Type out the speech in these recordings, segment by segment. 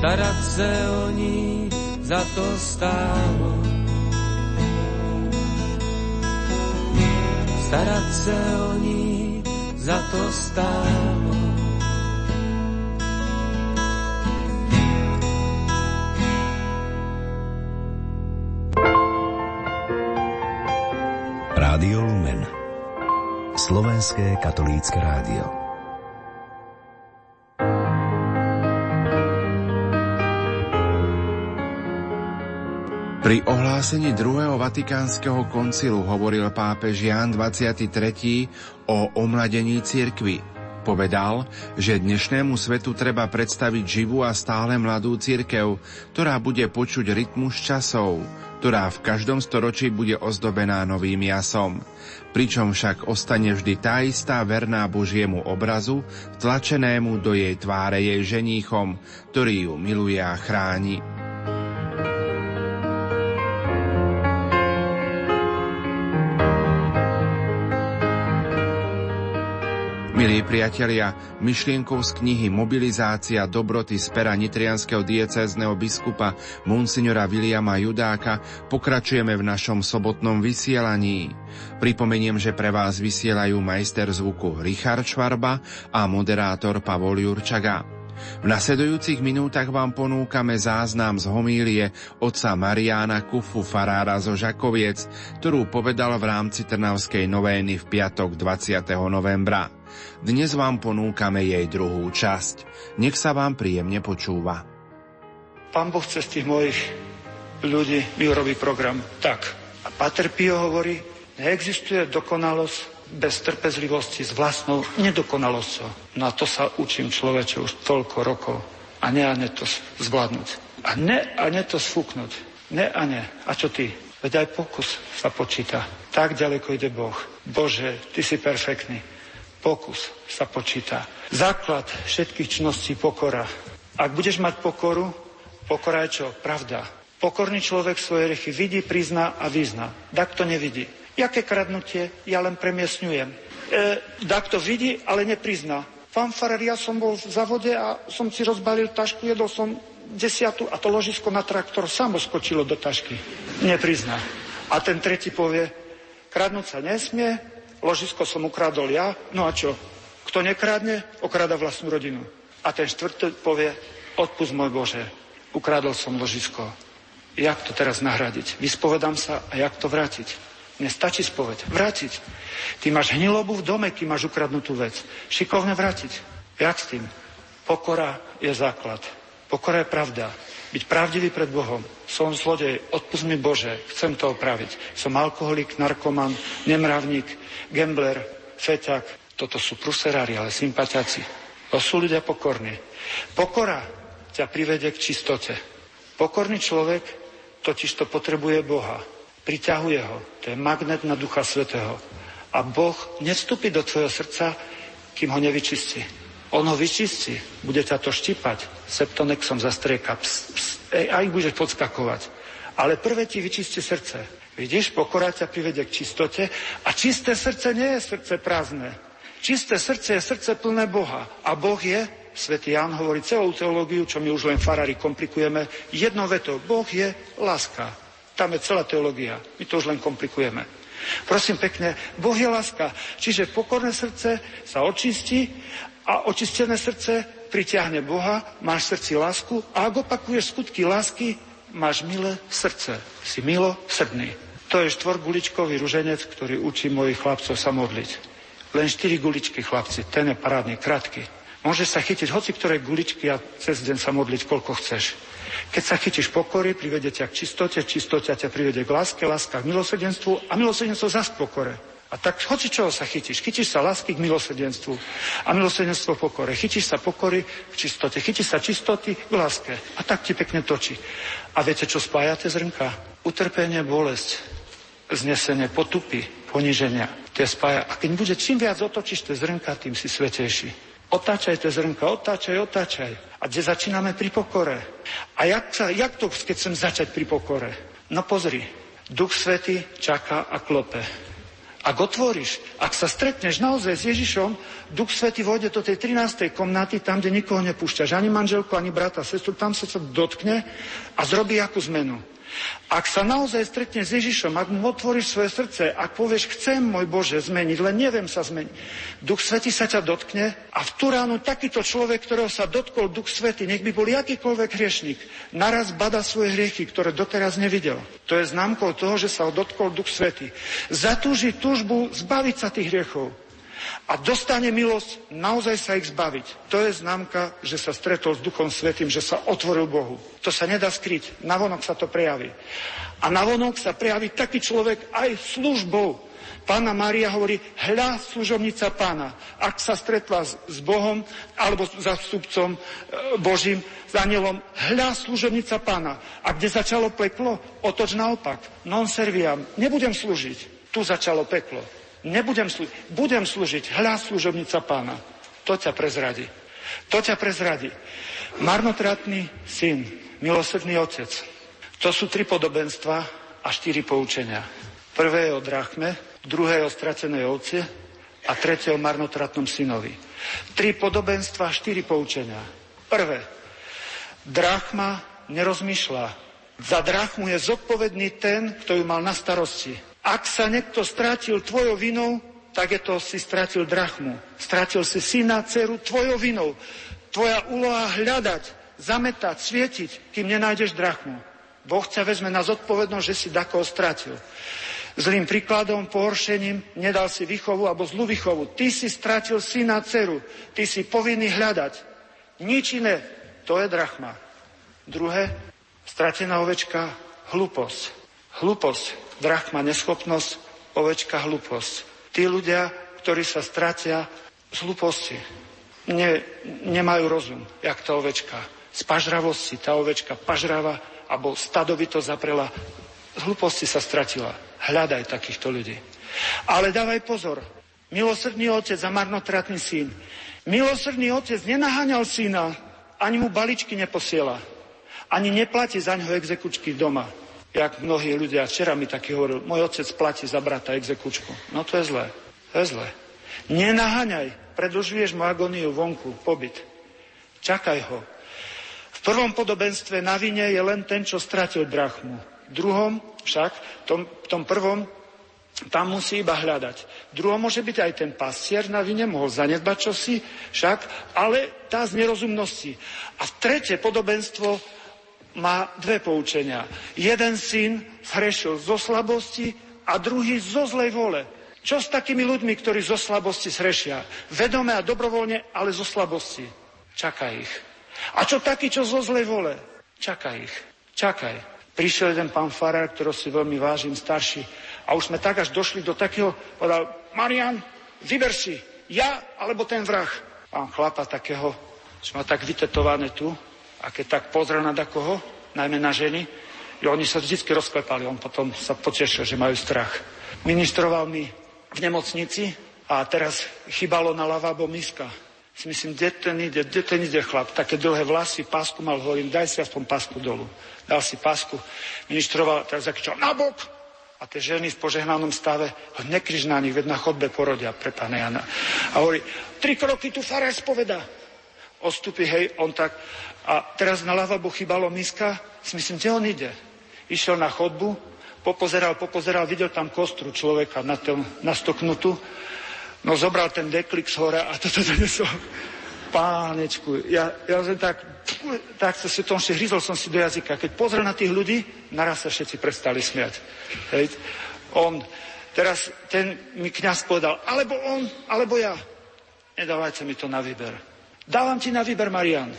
starať se o ní za to stálo. Starať se o ní za to stálo. Rádio Lumen Slovenské katolícke rádio Pri ohlásení druhého vatikánskeho koncilu hovoril pápež Ján 23. o omladení cirkvy. Povedal, že dnešnému svetu treba predstaviť živú a stále mladú cirkev, ktorá bude počuť rytmus časov, ktorá v každom storočí bude ozdobená novým jasom, pričom však ostane vždy tá istá verná Božiemu obrazu, vtlačenému do jej tváre jej ženíchom, ktorý ju miluje a chráni. Milí priatelia, myšlienkou z knihy Mobilizácia dobroty z pera nitrianského diecézneho biskupa Monsignora Viliama Judáka pokračujeme v našom sobotnom vysielaní. Pripomeniem, že pre vás vysielajú majster zvuku Richard Švarba a moderátor Pavol Jurčaga. V nasledujúcich minútach vám ponúkame záznam z homílie otca Mariána Kufu Farára zo Žakoviec, ktorú povedal v rámci Trnavskej novény v piatok 20. novembra. Dnes vám ponúkame jej druhú časť. Nech sa vám príjemne počúva. Pán Boh cez tých mojich ľudí mi urobí program tak. A Pater Pio hovorí, neexistuje dokonalosť bez trpezlivosti s vlastnou nedokonalosťou. No a to sa učím človeče už toľko rokov. A ne a ne to zvládnuť. A ne a ne to sfúknuť. Ne a ne. A čo ty? Veď aj pokus sa počíta. Tak ďaleko ide Boh. Bože, ty si perfektný. Pokus sa počíta. Základ všetkých činností pokora. Ak budeš mať pokoru, pokora je čo? Pravda. Pokorný človek svoje rechy vidí, prizná a vyzná. Tak to nevidí. Jaké kradnutie? Ja len premiesňujem. E, Dak to vidí, ale neprizná. Pán Farar, ja som bol v zavode a som si rozbalil tašku, jedol som desiatu a to ložisko na traktor samo skočilo do tašky. Neprizná. A ten tretí povie, kradnúť sa nesmie, ložisko som ukradol ja, no a čo? Kto nekradne, okrada vlastnú rodinu. A ten štvrtý povie, odpust môj Bože, ukradol som ložisko. Jak to teraz nahradiť? Vyspovedám sa a jak to vrátiť? Nestačí spoveď. Vrátiť. Ty máš hnilobu v dome, keď máš ukradnutú vec. Šikovne vrátiť. Jak s tým? Pokora je základ. Pokora je pravda. Byť pravdivý pred Bohom. Som zlodej, odpust mi Bože, chcem to opraviť. Som alkoholik, narkoman, nemravník, gambler, feťak. Toto sú pruserári, ale sympatiaci. To sú ľudia pokorní. Pokora ťa privedie k čistote. Pokorný človek totiž to potrebuje Boha. Priťahuje ho. To je magnet na Ducha Svetého. A Boh nevstúpi do tvojho srdca, kým ho nevyčistí. On ho vyčistí, bude ťa to štipať, septonexom zastrieka, ps, ps, ej, aj budeš podskakovať. Ale prvé ti vyčistí srdce. Vidíš, pokora ťa privedie k čistote a čisté srdce nie je srdce prázdne. Čisté srdce je srdce plné Boha. A Boh je, svätý Ján hovorí celú teológiu, čo my už len farári komplikujeme, jedno veto. Boh je láska. Tam je celá teológia. My to už len komplikujeme. Prosím pekne, Boh je láska. Čiže pokorné srdce sa očistí a očistené srdce pritiahne Boha, máš v srdci lásku a ak opakuješ skutky lásky, máš milé srdce. Si milo srdný. To je štvorguličkový ruženec, ktorý učí mojich chlapcov sa modliť. Len štyri guličky, chlapci, ten je parádny, krátky. Môžeš sa chytiť hoci ktoré guličky a cez deň sa modliť, koľko chceš. Keď sa chytíš pokory, privede ťa k čistote, čistota ťa privede k láske, láska k milosrdenstvu a milosrdenstvo zas k pokore. A tak hoci čoho sa chytíš. Chytíš sa lásky k milosrdenstvu a milosrdenstvo pokore. Chytíš sa pokory k čistote. Chytíš sa čistoty k láske. A tak ti pekne točí. A viete, čo spája tie zrnka? Utrpenie, bolesť, znesenie, potupy, poniženia. Tie spája. A keď bude čím viac otočíš tie zrnka, tým si svetejší. Otáčaj tie zrnka, otáčaj, otáčaj. A kde začíname pri pokore. A jak, sa, jak to, keď chcem začať pri pokore? No pozri, Duch Svety čaká a klope. Ak otvoríš, ak sa stretneš naozaj s Ježišom, Duch Svety vojde do tej 13. komnaty, tam, kde nikoho nepúšťaš, ani manželku, ani brata, sestru, tam sa sa dotkne a zrobí akú zmenu. Ak sa naozaj stretne s Ježišom, ak mu otvoríš svoje srdce, ak povieš, chcem, môj Bože, zmeniť, len neviem sa zmeniť, Duch Svety sa ťa dotkne a v tú ránu takýto človek, ktorého sa dotkol Duch Svety, nech by bol akýkoľvek hriešnik, naraz bada svoje hriechy, ktoré doteraz nevidel. To je známkou toho, že sa ho dotkol Duch Svety. Zatúži túžbu zbaviť sa tých hriechov a dostane milosť naozaj sa ich zbaviť. To je známka, že sa stretol s Duchom Svetým, že sa otvoril Bohu. To sa nedá skryť. Navonok sa to prejaví. A navonok sa prejaví taký človek aj službou. Pána Mária hovorí, hľa služobnica pána. Ak sa stretla s Bohom alebo s zastupcom e, Božím, s anielom, hľa služobnica pána. A kde začalo peklo? Otoč naopak. Non serviam. Nebudem slúžiť. Tu začalo peklo. Nebudem slúžiť, budem slúžiť, hľa služobnica pána. To ťa prezradí. To ťa prezradí. Marnotratný syn, milosrdný otec. To sú tri podobenstva a štyri poučenia. Prvé je o drachme, druhé je o stratenej ovce a tretie o marnotratnom synovi. Tri podobenstva štyri poučenia. Prvé. Drachma nerozmýšľa. Za drachmu je zodpovedný ten, kto ju mal na starosti. Ak sa niekto strátil tvojou vinou, tak je to si stratil drachmu. Stratil si syna, dceru tvojou vinou. Tvoja úloha hľadať, zametať, svietiť, kým nenájdeš drachmu. Boh ťa vezme na zodpovednosť, že si dakoho stratil. Zlým príkladom, pohoršením nedal si výchovu alebo zlú výchovu. Ty si stratil syna, dceru. Ty si povinný hľadať. Nič iné. To je drachma. Druhé, stratená ovečka, hlúposť. Hlúposť drachma neschopnosť, ovečka hlúposť. Tí ľudia, ktorí sa stratia z hlúposti, ne, nemajú rozum, jak tá ovečka. Z pažravosti tá ovečka pažrava, alebo stadovito zaprela, z hlúposti sa stratila. Hľadaj takýchto ľudí. Ale dávaj pozor, milosrdný otec a marnotratný syn. Milosrdný otec nenaháňal syna, ani mu baličky neposiela, ani neplatí za ňo exekučky doma jak mnohí ľudia, včera mi taký hovoril, môj otec platí za brata exekučku. No to je zlé, to je zlé. Nenaháňaj, predlžuješ mu agóniu vonku, pobyt. Čakaj ho. V prvom podobenstve na vine je len ten, čo stratil drachmu. V druhom však, v tom, tom prvom, tam musí iba hľadať. V druhom môže byť aj ten pastier na vine, mohol zanedbať čosi, však, ale tá z nerozumnosti. A v tretie podobenstvo má dve poučenia. Jeden syn zhrešil zo slabosti a druhý zo zlej vole. Čo s takými ľuďmi, ktorí zo slabosti zhrešia? Vedome a dobrovoľne, ale zo slabosti. Čakaj ich. A čo taký, čo zo zlej vole? Čakaj ich. Čakaj. Prišiel jeden pán farár, ktorý si veľmi vážim, starší. A už sme tak až došli do takého, povedal, Marian, vyber si, ja alebo ten vrah. Pán chlapa takého, čo má tak vytetované tu, a keď tak pozrel na koho, najmä na ženy, i oni sa vždy rozklepali. On potom sa potešil, že majú strach. Ministroval mi v nemocnici a teraz chýbalo na lavabo miska. Si myslím, kde ten ide, kde ten ide chlap? Také dlhé vlasy, pásku mal, hovorím, daj si aspoň pásku dolu. Dal si pásku, ministroval, teraz zakričal, na bok! A tie ženy v požehnanom stave, nekriž na nich, veď na chodbe porodia pre pána Jana. A hovorí, tri kroky tu farár spoveda. Ostupy, hej, on tak, a teraz na lavabo chýbalo miska, si myslím, kde on ide. Išiel na chodbu, popozeral, popozeral, videl tam kostru človeka na tom, nastoknutú, no zobral ten deklik z hora a toto donesol. Pánečku, ja, ja som tak, tak sa si tom hryzol som si do jazyka. Keď pozrel na tých ľudí, naraz sa všetci prestali smiať. Hej. On, teraz ten mi kňaz povedal, alebo on, alebo ja. Nedávajte mi to na výber. Dávam ti na výber, Marian.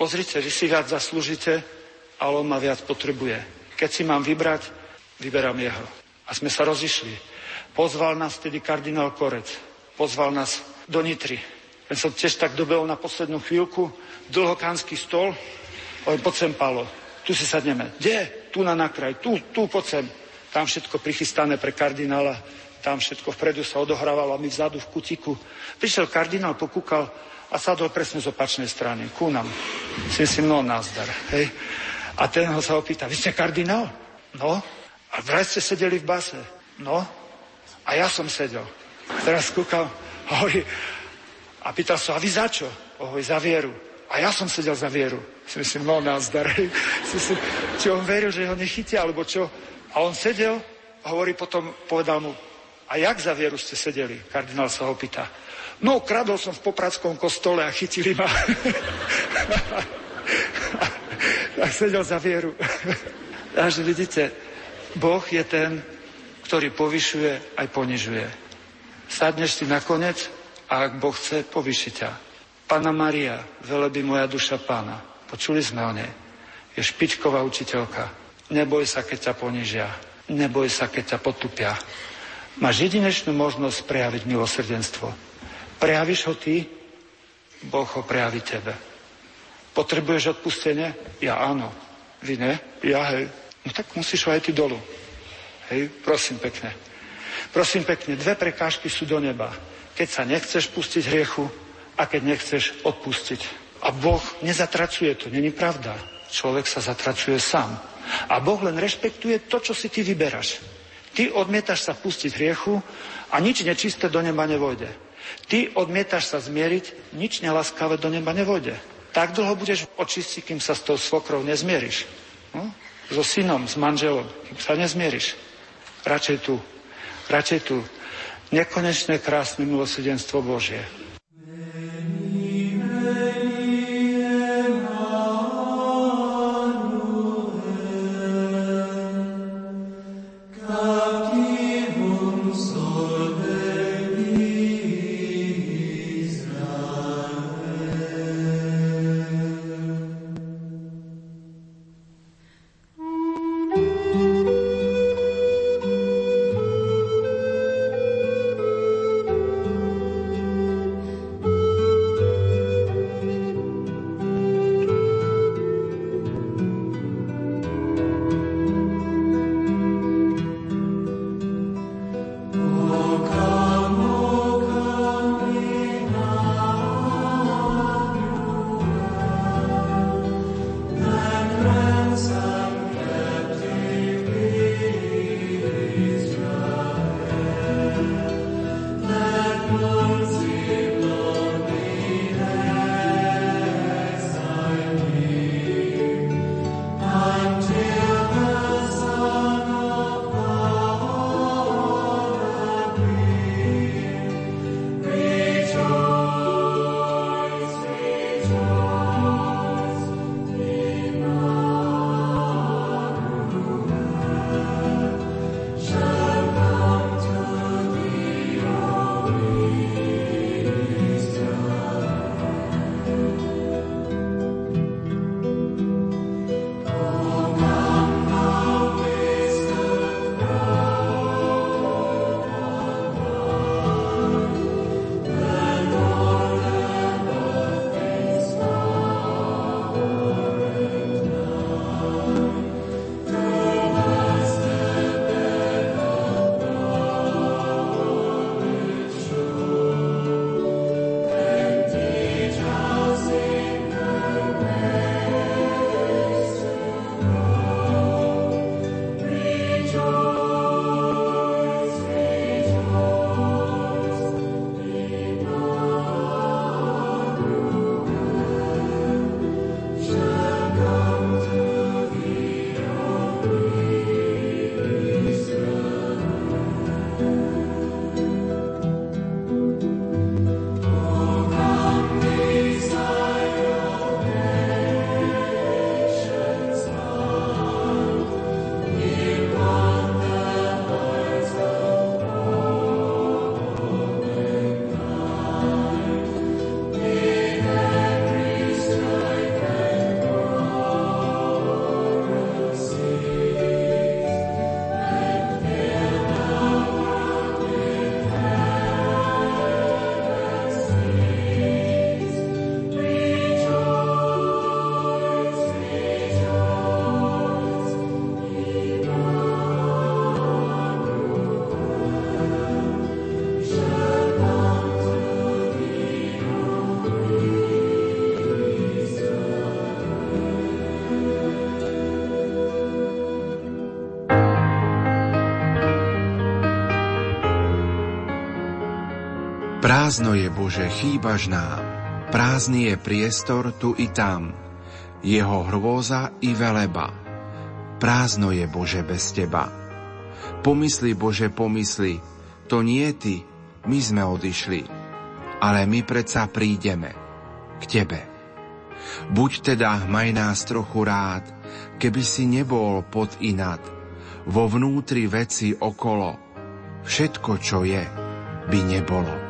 Pozrite, vy si viac zaslúžite, ale on ma viac potrebuje. Keď si mám vybrať, vyberám jeho. A sme sa rozišli. Pozval nás tedy kardinál Korec. Pozval nás do Nitry. Ten som tiež tak dobehol na poslednú chvíľku. Dlhokánsky stol. Len poď sem, Palo. Tu si sadneme. Kde? Tu na nakraj. Tu, tu poď sem. Tam všetko prichystané pre kardinála. Tam všetko vpredu sa odohrávalo a my vzadu v kutiku. Prišiel kardinál, pokúkal a sadol presne z opačnej strany, ku nám. Si si mnou názdar. Hej. A ten ho sa opýta, vy ste kardinál? No. A vraj ste sedeli v base? No. A A ja som sedel. Teraz kúkam, hovorí, a pýtal sa, a vy za čo? Hovorí, za vieru. A ja som sedel za vieru. Si myslím, no nazdar. Si myslím, či on veril, že ho nechytia, alebo čo. A on sedel a hovorí potom, povedal mu, a jak za vieru ste sedeli? Kardinál sa ho pýta. No, kradol som v Popradskom kostole a chytili ma. tak sedel za vieru. Takže vidíte, Boh je ten, ktorý povyšuje aj ponižuje. Sadneš si nakoniec a ak Boh chce, povyši ťa. Pana Maria, veleby moja duša pána. Počuli sme o nej. Je špičková učiteľka. Neboj sa, keď ťa ponižia. Neboj sa, keď ťa potupia. Máš jedinečnú možnosť prejaviť milosrdenstvo. Prejavíš ho ty, Boh ho prejaví tebe. Potrebuješ odpustenie? Ja áno. Vy ne? Ja hej. No tak musíš ho aj ty dolu. Hej, prosím pekne. Prosím pekne, dve prekážky sú do neba. Keď sa nechceš pustiť hriechu a keď nechceš odpustiť. A Boh nezatracuje to, není pravda. Človek sa zatracuje sám. A Boh len rešpektuje to, čo si ty vyberáš. Ty odmietaš sa pustiť hriechu a nič nečisté do neba nevojde. Ty odmietaš sa zmieriť, nič nelaskavé do neba nevojde. Tak dlho budeš očistiť, kým sa s tou svokrou nezmieríš. No? So synom, s manželom, kým sa nezmieríš. Radšej tu. Radšej tu. Nekonečné krásne milosrdenstvo Božie. Prázdno je, Bože, chýbaš nám. Prázdny je priestor tu i tam. Jeho hrôza i veleba. Prázdno je, Bože, bez Teba. Pomysli, Bože, pomysli, to nie Ty, my sme odišli, ale my predsa prídeme k Tebe. Buď teda, maj nás trochu rád, keby si nebol pod inad, vo vnútri veci okolo, všetko, čo je, by nebolo.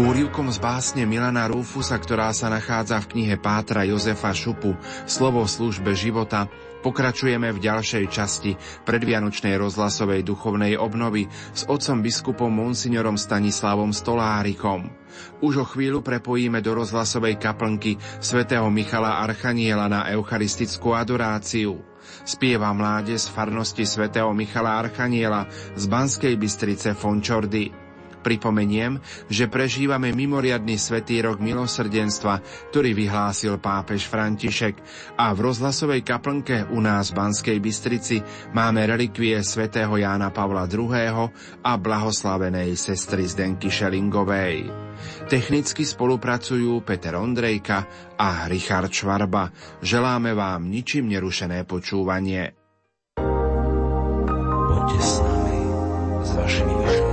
Úrivkom z básne Milana Rúfusa, ktorá sa nachádza v knihe Pátra Jozefa Šupu Slovo v službe života, pokračujeme v ďalšej časti predvianočnej rozhlasovej duchovnej obnovy s otcom biskupom Monsignorom Stanislavom Stolárikom. Už o chvíľu prepojíme do rozhlasovej kaplnky svätého Michala Archaniela na eucharistickú adoráciu. Spieva mláde z farnosti svätého Michala Archaniela z Banskej Bystrice Fončordy. Pripomeniem, že prežívame mimoriadný svetý rok milosrdenstva, ktorý vyhlásil pápež František a v rozhlasovej kaplnke u nás v Banskej Bystrici máme relikvie svätého Jána Pavla II. a blahoslavenej sestry Zdenky Šelingovej. Technicky spolupracujú Peter Ondrejka a Richard Švarba. Želáme vám ničím nerušené počúvanie. Poďte s nami, s vašimi oči,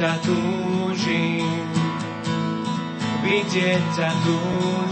ťa túžim. Vidieť ťa túžim.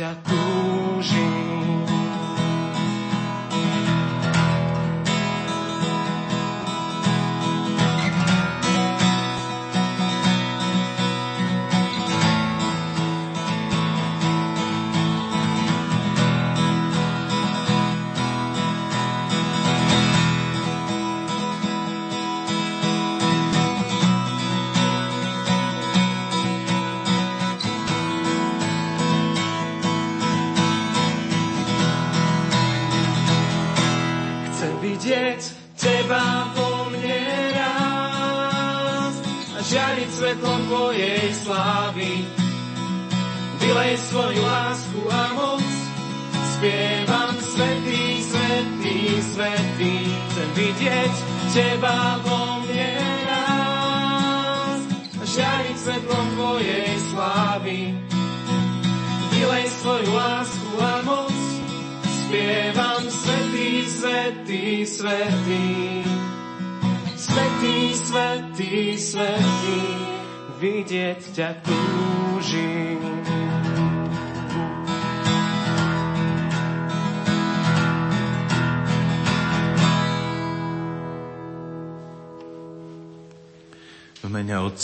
Vidieť ťa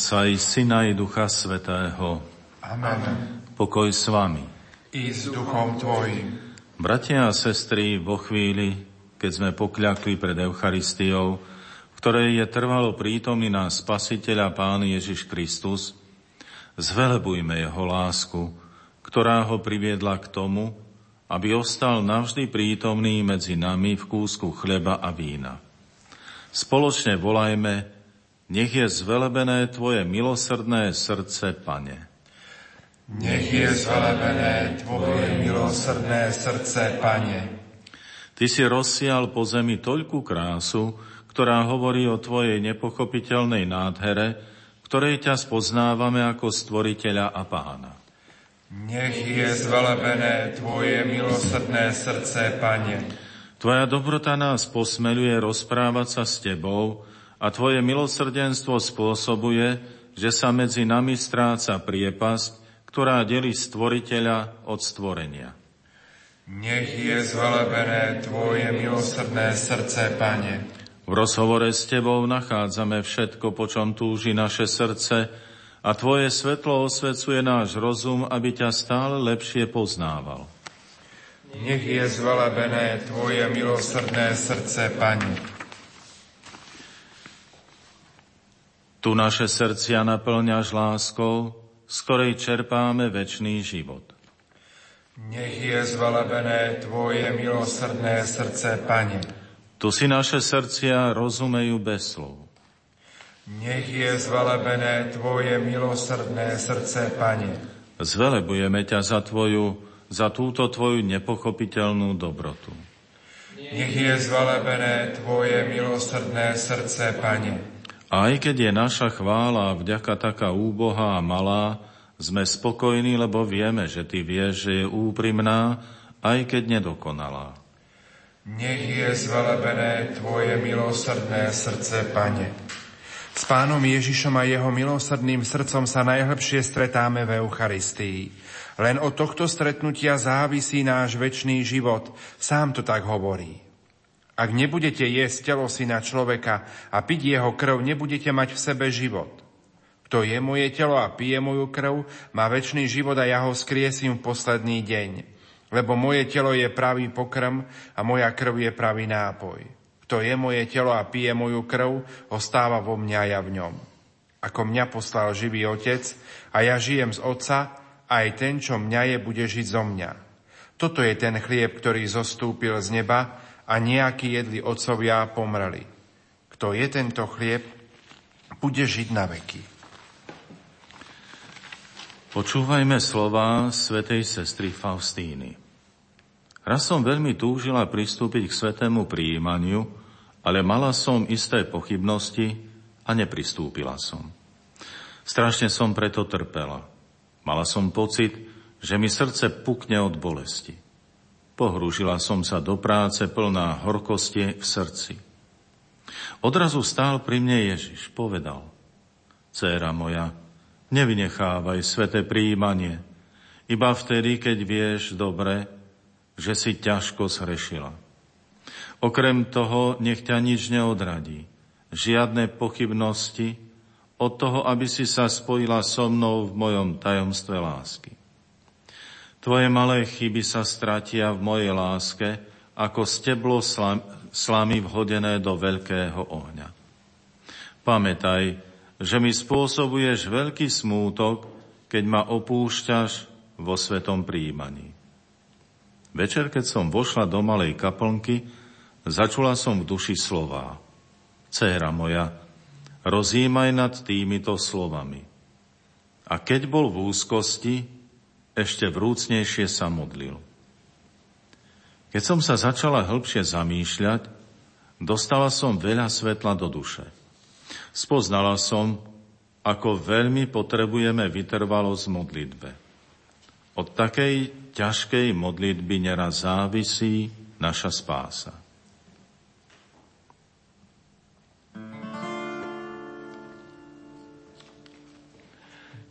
Otca i Syna i Ducha Svetého. Amen. Pokoj s vami. I s duchom tvojim. Bratia a sestry, vo chvíli, keď sme pokľakli pred Eucharistiou, v ktorej je trvalo prítomný náš Spasiteľ a Pán Ježiš Kristus, zvelebujme Jeho lásku, ktorá ho priviedla k tomu, aby ostal navždy prítomný medzi nami v kúsku chleba a vína. Spoločne volajme, nech je zvelebené Tvoje milosrdné srdce, Pane. Nech je zvelebené Tvoje milosrdné srdce, Pane. Ty si rozsial po zemi toľkú krásu, ktorá hovorí o Tvojej nepochopiteľnej nádhere, ktorej ťa spoznávame ako stvoriteľa a pána. Nech je zvelebené Tvoje milosrdné srdce, Pane. Tvoja dobrota nás posmeluje rozprávať sa s Tebou a Tvoje milosrdenstvo spôsobuje, že sa medzi nami stráca priepasť, ktorá delí stvoriteľa od stvorenia. Nech je zvelebené Tvoje milosrdné srdce, Pane. V rozhovore s Tebou nachádzame všetko, po čom túži naše srdce a Tvoje svetlo osvecuje náš rozum, aby ťa stále lepšie poznával. Nech je zvelebené Tvoje milosrdné srdce, Pane. Tu naše srdcia naplňaš láskou, z ktorej čerpáme väčší život. Nech je zvelebené Tvoje milosrdné srdce, Pane. Tu si naše srdcia rozumejú bez slov. Nech je zvelebené Tvoje milosrdné srdce, Pane. Zvelebujeme ťa za Tvoju, za túto Tvoju nepochopiteľnú dobrotu. Nech je zvelebené Tvoje milosrdné srdce, Pane. A aj keď je naša chvála a vďaka taká úbohá a malá, sme spokojní, lebo vieme, že Ty vieš, že je úprimná, aj keď nedokonalá. Nech je zvelebené Tvoje milosrdné srdce, Pane. S Pánom Ježišom a Jeho milosrdným srdcom sa najlepšie stretáme v Eucharistii. Len od tohto stretnutia závisí náš väčší život. Sám to tak hovorí. Ak nebudete jesť telo syna človeka a piť jeho krv, nebudete mať v sebe život. Kto je moje telo a pije moju krv, má väčší život a ja ho skriesím v posledný deň. Lebo moje telo je pravý pokrm a moja krv je pravý nápoj. Kto je moje telo a pije moju krv, ostáva vo mňa ja v ňom. Ako mňa poslal živý otec a ja žijem z otca, aj ten, čo mňa je, bude žiť zo mňa. Toto je ten chlieb, ktorý zostúpil z neba, a nejakí jedli otcovia pomreli. Kto je tento chlieb, bude žiť na veky. Počúvajme slova svätej sestry Faustíny. Raz som veľmi túžila pristúpiť k svetému príjmaniu, ale mala som isté pochybnosti a nepristúpila som. Strašne som preto trpela. Mala som pocit, že mi srdce pukne od bolesti. Pohrúžila som sa do práce plná horkosti v srdci. Odrazu stál pri mne Ježiš, povedal, Céra moja, nevynechávaj sveté príjmanie, iba vtedy, keď vieš dobre, že si ťažko zhrešila. Okrem toho, nech ťa nič neodradí, žiadne pochybnosti od toho, aby si sa spojila so mnou v mojom tajomstve lásky. Tvoje malé chyby sa stratia v mojej láske, ako steblo slamy vhodené do veľkého ohňa. Pamätaj, že mi spôsobuješ veľký smútok, keď ma opúšťaš vo svetom príjmaní. Večer, keď som vošla do malej kaplnky, začula som v duši slová. Céra moja, rozímaj nad týmito slovami. A keď bol v úzkosti, ešte vrúcnejšie sa modlil. Keď som sa začala hĺbšie zamýšľať, dostala som veľa svetla do duše. Spoznala som, ako veľmi potrebujeme vytrvalosť modlitbe. Od takej ťažkej modlitby neraz závisí naša spása.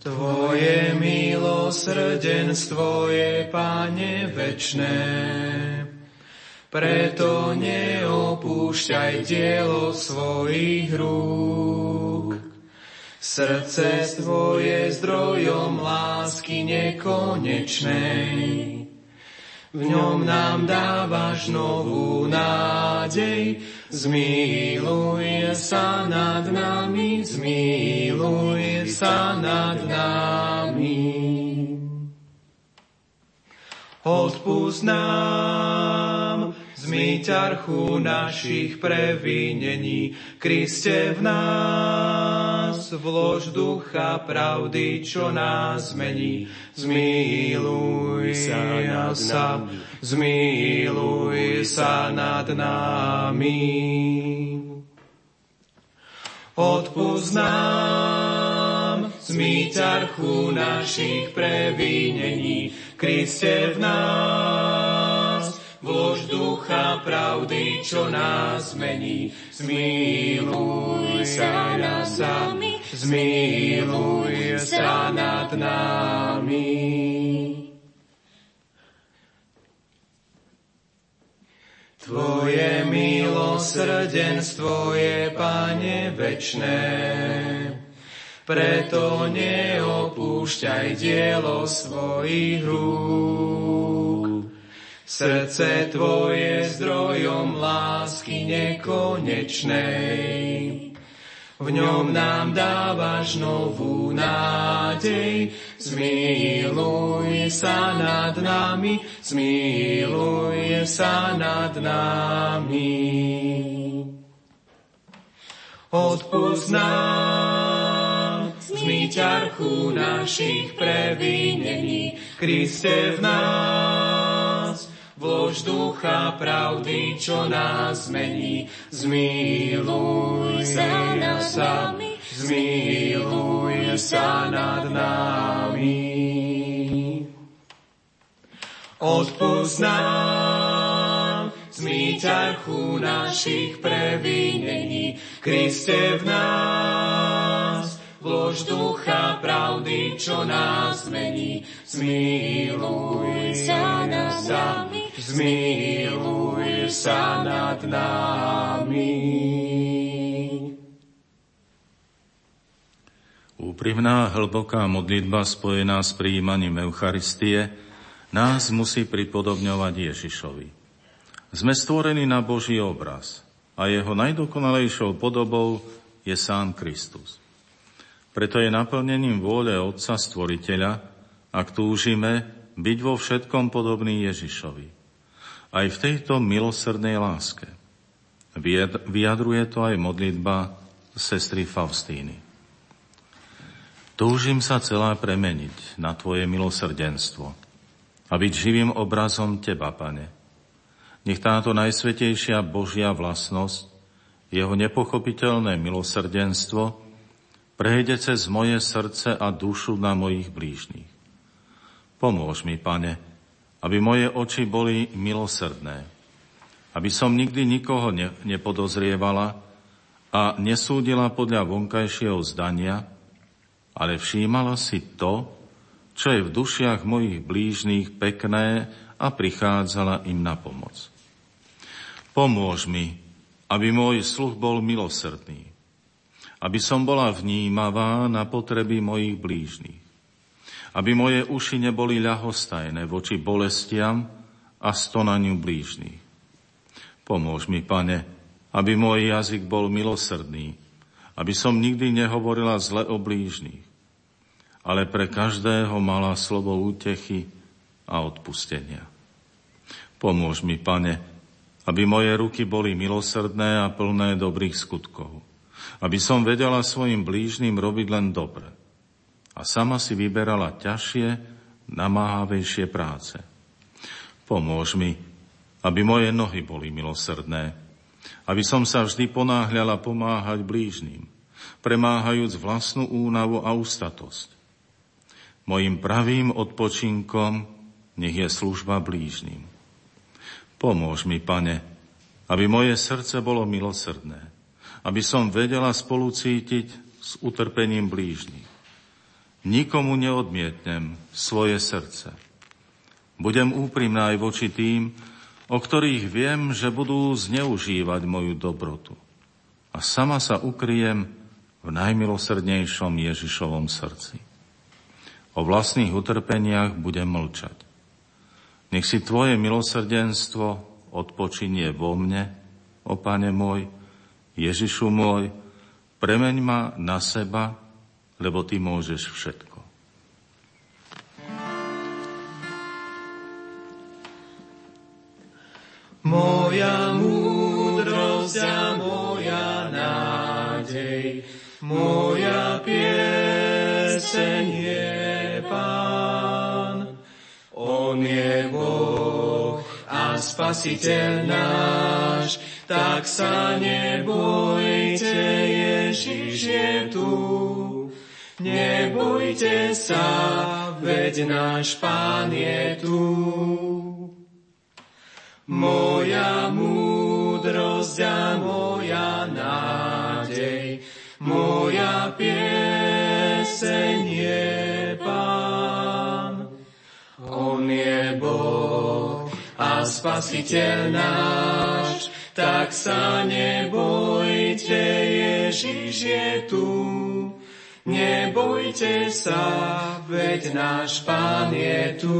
Tvoje milosrdenstvo je, Pane, večné. Preto neopúšťaj dielo svojich rúk. Srdce Tvoje zdrojom lásky nekonečnej v ňom nám dávaš novú nádej. Zmiluj sa nad nami, zmiluj sa nad nami. Odpúsť nám zmyť archu našich previnení, Kriste v nás, vlož ducha pravdy, čo nás mení zmiluj sa nami, zmiluj sa nad nami. Odpúsť nám zmyť archu našich previnení, Kriste v nás, vlož ducha pravdy, čo nás mení. Zmiluj sa nad nami, zmiluj sa nad nami. Tvoje milosrdenstvo je, Pane, večné, preto neopúšťaj dielo svojich rúk. Srdce Tvoje zdrojom lásky nekonečnej, v ňom nám dávaš novú nádej. Zmiluj sa nad nami, zmiluj sa nad nami. Odpúsť nám zmyť archu našich previnení, Kriste v nás, vlož ducha pravdy, čo nás mení. Zmiluj sa nad nami, zmiluj sa nad nami. Odpúsť nám zmyť archu našich previnení, Kriste v nás, vlož ducha pravdy, čo nás mení. Zmiluj sa nad nami, zmiluj sa nad nami. Úprimná hlboká modlitba spojená s príjmaním Eucharistie nás musí pripodobňovať Ježišovi. Sme stvorení na Boží obraz a jeho najdokonalejšou podobou je sám Kristus. Preto je naplnením vôle Otca Stvoriteľa, ak túžime byť vo všetkom podobný Ježišovi. Aj v tejto milosrdnej láske. Vyjadruje to aj modlitba sestry Faustíny. Túžim sa celá premeniť na Tvoje milosrdenstvo a byť živým obrazom Teba, Pane. Nech táto najsvetejšia Božia vlastnosť, Jeho nepochopiteľné milosrdenstvo prejde cez moje srdce a dušu na mojich blížnych. Pomôž mi, Pane, aby moje oči boli milosrdné, aby som nikdy nikoho ne- nepodozrievala a nesúdila podľa vonkajšieho zdania, ale všímala si to, čo je v dušiach mojich blížných pekné a prichádzala im na pomoc. Pomôž mi, aby môj sluch bol milosrdný, aby som bola vnímavá na potreby mojich blížnych, aby moje uši neboli ľahostajné voči bolestiam a stonaniu blížnych. Pomôž mi, pane, aby môj jazyk bol milosrdný, aby som nikdy nehovorila zle o blížnych, ale pre každého mala slovo útechy a odpustenia. Pomôž mi, pane, aby moje ruky boli milosrdné a plné dobrých skutkov, aby som vedela svojim blížnym robiť len dobre a sama si vyberala ťažšie, namáhavejšie práce. Pomôž mi, aby moje nohy boli milosrdné, aby som sa vždy ponáhľala pomáhať blížnym, premáhajúc vlastnú únavu a ústatosť. Mojím pravým odpočinkom nech je služba blížnym. Pomôž mi, pane, aby moje srdce bolo milosrdné, aby som vedela spolucítiť s utrpením blížnych. Nikomu neodmietnem svoje srdce. Budem úprimná aj voči tým, o ktorých viem, že budú zneužívať moju dobrotu. A sama sa ukryjem v najmilosrdnejšom Ježišovom srdci. O vlastných utrpeniach budem mlčať. Nech si Tvoje milosrdenstvo odpočinie vo mne, o Pane môj, Ježišu môj, premeň ma na seba, lebo Ty môžeš všetko. Moja múdrosť a moja nádej, moja pieseň je Pán. On je Boh Spasiteľ náš, tak sa nebojte, Ježiš je tu. Nebojte sa, veď náš Pán je tu. Moja múdrosť a moja nádej, moja pieseň je Pán. On je Boh a Spasiteľ náš, tak sa nebojte, Ježiš je tu. Nebojte sa, veď náš Pán je tu.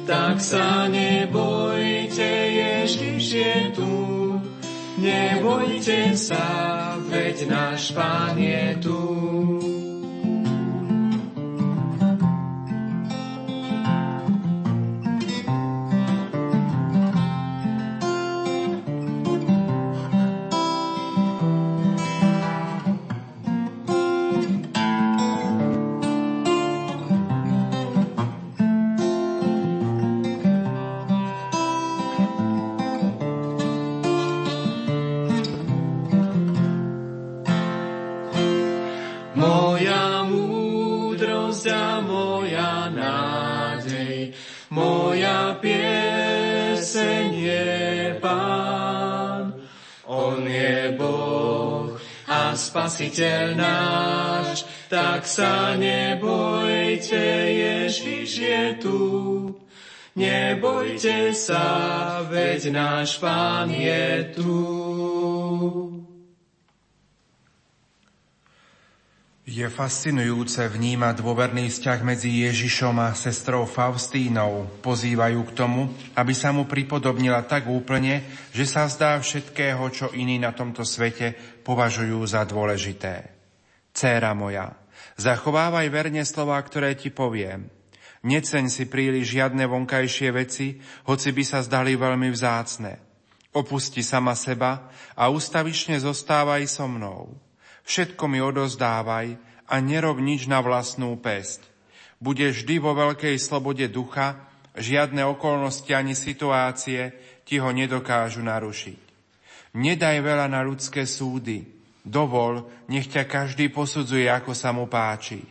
tak sa nebojte, Ježiš je tu. Nebojte sa, veď náš Pán je tu. Spasiteľ náš, tak sa nebojte, Ježiš je tu. Nebojte sa, veď náš Pán je tu. Je fascinujúce vnímať dôverný vzťah medzi Ježišom a sestrou Faustínou. Pozývajú k tomu, aby sa mu pripodobnila tak úplne, že sa zdá všetkého, čo iní na tomto svete považujú za dôležité. Céra moja, zachovávaj verne slova, ktoré ti poviem. Neceň si príliš žiadne vonkajšie veci, hoci by sa zdali veľmi vzácne. Opusti sama seba a ustavične zostávaj so mnou Všetko mi odozdávaj a nerob nič na vlastnú pesť. Budeš vždy vo veľkej slobode ducha, žiadne okolnosti ani situácie ti ho nedokážu narušiť. Nedaj veľa na ľudské súdy, dovol, nech ťa každý posudzuje, ako sa mu páči.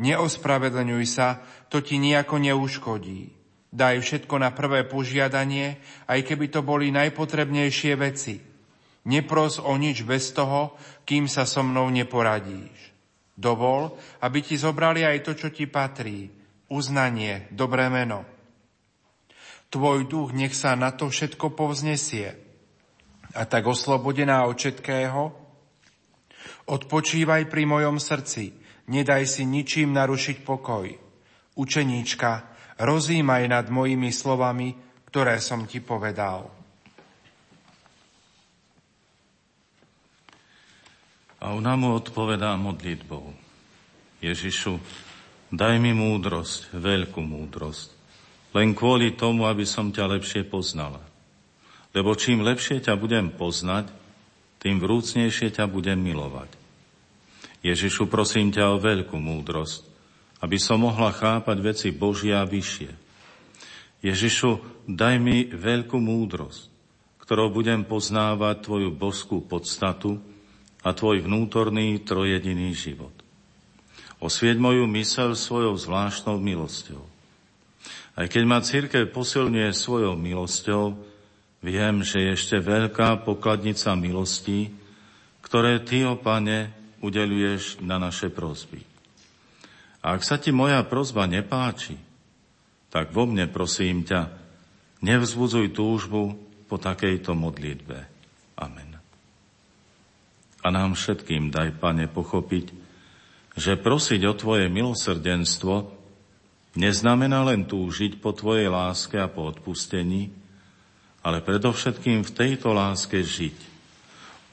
Neospravedlňuj sa, to ti nejako neuškodí. Daj všetko na prvé požiadanie, aj keby to boli najpotrebnejšie veci – Nepros o nič bez toho, kým sa so mnou neporadíš. Dovol, aby ti zobrali aj to, čo ti patrí. Uznanie, dobré meno. tvoj duch nech sa na to všetko povznesie. A tak oslobodená od všetkého, odpočívaj pri mojom srdci, nedaj si ničím narušiť pokoj. Učeníčka, rozímaj nad mojimi slovami, ktoré som ti povedal. A ona mu odpovedá modlitbou. Ježišu, daj mi múdrosť, veľkú múdrosť, len kvôli tomu, aby som ťa lepšie poznala. Lebo čím lepšie ťa budem poznať, tým vrúcnejšie ťa budem milovať. Ježišu, prosím ťa o veľkú múdrosť, aby som mohla chápať veci Božia vyššie. Ježišu, daj mi veľkú múdrosť, ktorou budem poznávať Tvoju božskú podstatu a Tvoj vnútorný trojediný život. Osvieť moju mysel svojou zvláštnou milosťou. Aj keď ma církev posilňuje svojou milosťou, viem, že je ešte veľká pokladnica milostí, ktoré Ty, o Pane, udeluješ na naše prosby. A ak sa Ti moja prozba nepáči, tak vo mne prosím ťa, nevzbudzuj túžbu po takejto modlitbe. Amen. A nám všetkým daj, Pane, pochopiť, že prosiť o Tvoje milosrdenstvo neznamená len túžiť po Tvojej láske a po odpustení, ale predovšetkým v tejto láske žiť.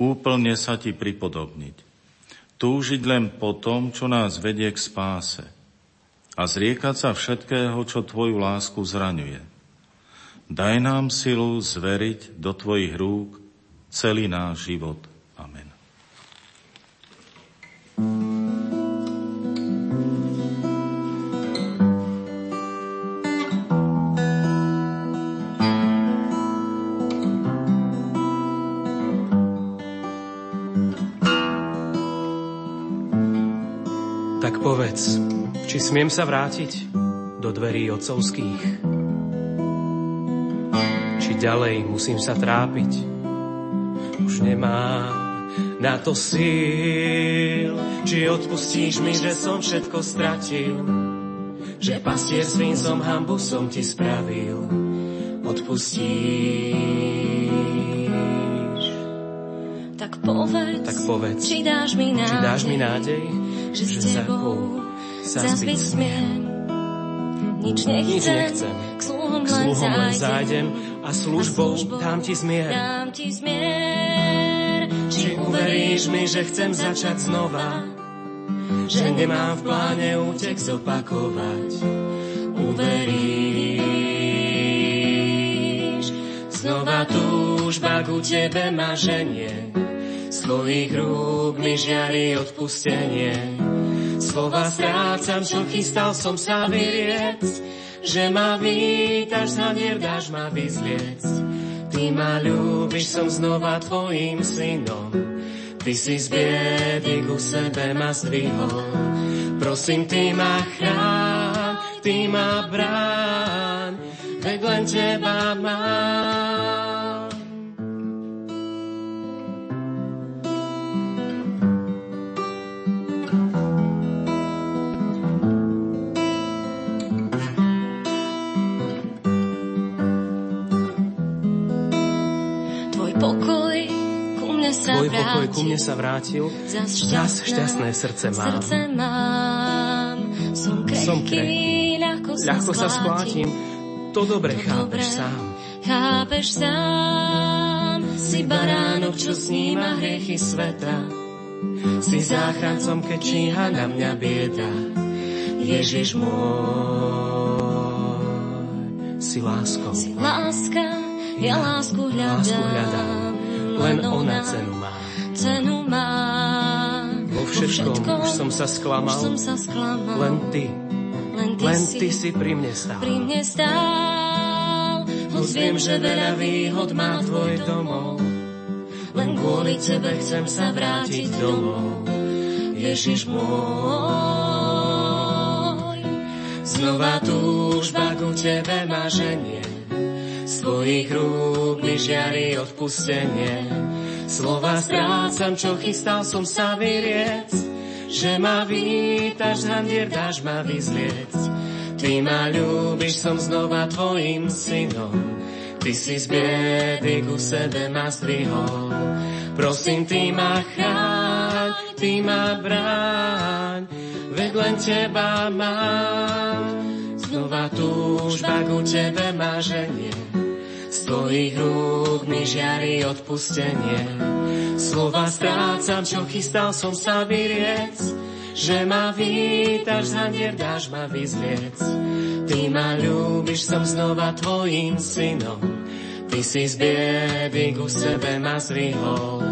Úplne sa Ti pripodobniť. Túžiť len po tom, čo nás vedie k spáse. A zriekať sa všetkého, čo Tvoju lásku zraňuje. Daj nám silu zveriť do Tvojich rúk celý náš život. Smiem sa vrátiť do dverí otcovských? Či ďalej musím sa trápiť? Už nemám na to síl. Či odpustíš mi, že som všetko stratil? Že pastier svým som hambu som ti spravil? Odpustíš? Tak povedz, tak povedz či dáš mi nádej, či dáš mi nádej že s tebou zazbyť smiem. Nič nechcem, Nič nechcem. k sluhom, k sluhom len zájdem a službou, a službou dám ti zmier. Dám ti zmier. Či uveríš mi, že chcem začať znova, že nemám v pláne útek zopakovať. Uveríš, znova túžba ku tebe ma ženie, z tvojich rúk mi žiari odpustenie. Slova strácam, čo chystal som sa vyriec, že ma vítaš, zanier dáš ma vyzliec. Ty ma ľúbiš, som znova tvojim synom, ty si z biedy ku sebe ma zdvihol. Prosím, ty ma chrán, ty ma brán, veď len teba mám. Tvoj pokoj ku mne sa vrátil, zas šťastné, šťastné srdce mám. Srdce mám. Som krehký, Som krehký. ľahko, sa, ľahko sa sklátim, to dobre to chápeš dobre, sám. Chápeš sám, si baránok, čo sníma hriechy sveta. Si záchrancom, keď číha na mňa bieda. Ježiš môj. Si láskou. Si láska, ja lásku hľadám. Lásku hľadám len ona cenu má. Cenu má. Vo všetkom, všetkom už som sa sklamal, som sa sklamal. Len ty, len ty, len si, ty si pri mne stál. Pri mne stál. Hoď viem, že veľa výhod má tvoj domov. Len kvôli tebe chcem sa vrátiť domov. Ježiš môj. Znova túžba ku tebe ma ženie tvojich rúk mi žiari odpustenie. Slova strácam, čo chystal som sa vyriec, že ma vítaš, handier dáš ma vyzliec. Ty ma ľúbiš, som znova tvojim synom. Ty si z biedy ku sebe ma zdvihol. Prosím, Ty ma chráň, Ty ma bráň, veď len Teba mám. Znova túžba ku Tebe ma ženie, Tvojich rúk mi žiari odpustenie. Slova strácam, čo chystal som sa vyriec, že ma vítaš, handier dáš ma vyzliec. Ty ma ľúbiš, som znova tvojim synom. Ty si z biedy ku sebe ma zvihol.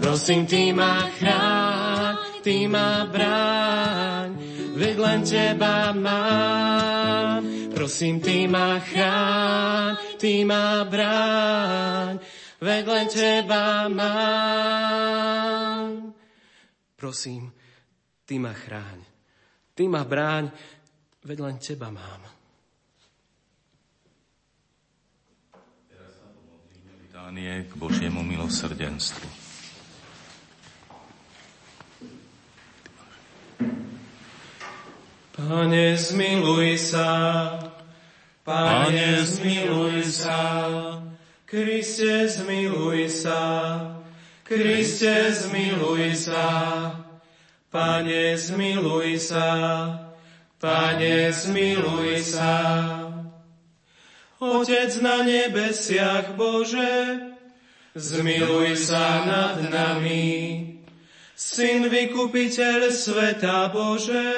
Prosím, ty ma chráň, ty ma bráň, veď len teba mám. Prosím, ty ma chráň, ty ma bráň, veď len teba mám. Prosím, Ty ma chráň. Ty ma bráň, veď len Teba mám. Litánie k Božiemu milosrdenstvu. Pane, zmiluj sa, Pane, zmiluj sa, Kriste, zmiluj sa, Kriste, zmiluj sa, Pane, zmiluj sa, Pane, zmiluj sa. Otec na nebesiach Bože, zmiluj sa nad nami. Syn vykupiteľ sveta Bože,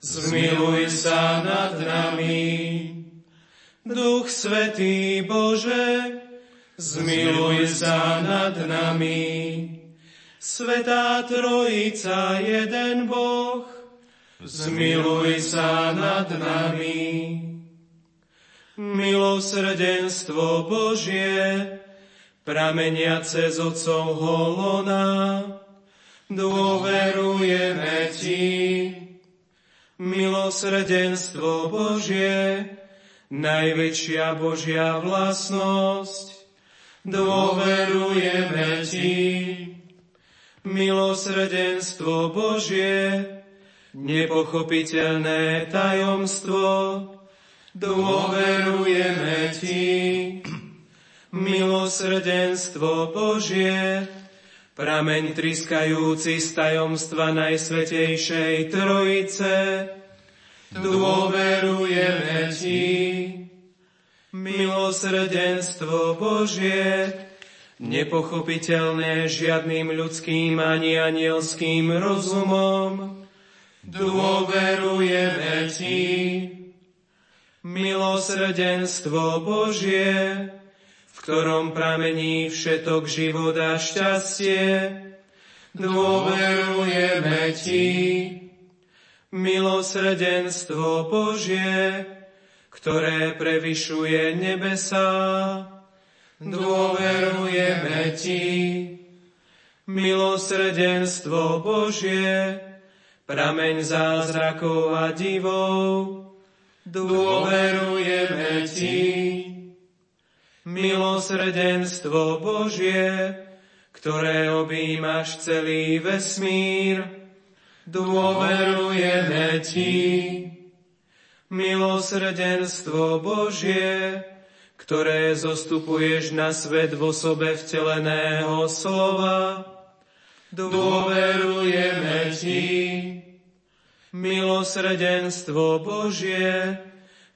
zmiluj sa nad nami. Duch Svetý Bože, zmiluj sa nad nami. Svetá Trojica, jeden Boh, zmiluj sa nad nami. Milosrdenstvo Božie, prameniace z Otcovho lona, dôverujeme Ti. Milosrdenstvo Božie, najväčšia Božia vlastnosť, dôverujeme Ti milosrdenstvo Božie, nepochopiteľné tajomstvo, dôverujeme Ti. Milosrdenstvo Božie, prameň triskajúci z tajomstva Najsvetejšej Trojice, dôverujeme Ti. Milosrdenstvo Božie, nepochopiteľné žiadnym ľudským ani anielským rozumom. Dôverujeme Ti, milosrdenstvo Božie, v ktorom pramení všetok život a šťastie. Dôverujeme Ti, milosrdenstvo Božie, ktoré prevyšuje nebesá dôverujeme Ti. Milosrdenstvo Božie, prameň zázrakov a divov, dôverujeme Ti. Milosrdenstvo Božie, ktoré objímaš celý vesmír, dôverujeme Ti. Milosrdenstvo Božie, ktoré zostupuješ na svet v osobe vteleného slova. Dôverujeme Ti, milosrdenstvo Božie,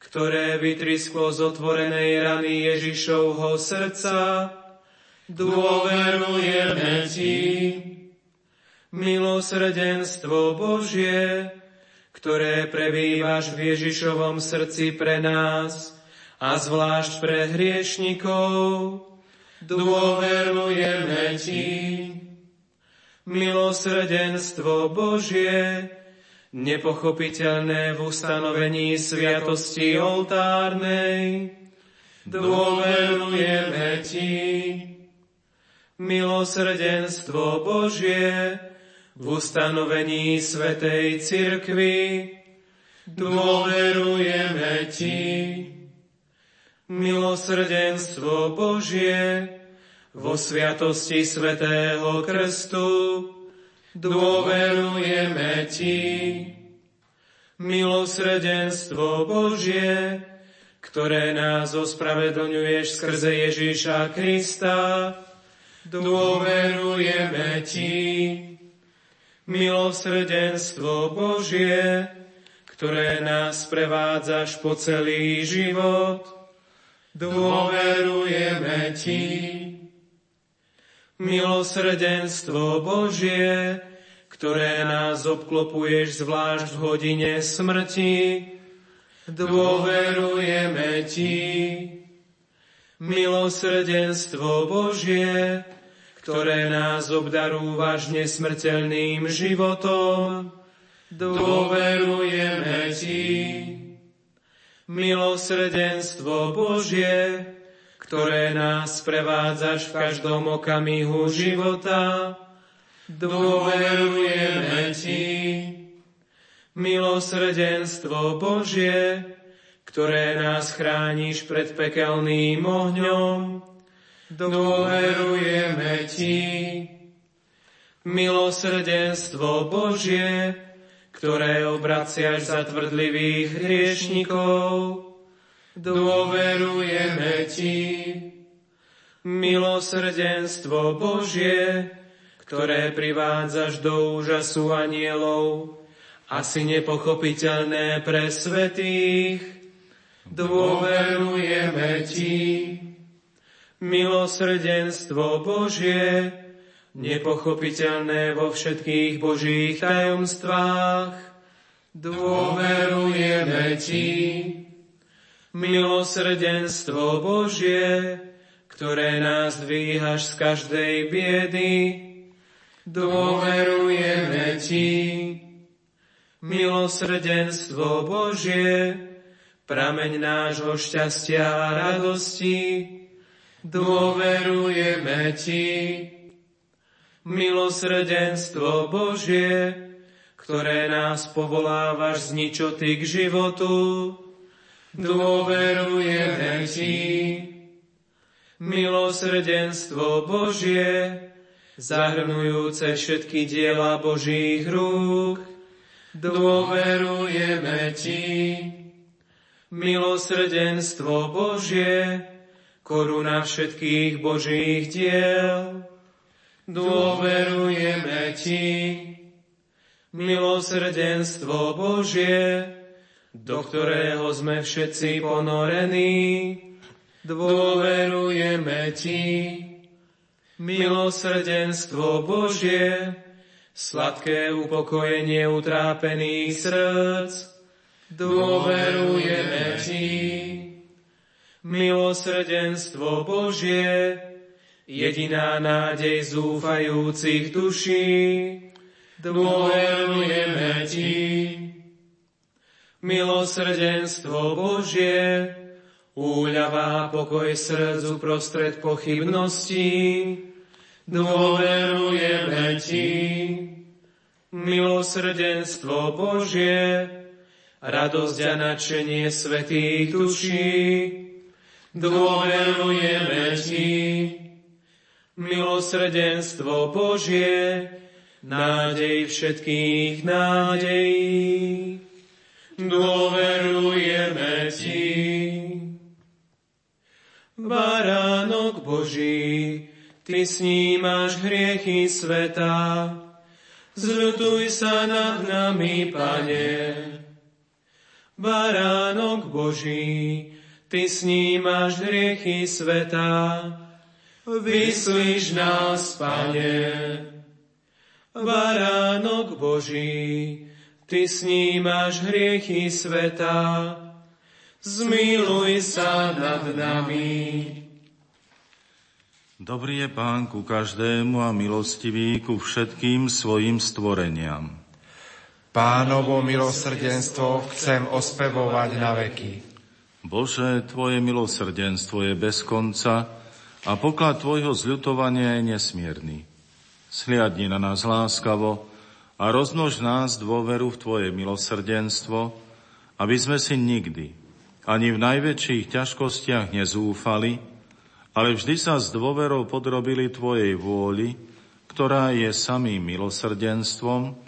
ktoré vytrisklo z otvorenej rany Ježišovho srdca. Dôverujeme Ti, milosrdenstvo Božie, ktoré prebývaš v Ježišovom srdci pre nás, a zvlášť pre hriešnikov. Dôverujeme Ti, milosrdenstvo Božie, nepochopiteľné v ustanovení sviatosti oltárnej. Dôverujeme Ti, milosrdenstvo Božie, v ustanovení Svetej Cirkvi. Dôverujeme Ti, milosrdenstvo Božie, vo sviatosti Svetého Krstu, dôverujeme Ti. Milosrdenstvo Božie, ktoré nás ospravedlňuješ skrze Ježíša Krista, dôverujeme Ti. Milosrdenstvo Božie, ktoré nás prevádzaš po celý život, dôverujeme Ti. Milosrdenstvo Božie, ktoré nás obklopuješ zvlášť v hodine smrti, dôverujeme Ti. Milosrdenstvo Božie, ktoré nás obdarúvaš nesmrteľným životom, dôverujeme Ti. Milosrdenstvo Božie, ktoré nás prevádzaš v každom okamihu života, dôverujeme Ti. Milosrdenstvo Božie, ktoré nás chrániš pred pekelným ohňom, dôverujeme Ti. Milosrdenstvo Božie, ktoré obraciaš za tvrdlivých hriešnikov, dôverujeme Ti. Milosrdenstvo Božie, ktoré privádzaš do úžasu anielov, asi nepochopiteľné pre svetých, dôverujeme Ti. Milosrdenstvo Božie, nepochopiteľné vo všetkých Božích tajomstvách, dôverujeme Ti. Milosrdenstvo Božie, ktoré nás dvíhaš z každej biedy, dôverujeme Ti. Milosrdenstvo Božie, prameň nášho šťastia a radosti, dôverujeme Ti. Milosrdenstvo Božie, ktoré nás povolávaš z ničoty k životu, dôverujeme Ti. Milosrdenstvo Božie, zahrnujúce všetky diela Božích rúk. Dôverujeme Ti. Milosrdenstvo Božie, koruna všetkých Božích diel. Dôverujeme Ti. Milosrdenstvo Božie, do ktorého sme všetci ponorení. Dôverujeme Ti milosrdenstvo Božie, sladké upokojenie utrápených srdc, dôverujeme Ti. Milosrdenstvo Božie, jediná nádej zúfajúcich duší, dôverujeme Ti. Milosrdenstvo Božie, úľava pokoj srdcu prostred pochybností, dôverujeme Ti. Milosrdenstvo Božie, radosť a nadšenie svetých duší, dôverujeme Ti. Milosrdenstvo Božie, nádej všetkých nádejí, dôverujeme Ti. Baránok Boží, Ty snímaš hriechy sveta, zľutuj sa nad nami, Pane. Baránok Boží, Ty snímaš hriechy sveta, vyslíš nás, Pane. Baránok Boží, Ty snímaš hriechy sveta, zmiluj sa nad nami. Dobrý je Pán ku každému a milostivý ku všetkým svojim stvoreniam. Pánovo milosrdenstvo chcem ospevovať na veky. Bože, Tvoje milosrdenstvo je bez konca a poklad Tvojho zľutovania je nesmierny. Sliadni na nás láskavo a roznož nás dôveru v Tvoje milosrdenstvo, aby sme si nikdy, ani v najväčších ťažkostiach nezúfali, ale vždy sa s dôverou podrobili Tvojej vôli, ktorá je samým milosrdenstvom,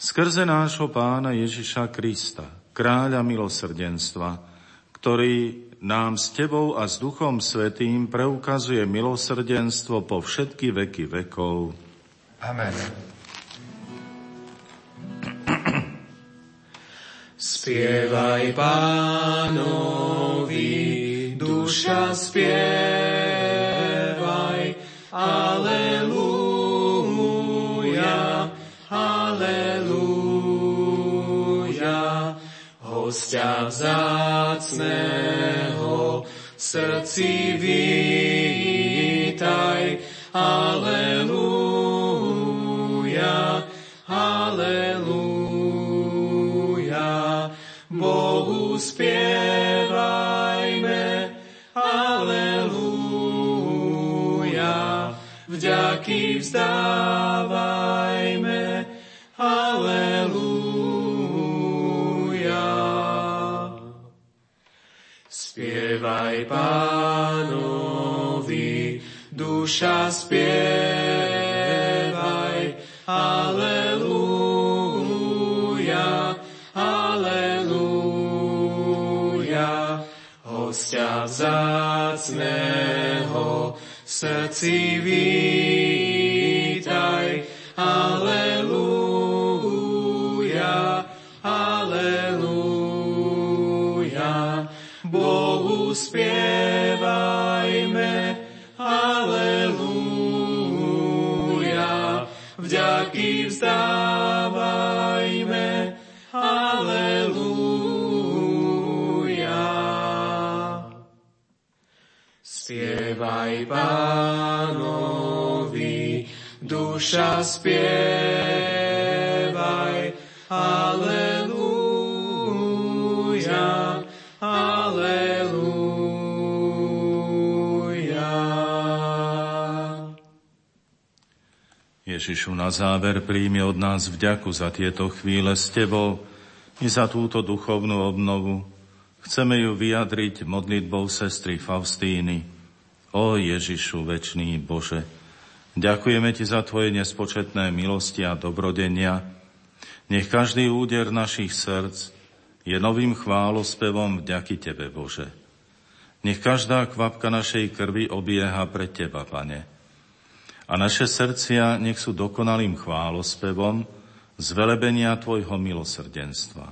Skrze nášho pána Ježiša Krista, kráľa milosrdenstva, ktorý nám s Tebou a s Duchom Svetým preukazuje milosrdenstvo po všetky veky vekov. Amen. Spievaj pánovi, duša spievaj, aleluja, aleluja. Hostia vzácného srdci vítaj, aleluja, spievajme, aleluja. Vďaky vzdávajme, aleluja. Spievaj pánovi, duša spievaj, vzácného srdci vítaj, pánovi, duša spievaj, aleluja, aleluja. Ježišu, na záver príjmi od nás vďaku za tieto chvíle s Tebou i za túto duchovnú obnovu. Chceme ju vyjadriť modlitbou sestry Faustíny. O Ježišu, večný Bože, ďakujeme Ti za Tvoje nespočetné milosti a dobrodenia. Nech každý úder našich srdc je novým chválospevom vďaky Tebe, Bože. Nech každá kvapka našej krvi obieha pre Teba, Pane. A naše srdcia nech sú dokonalým chválospevom z velebenia Tvojho milosrdenstva.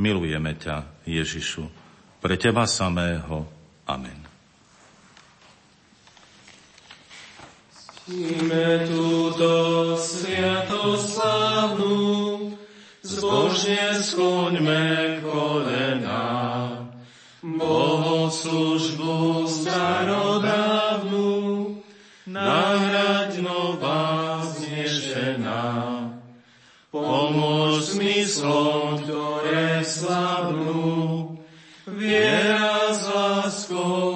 Milujeme ťa, Ježišu, pre Teba samého. Amen. Ime túto sviatoslávnu, zbožne skloňme kolena. Bohoslužbu starodávnu, nahrať nová znešená. Pomôž zmyslom, ktoré slabnú, viera s láskou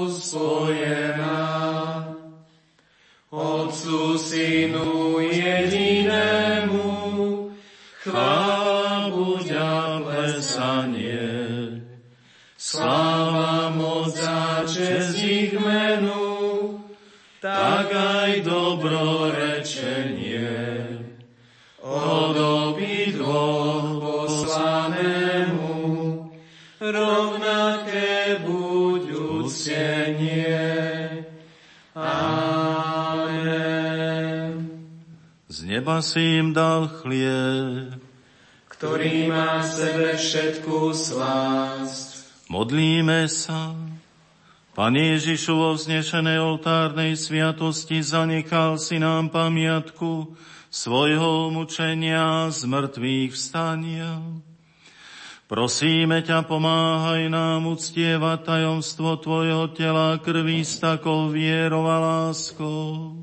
Z neba si im dal chlieb, Ktorý má v sebe všetku slásť, modlíme sa. Pane Ježišu, vo vznešenej oltárnej sviatosti zanechal si nám pamiatku svojho mučenia z mŕtvych vstania. Prosíme ťa, pomáhaj nám uctievať tajomstvo Tvojho tela krvi s takou vierou a láskou,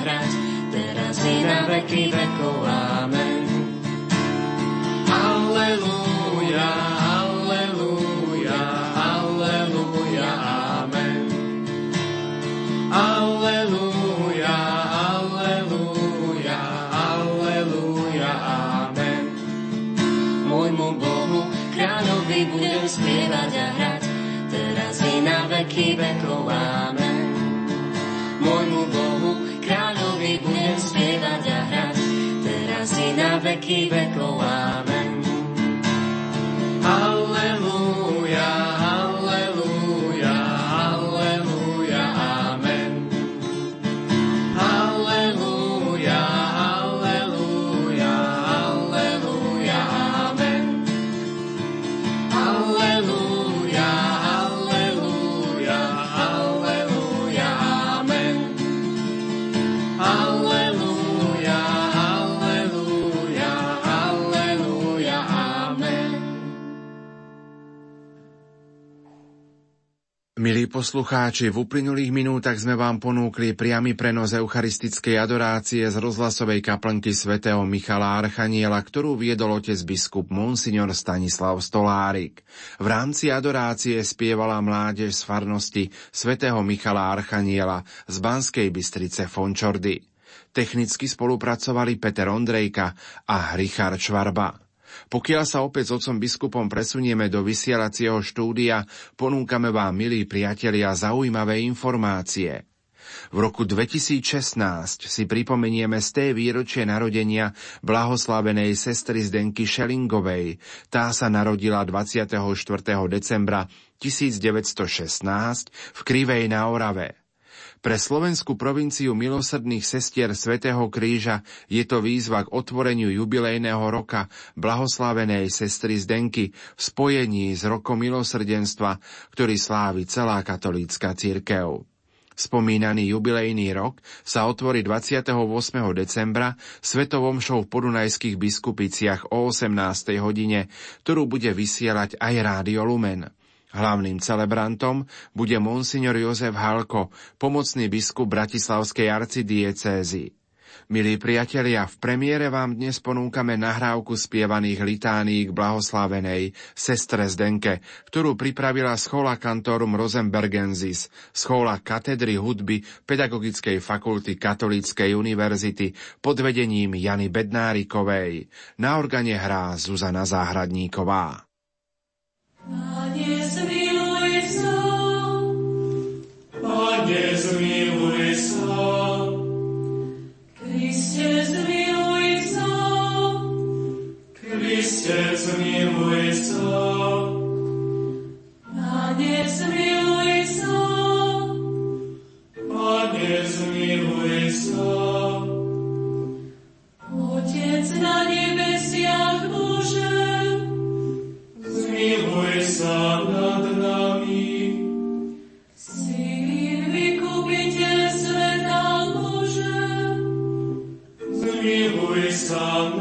hrať, teraz i na veky vekov. Amen. Na veky vekov. Amen. Poslucháči, v uplynulých minútach sme vám ponúkli priamy prenos eucharistickej adorácie z rozhlasovej kaplnky svätého Michala Archaniela, ktorú viedol otec biskup Monsignor Stanislav Stolárik. V rámci adorácie spievala mládež z farnosti svätého Michala Archaniela z Banskej Bystrice Fončordy. Technicky spolupracovali Peter Ondrejka a Richard Švarba. Pokiaľ sa opäť s otcom biskupom presunieme do vysielacieho štúdia, ponúkame vám, milí priatelia, zaujímavé informácie. V roku 2016 si pripomenieme z té výročie narodenia blahoslavenej sestry Zdenky Šelingovej. Tá sa narodila 24. decembra 1916 v Krivej na Orave. Pre slovenskú provinciu milosrdných sestier Svetého kríža je to výzva k otvoreniu jubilejného roka blahoslavenej sestry Zdenky v spojení s rokom milosrdenstva, ktorý slávi celá katolícka cirkev. Spomínaný jubilejný rok sa otvorí 28. decembra svetovom show v podunajských biskupiciach o 18. hodine, ktorú bude vysielať aj Rádio Lumen. Hlavným celebrantom bude monsignor Jozef Halko, pomocný biskup Bratislavskej arcidiecézy. Milí priatelia, v premiére vám dnes ponúkame nahrávku spievaných litánií k blahoslavenej sestre Zdenke, ktorú pripravila schola kantorum Rosenbergensis, schola katedry hudby Pedagogickej fakulty Katolíckej univerzity pod vedením Jany Bednárikovej. Na organe hrá Zuzana Záhradníková. Panie, zmiluj sa. Panie, zmiluj sa. Kriste, zmiluj sa. Kriste, zmiluj sa. Panie, zmiluj sa. Panie, zmiluj Some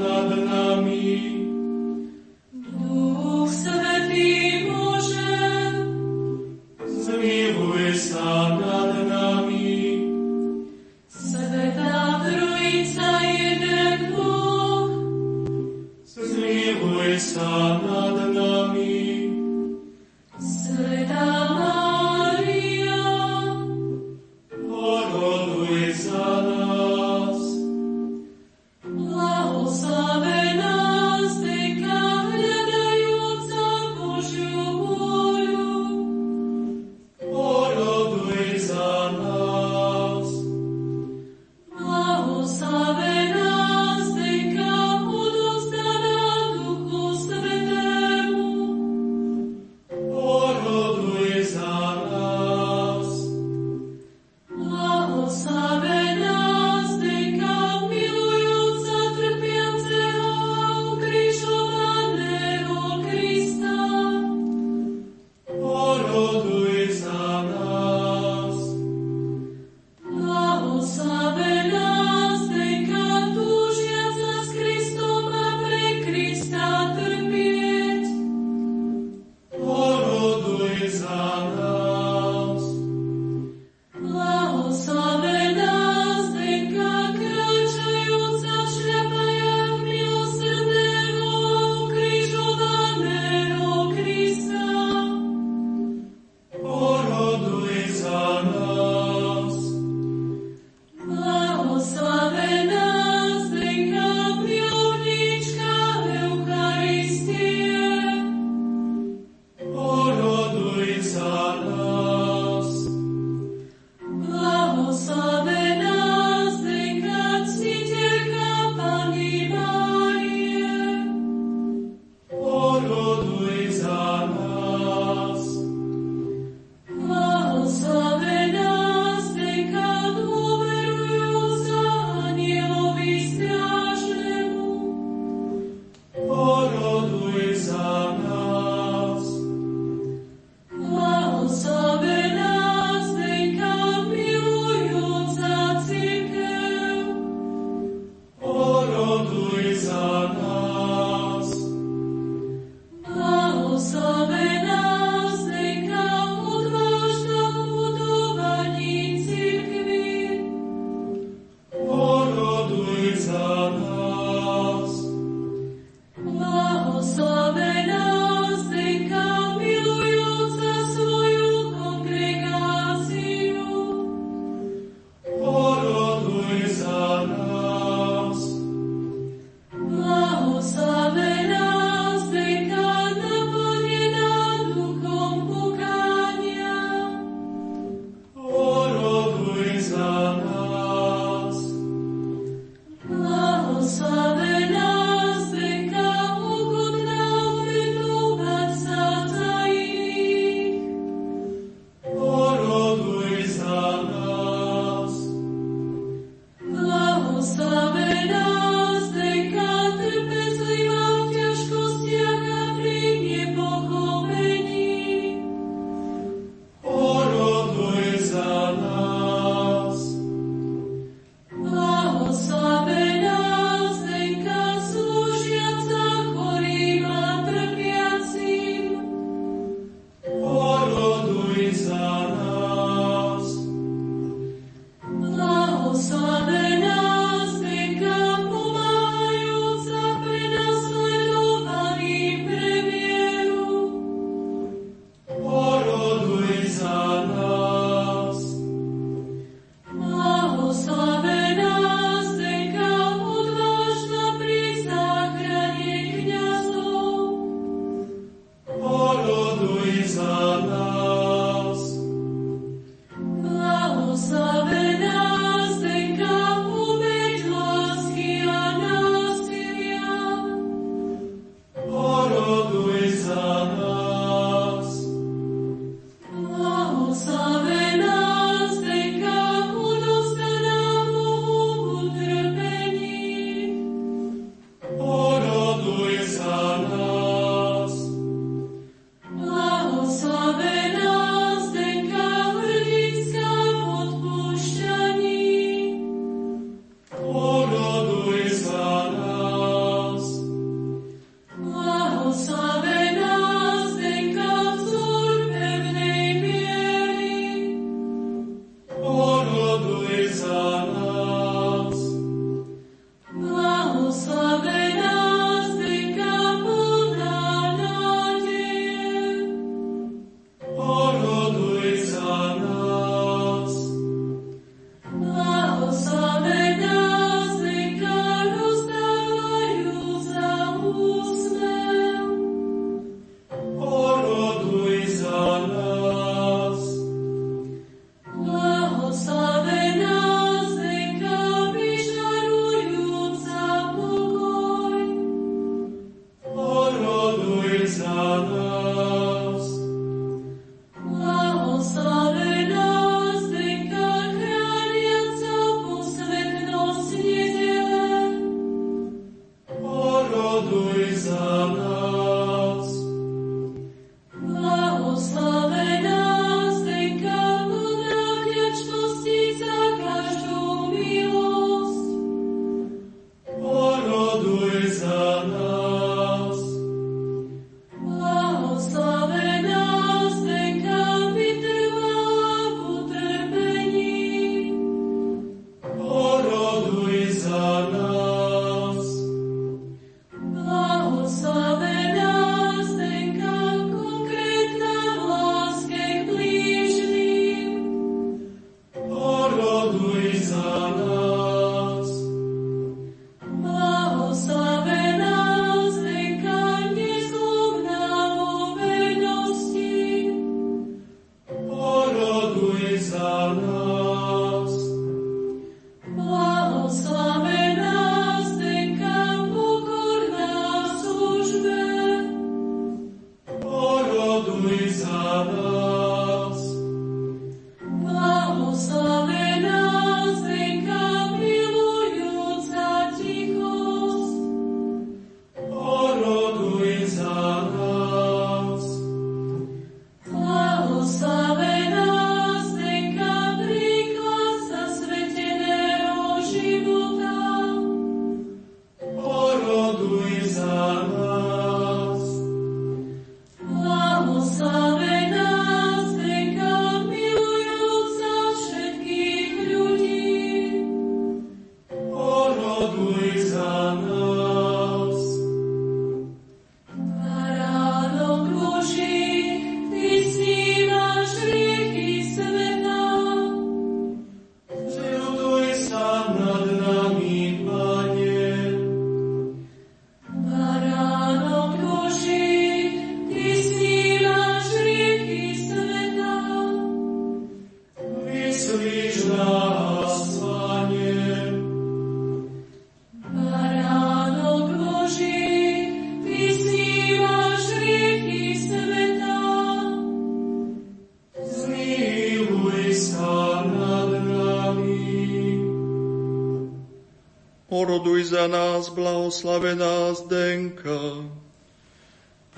blahoslavená Zdenka.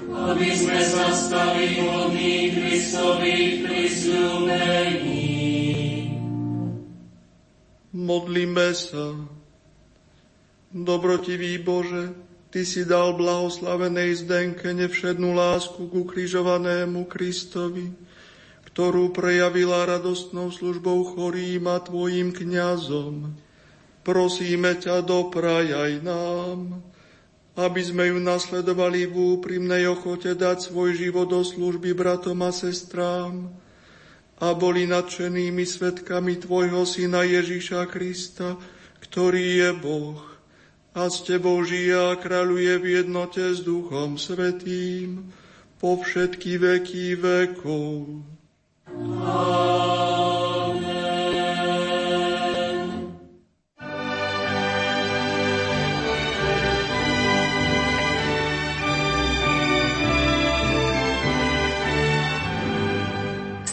Aby sme sa stali hodní Kristových prisľúbení. Modlíme sa. Dobrotivý Bože, Ty si dal blahoslavenej Zdenke nevšednú lásku k ukrižovanému Kristovi, ktorú prejavila radostnou službou chorým a Tvojim kňazom. Prosíme ťa, dopraj aj nám, aby sme ju nasledovali v úprimnej ochote dať svoj život do služby bratom a sestrám a boli nadšenými svetkami Tvojho Syna Ježíša Krista, ktorý je Boh a s Tebou žije a kráľuje v jednote s Duchom Svetým po všetky veky vekov. Amen.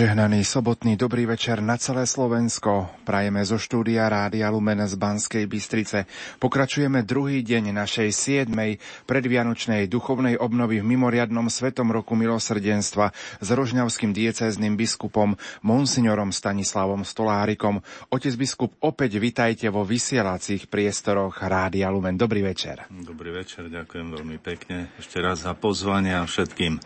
Požehnaný sobotný dobrý večer na celé Slovensko. Prajeme zo štúdia Rádia Lumen z Banskej Bystrice. Pokračujeme druhý deň našej siedmej predvianočnej duchovnej obnovy v mimoriadnom Svetom roku milosrdenstva s rožňavským diecézným biskupom Monsignorom Stanislavom Stolárikom. Otec biskup, opäť vitajte vo vysielacích priestoroch Rádia Lumen. Dobrý večer. Dobrý večer, ďakujem veľmi pekne. Ešte raz za pozvanie a všetkým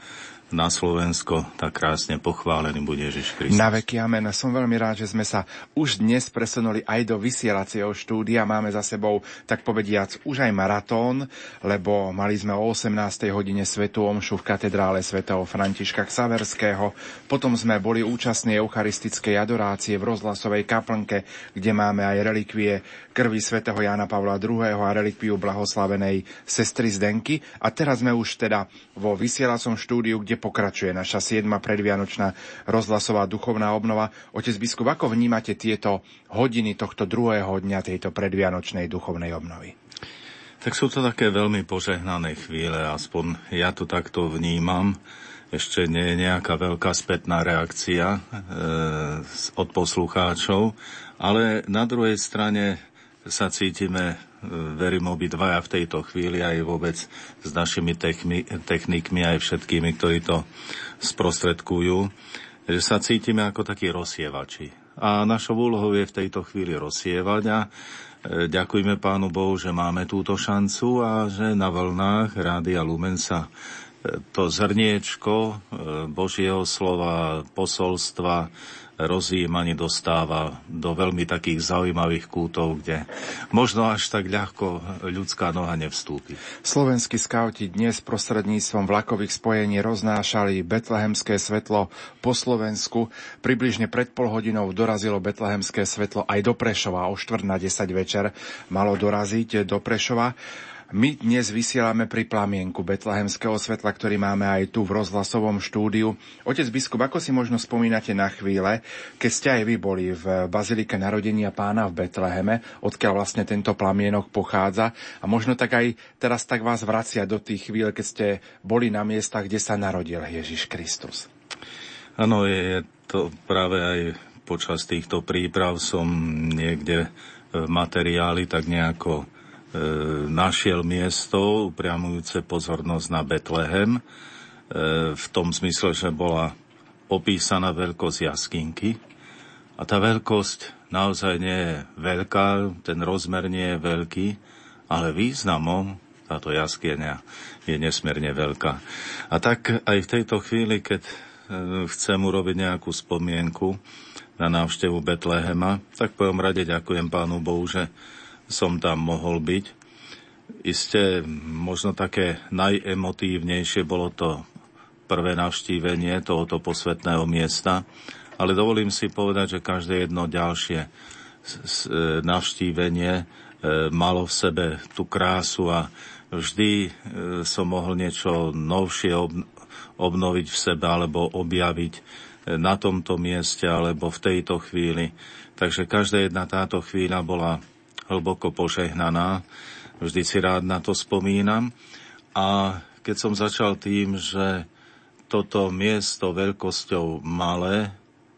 na Slovensko, tak krásne pochválený bude Ježiš Kristus. Na veky amen. Som veľmi rád, že sme sa už dnes presunuli aj do vysielacieho štúdia. Máme za sebou, tak povediac, už aj maratón, lebo mali sme o 18. hodine Svetu Omšu v katedrále svätého Františka Ksaverského. Potom sme boli účastní eucharistickej adorácie v rozhlasovej kaplnke, kde máme aj relikvie krvi svätého Jana Pavla II. a relikviu blahoslavenej sestry Zdenky. A teraz sme už teda vo vysielacom štúdiu, kde pokračuje naša 7. predvianočná rozhlasová duchovná obnova. Otec biskup, ako vnímate tieto hodiny tohto druhého dňa tejto predvianočnej duchovnej obnovy? Tak sú to také veľmi požehnané chvíle, aspoň ja to takto vnímam. Ešte nie je nejaká veľká spätná reakcia e, od poslucháčov, ale na druhej strane sa cítime, verím obidvaja v tejto chvíli aj vôbec s našimi techmi, technikmi aj všetkými, ktorí to sprostredkujú, že sa cítime ako takí rozsievači. A našou úlohou je v tejto chvíli rozsievať a e, ďakujeme Pánu Bohu, že máme túto šancu a že na vlnách Rádia Lumen sa e, to zrniečko Božieho slova, posolstva, rozjímaní dostáva do veľmi takých zaujímavých kútov, kde možno až tak ľahko ľudská noha nevstúpi. Slovenskí skauti dnes prostredníctvom vlakových spojení roznášali betlehemské svetlo po Slovensku. Približne pred pol hodinou dorazilo betlehemské svetlo aj do Prešova. O štvrt na 10 večer malo doraziť do Prešova. My dnes vysielame pri plamienku betlehemského svetla, ktorý máme aj tu v rozhlasovom štúdiu. Otec biskup, ako si možno spomínate na chvíle, keď ste aj vy boli v Bazilike narodenia pána v Betleheme, odkiaľ vlastne tento plamienok pochádza a možno tak aj teraz tak vás vracia do tých chvíľ, keď ste boli na miestach, kde sa narodil Ježiš Kristus. Áno, je to práve aj počas týchto príprav som niekde v materiáli tak nejako E, našiel miesto upriamujúce pozornosť na Betlehem, e, v tom zmysle, že bola opísaná veľkosť jaskinky. A tá veľkosť naozaj nie je veľká, ten rozmer nie je veľký, ale významom táto jaskyňa je nesmierne veľká. A tak aj v tejto chvíli, keď e, chcem urobiť nejakú spomienku na návštevu Betlehema, tak v prvom rade ďakujem Pánu Bohu, že som tam mohol byť. Isté, možno také najemotívnejšie bolo to prvé navštívenie tohoto posvetného miesta, ale dovolím si povedať, že každé jedno ďalšie navštívenie e, malo v sebe tú krásu a vždy e, som mohol niečo novšie obnoviť v sebe alebo objaviť e, na tomto mieste alebo v tejto chvíli. Takže každá jedna táto chvíľa bola hlboko požehnaná. Vždy si rád na to spomínam. A keď som začal tým, že toto miesto veľkosťou malé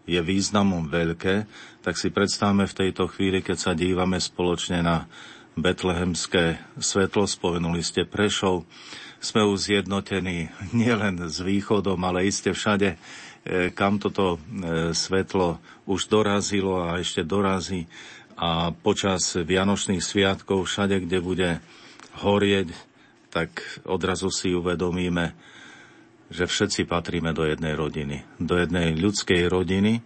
je významom veľké, tak si predstavme v tejto chvíli, keď sa dívame spoločne na betlehemské svetlo, spomenuli ste Prešov, sme už zjednotení nielen s východom, ale iste všade, e, kam toto e, svetlo už dorazilo a ešte dorazí a počas Vianočných sviatkov všade, kde bude horieť, tak odrazu si uvedomíme, že všetci patríme do jednej rodiny, do jednej ľudskej rodiny,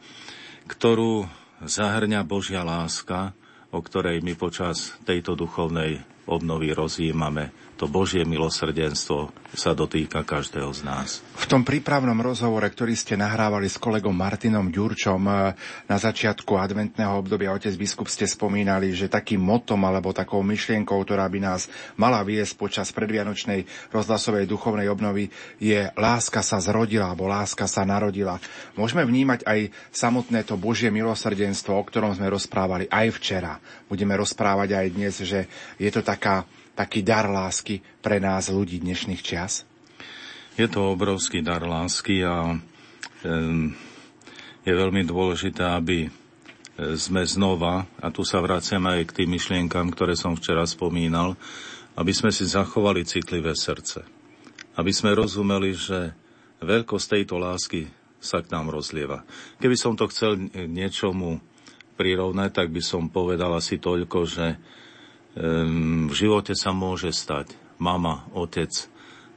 ktorú zahrňa Božia láska, o ktorej my počas tejto duchovnej obnovy rozjímame to Božie milosrdenstvo sa dotýka každého z nás. V tom prípravnom rozhovore, ktorý ste nahrávali s kolegom Martinom Ďurčom eh, na začiatku adventného obdobia, otec biskup, ste spomínali, že takým motom alebo takou myšlienkou, ktorá by nás mala viesť počas predvianočnej rozhlasovej duchovnej obnovy, je láska sa zrodila alebo láska sa narodila. Môžeme vnímať aj samotné to Božie milosrdenstvo, o ktorom sme rozprávali aj včera. Budeme rozprávať aj dnes, že je to taká taký dar lásky pre nás ľudí dnešných čias? Je to obrovský dar lásky a je veľmi dôležité, aby e, sme znova, a tu sa vraciam aj k tým myšlienkam, ktoré som včera spomínal, aby sme si zachovali citlivé srdce. Aby sme rozumeli, že veľkosť tejto lásky sa k nám rozlieva. Keby som to chcel niečomu prirovnať, tak by som povedal asi toľko, že v živote sa môže stať, mama, otec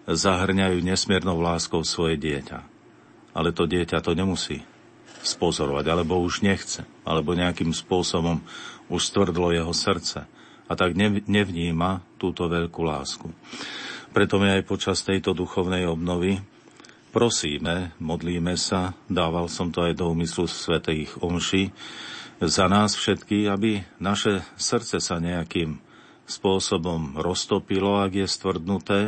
zahrňajú nesmiernou láskou svoje dieťa. Ale to dieťa to nemusí spozorovať, alebo už nechce, alebo nejakým spôsobom už stvrdlo jeho srdce a tak nevníma túto veľkú lásku. Preto my aj počas tejto duchovnej obnovy prosíme, modlíme sa, dával som to aj do úmyslu svetých omší, za nás všetky, aby naše srdce sa nejakým spôsobom roztopilo, ak je stvrdnuté,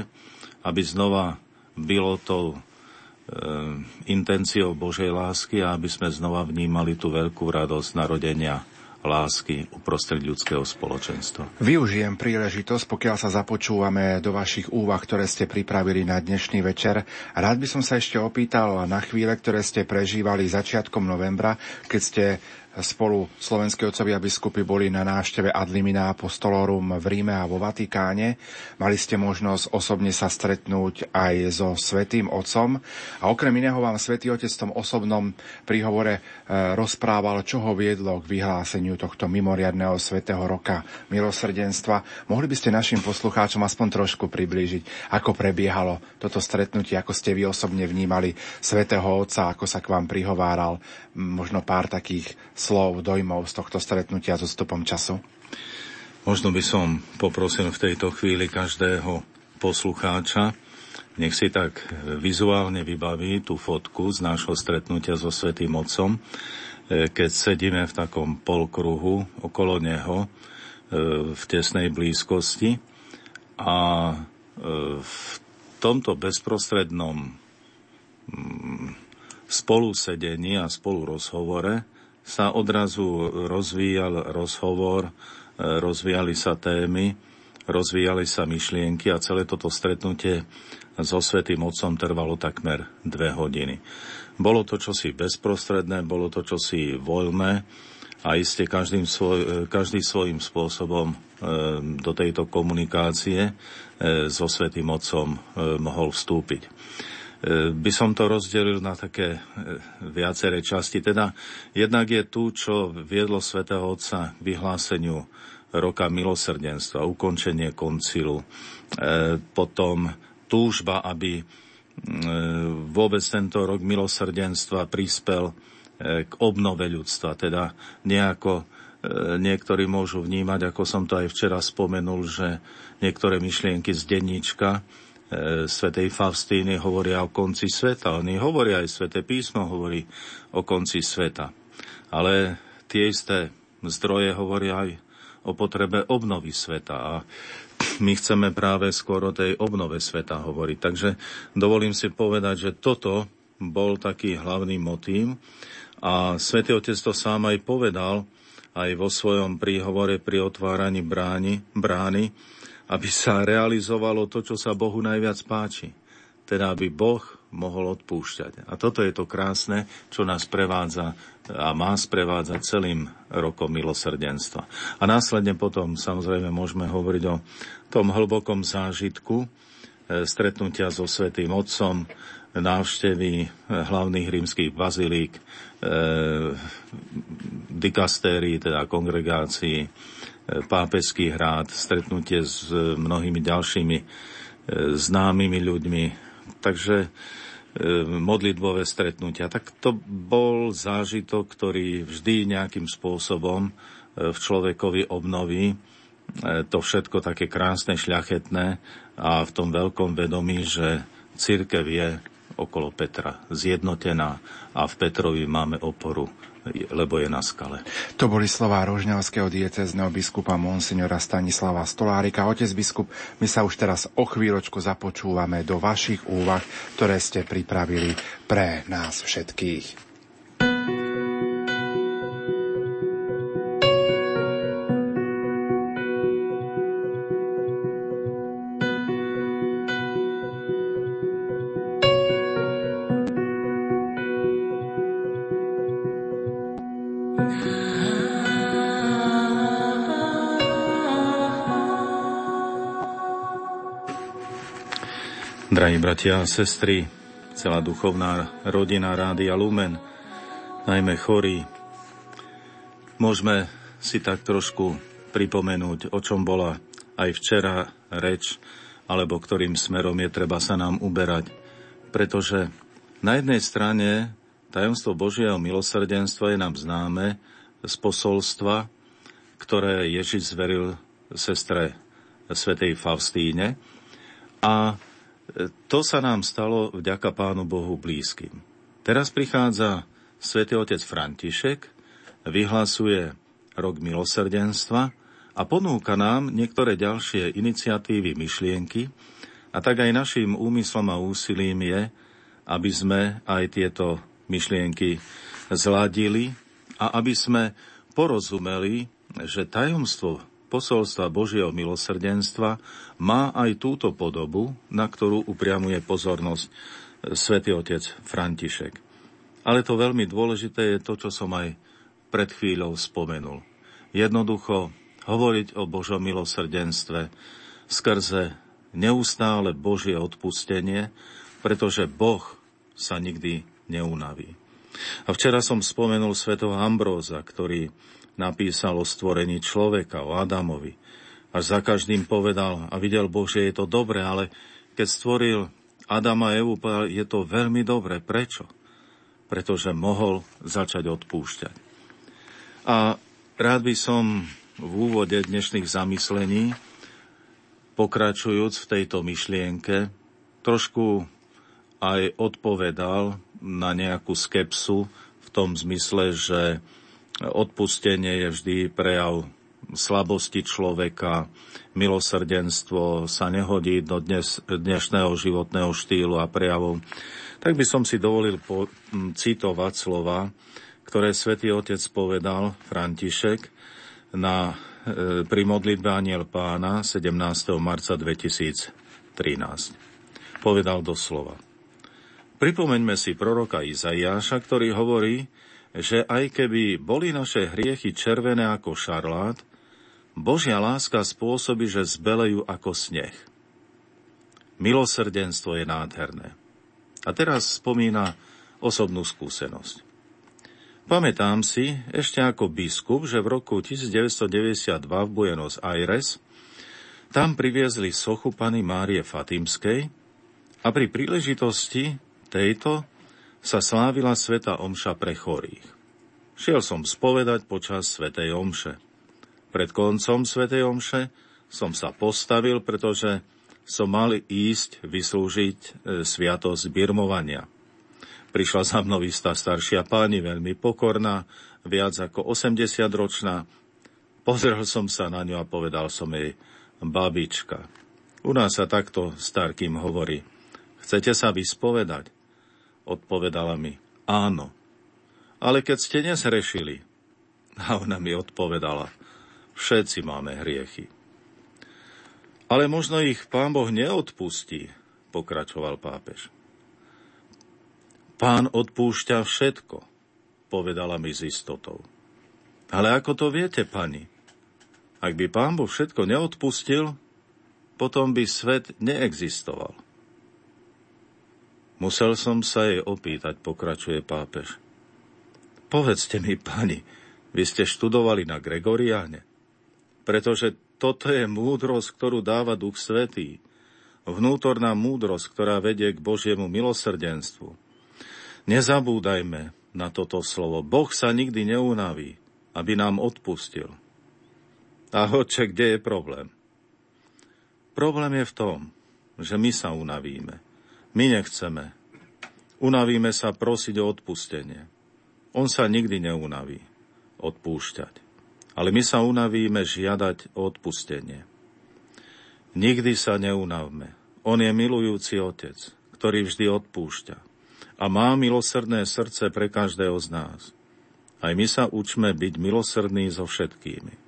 aby znova bylo to e, intenciou Božej lásky a aby sme znova vnímali tú veľkú radosť narodenia lásky uprostred ľudského spoločenstva. Využijem príležitosť, pokiaľ sa započúvame do vašich úvah, ktoré ste pripravili na dnešný večer. Rád by som sa ešte opýtal na chvíle, ktoré ste prežívali začiatkom novembra, keď ste spolu slovenskí otcovia biskupy boli na návšteve Ad limina apostolorum v Ríme a vo Vatikáne. Mali ste možnosť osobne sa stretnúť aj so Svetým Otcom a okrem iného vám Svetý Otec v tom osobnom príhovore e, rozprával, čo ho viedlo k vyhláseniu tohto mimoriadného Svetého roka milosrdenstva. Mohli by ste našim poslucháčom aspoň trošku priblížiť, ako prebiehalo toto stretnutie, ako ste vy osobne vnímali Svetého Otca, ako sa k vám prihováral, možno pár takých slov, dojmov z tohto stretnutia so stupom času? Možno by som poprosil v tejto chvíli každého poslucháča, nech si tak vizuálne vybaví tú fotku z nášho stretnutia so Svetým Otcom, e, keď sedíme v takom polkruhu okolo neho e, v tesnej blízkosti a e, v tomto bezprostrednom mm, spolusedení a spolu rozhovore sa odrazu rozvíjal rozhovor, e, rozvíjali sa témy, rozvíjali sa myšlienky a celé toto stretnutie so Svetým Otcom trvalo takmer dve hodiny. Bolo to čosi bezprostredné, bolo to čosi voľné a iste každým svoj, e, každý svojím spôsobom e, do tejto komunikácie so Svetým Otcom mohol vstúpiť. E, by som to rozdelil na také e, viaceré časti. Teda jednak je tu, čo viedlo svätého Otca k vyhláseniu roka milosrdenstva, ukončenie koncilu, e, potom túžba, aby vôbec tento rok milosrdenstva prispel k obnove ľudstva. Teda nejako niektorí môžu vnímať, ako som to aj včera spomenul, že niektoré myšlienky z denníčka svetej Faustíny hovoria o konci sveta. Oni hovoria aj Sveté písmo hovorí o konci sveta. Ale tie isté zdroje hovoria aj o potrebe obnovy sveta. A my chceme práve skôr o tej obnove sveta hovoriť. Takže dovolím si povedať, že toto bol taký hlavný motív. A svätý Otec to sám aj povedal, aj vo svojom príhovore pri otváraní brány, brány aby sa realizovalo to, čo sa Bohu najviac páči. Teda, aby Boh mohol odpúšťať. A toto je to krásne, čo nás prevádza a má sprevádzať celým rokom milosrdenstva. A následne potom samozrejme môžeme hovoriť o tom hlbokom zážitku e, stretnutia so Svetým Otcom, návštevy e, hlavných rímskych bazilík, e, teda kongregácií, pápežský hrad, stretnutie s mnohými ďalšími e, známymi ľuďmi. Takže e, modlitbové stretnutia. Tak to bol zážitok, ktorý vždy nejakým spôsobom e, v človekovi obnoví to všetko také krásne, šľachetné a v tom veľkom vedomí, že církev je okolo Petra zjednotená a v Petrovi máme oporu lebo je na skale. To boli slová rožňavského diecezneho biskupa Monsignora Stanislava Stolárika. Otec biskup, my sa už teraz o chvíľočku započúvame do vašich úvah, ktoré ste pripravili pre nás všetkých. Drahí bratia a sestry, celá duchovná rodina Rádia Lumen, najmä chorí, môžeme si tak trošku pripomenúť, o čom bola aj včera reč, alebo ktorým smerom je treba sa nám uberať. Pretože na jednej strane tajomstvo Božieho milosrdenstva je nám známe z posolstva, ktoré Ježiš zveril sestre svätej Faustíne a to sa nám stalo vďaka Pánu Bohu blízkym. Teraz prichádza svätý otec František, vyhlasuje rok milosrdenstva a ponúka nám niektoré ďalšie iniciatívy, myšlienky a tak aj našim úmyslom a úsilím je, aby sme aj tieto myšlienky zladili a aby sme porozumeli, že tajomstvo posolstva Božieho milosrdenstva má aj túto podobu, na ktorú upriamuje pozornosť svätý otec František. Ale to veľmi dôležité je to, čo som aj pred chvíľou spomenul. Jednoducho hovoriť o Božom milosrdenstve skrze neustále Božie odpustenie, pretože Boh sa nikdy neunaví. A včera som spomenul svätého Ambróza, ktorý napísal o stvorení človeka, o Adamovi. Až za každým povedal a videl Boh, že je to dobre, ale keď stvoril Adama a Evu, povedal, je to veľmi dobre. Prečo? Pretože mohol začať odpúšťať. A rád by som v úvode dnešných zamyslení, pokračujúc v tejto myšlienke, trošku aj odpovedal na nejakú skepsu v tom zmysle, že Odpustenie je vždy prejav slabosti človeka, milosrdenstvo sa nehodí do dnes, dnešného životného štýlu a prejavov. Tak by som si dovolil po, citovať slova, ktoré svätý Otec povedal, František, na, e, pri modlitbe Aniel Pána 17. marca 2013. Povedal doslova. Pripomeňme si proroka Izaiáša, ktorý hovorí, že aj keby boli naše hriechy červené ako šarlát, Božia láska spôsobí, že zbelejú ako sneh. Milosrdenstvo je nádherné. A teraz spomína osobnú skúsenosť. Pamätám si ešte ako biskup, že v roku 1992 v Buenos Aires tam priviezli sochu Pany Márie Fatimskej a pri príležitosti tejto sa slávila Sveta Omša pre chorých. Šiel som spovedať počas Svetej Omše. Pred koncom Svetej Omše som sa postavil, pretože som mal ísť vyslúžiť e, sviatosť birmovania. Prišla za mnou istá staršia páni, veľmi pokorná, viac ako 80-ročná. Pozrel som sa na ňu a povedal som jej, babička. U nás sa takto starkým hovorí. Chcete sa vyspovedať? Odpovedala mi, áno. Ale keď ste nezrešili, a ona mi odpovedala, všetci máme hriechy. Ale možno ich pán Boh neodpustí, pokračoval pápež. Pán odpúšťa všetko, povedala mi s istotou. Ale ako to viete, pani? Ak by pán Boh všetko neodpustil, potom by svet neexistoval. Musel som sa jej opýtať, pokračuje pápež. Povedzte mi, pani, vy ste študovali na Gregoriáne? Pretože toto je múdrosť, ktorú dáva Duch Svetý. Vnútorná múdrosť, ktorá vedie k Božiemu milosrdenstvu. Nezabúdajme na toto slovo. Boh sa nikdy neunaví, aby nám odpustil. A hoďče, kde je problém? Problém je v tom, že my sa unavíme. My nechceme. Unavíme sa prosiť o odpustenie. On sa nikdy neunaví odpúšťať. Ale my sa unavíme žiadať o odpustenie. Nikdy sa neunavme. On je milujúci otec, ktorý vždy odpúšťa. A má milosrdné srdce pre každého z nás. Aj my sa učme byť milosrdní so všetkými.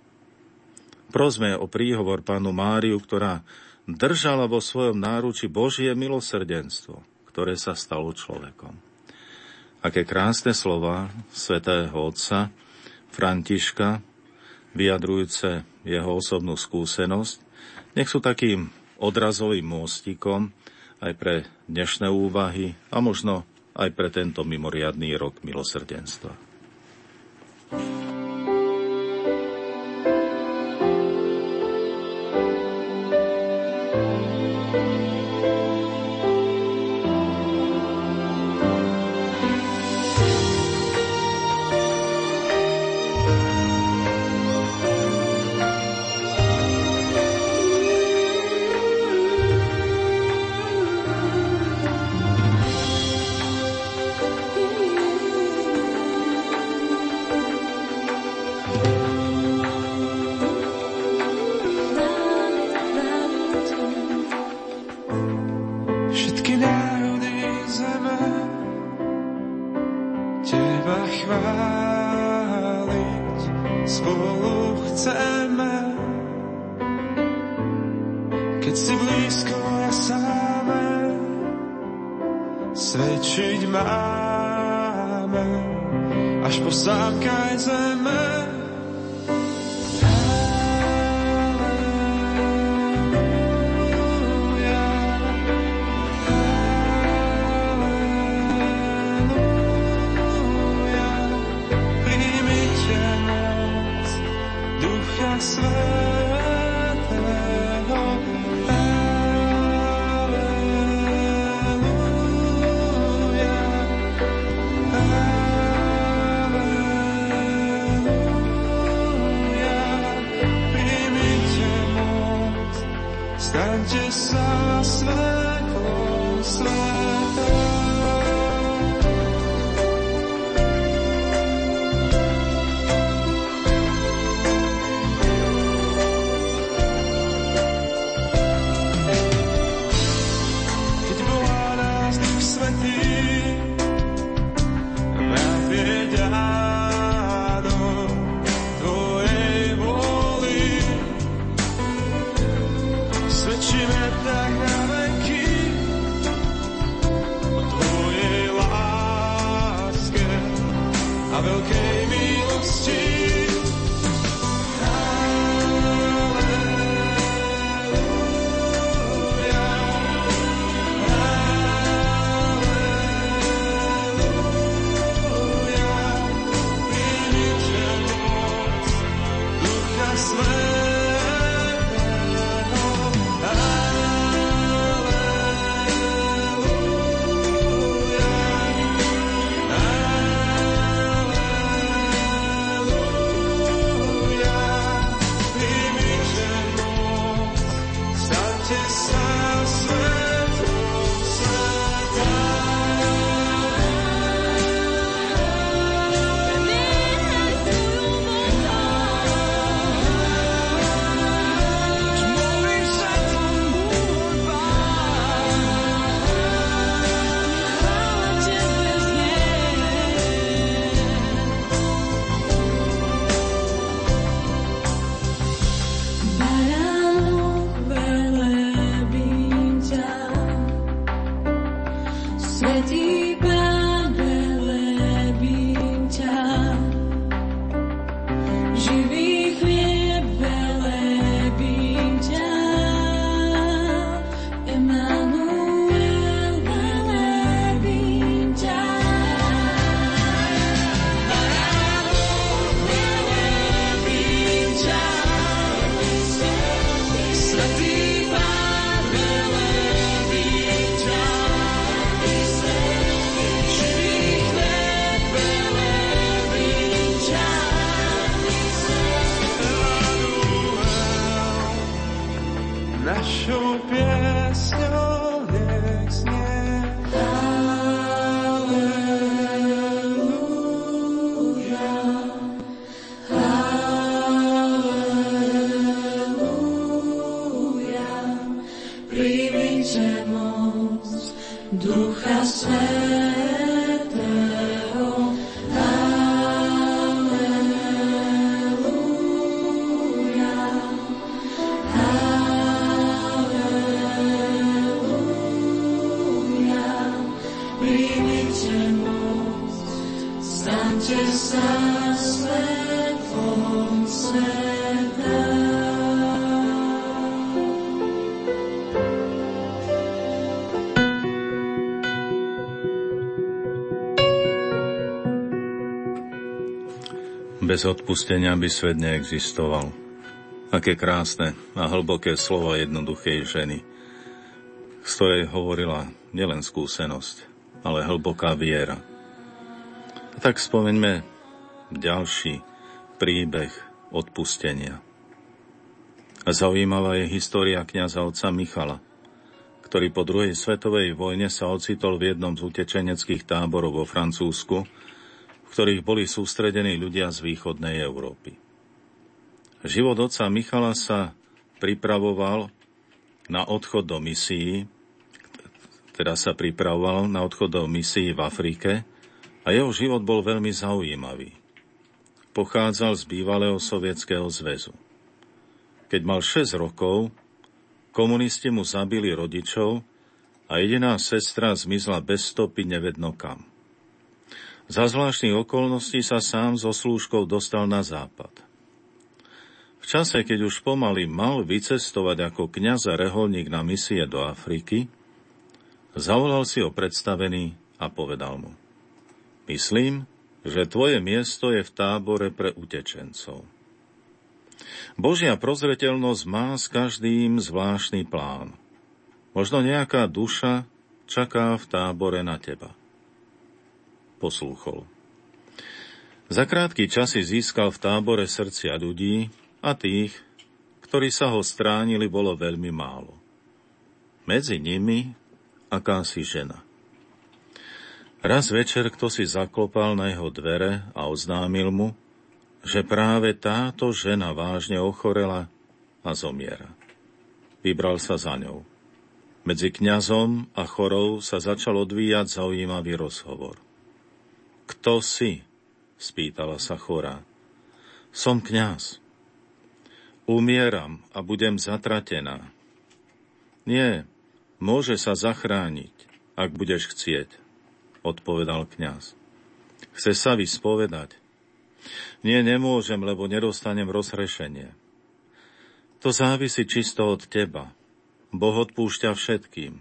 Prosme o príhovor pánu Máriu, ktorá držala vo svojom náruči Božie milosrdenstvo, ktoré sa stalo človekom. Aké krásne slova svätého otca Františka, vyjadrujúce jeho osobnú skúsenosť, nech sú takým odrazovým môstikom aj pre dnešné úvahy a možno aj pre tento mimoriadný rok milosrdenstva. našou chváliť, spolu chceme. Keď si blízko, ja sáme, svedčiť máme, až po sámkaj zeme. Bez odpustenia by svet neexistoval. Aké krásne a hlboké slova jednoduchej ženy, z ktorej hovorila nielen skúsenosť, ale hlboká viera. A tak spomeňme ďalší príbeh odpustenia. Zaujímavá je história kniaza otca Michala, ktorý po druhej svetovej vojne sa ocitol v jednom z utečeneckých táborov vo Francúzsku, ktorých boli sústredení ľudia z východnej Európy. Život otca Michala sa pripravoval na odchod do misií, teda sa pripravoval na odchod do misií v Afrike a jeho život bol veľmi zaujímavý. Pochádzal z bývalého sovietského zväzu. Keď mal 6 rokov, komunisti mu zabili rodičov a jediná sestra zmizla bez stopy nevedno kam. Za zvláštnych okolností sa sám so slúžkou dostal na západ. V čase, keď už pomaly mal vycestovať ako kňaz a reholník na misie do Afriky, zavolal si ho predstavený a povedal mu Myslím, že tvoje miesto je v tábore pre utečencov. Božia prozreteľnosť má s každým zvláštny plán. Možno nejaká duša čaká v tábore na teba poslúchol. Za krátky čas si získal v tábore srdcia ľudí a tých, ktorí sa ho stránili, bolo veľmi málo. Medzi nimi akási žena. Raz večer kto si zaklopal na jeho dvere a oznámil mu, že práve táto žena vážne ochorela a zomiera. Vybral sa za ňou. Medzi kňazom a chorou sa začal odvíjať zaujímavý rozhovor. Kto si? spýtala sa chorá. Som kňaz. Umieram a budem zatratená. Nie, môže sa zachrániť, ak budeš chcieť, odpovedal kňaz. Chce sa vyspovedať? Nie, nemôžem, lebo nedostanem rozhrešenie. To závisí čisto od teba. Boh odpúšťa všetkým.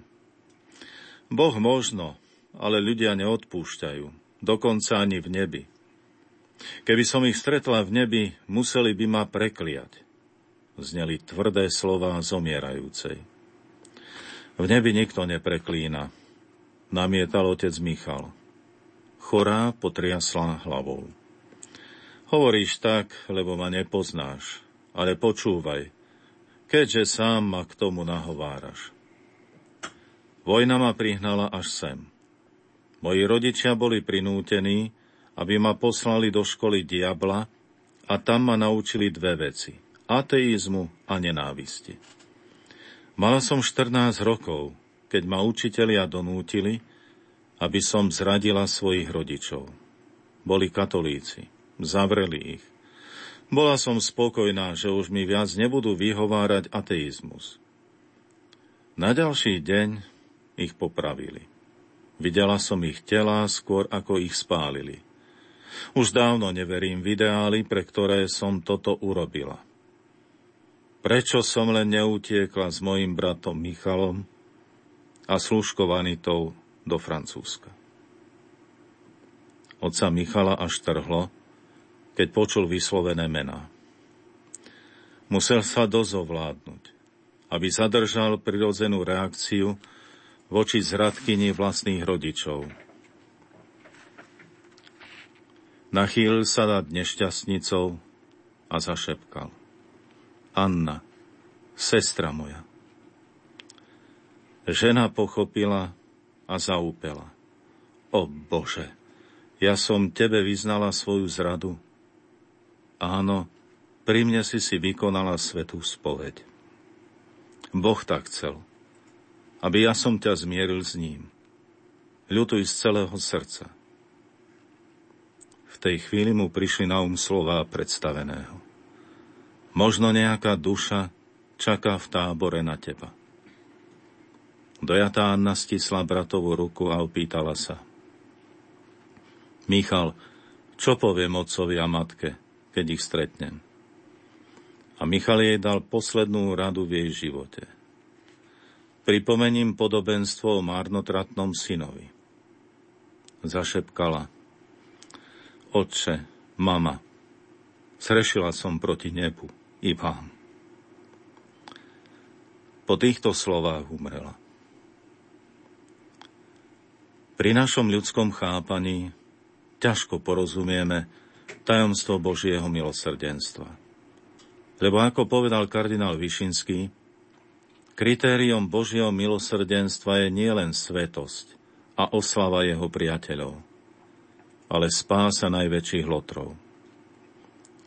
Boh možno, ale ľudia neodpúšťajú dokonca ani v nebi. Keby som ich stretla v nebi, museli by ma prekliať. Zneli tvrdé slova zomierajúcej. V nebi nikto nepreklína, namietal otec Michal. Chorá potriasla hlavou. Hovoríš tak, lebo ma nepoznáš, ale počúvaj, keďže sám ma k tomu nahováraš. Vojna ma prihnala až sem. Moji rodičia boli prinútení, aby ma poslali do školy diabla a tam ma naučili dve veci. Ateizmu a nenávisti. Mala som 14 rokov, keď ma učitelia donútili, aby som zradila svojich rodičov. Boli katolíci, zavreli ich. Bola som spokojná, že už mi viac nebudú vyhovárať ateizmus. Na ďalší deň ich popravili. Videla som ich tela skôr, ako ich spálili. Už dávno neverím v ideály, pre ktoré som toto urobila. Prečo som len neutiekla s mojim bratom Michalom a služkovanitou do Francúzska? Otca Michala až trhlo, keď počul vyslovené mená. Musel sa dozovládnuť, aby zadržal prirodzenú reakciu, voči zradkyni vlastných rodičov. Nachýlil sa nad nešťastnicou a zašepkal. Anna, sestra moja, Žena pochopila a zaúpela. O Bože, ja som tebe vyznala svoju zradu. Áno, pri mne si si vykonala svetú spoveď. Boh tak chcel, aby ja som ťa zmieril s ním. Ľutuj z celého srdca. V tej chvíli mu prišli na um slová predstaveného. Možno nejaká duša čaká v tábore na teba. Dojatá Anna stisla bratovú ruku a opýtala sa. Michal, čo poviem otcovi a matke, keď ich stretnem? A Michal jej dal poslednú radu v jej živote. Pripomením podobenstvo o marnotratnom synovi. Zašepkala. Otče, mama, zrešila som proti nebu i vám. Po týchto slovách umrela. Pri našom ľudskom chápaní ťažko porozumieme tajomstvo Božieho milosrdenstva. Lebo ako povedal kardinál Višinský, kritériom Božieho milosrdenstva je nielen svetosť a oslava jeho priateľov, ale spása najväčších lotrov.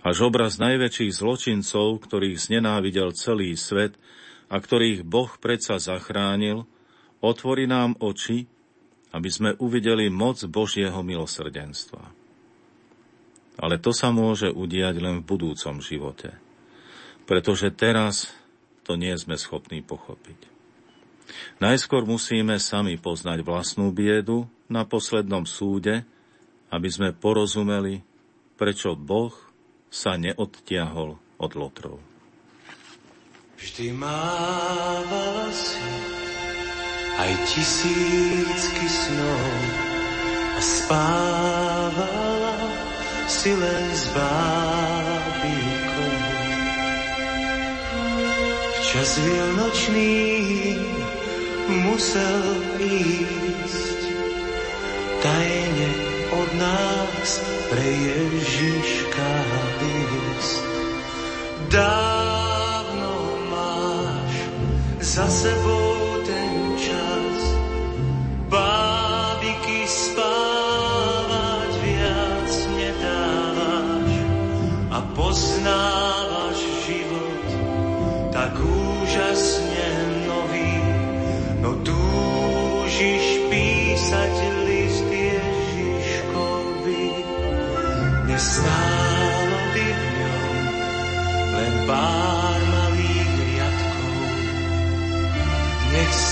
Až obraz najväčších zločincov, ktorých znenávidel celý svet a ktorých Boh predsa zachránil, otvorí nám oči aby sme uvideli moc Božieho milosrdenstva. Ale to sa môže udiať len v budúcom živote, pretože teraz to nie sme schopní pochopiť. Najskôr musíme sami poznať vlastnú biedu na poslednom súde, aby sme porozumeli, prečo Boh sa neodtiahol od lotrov. Vždy mávala si aj tisícky snov a spávala si len s Včas vianočný musel ísť tajne od nás pre Ježiška list. Dávno máš za sebou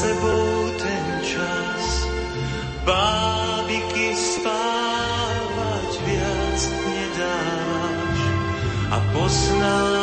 sebou ten čas, bábiky spáť a poznávaš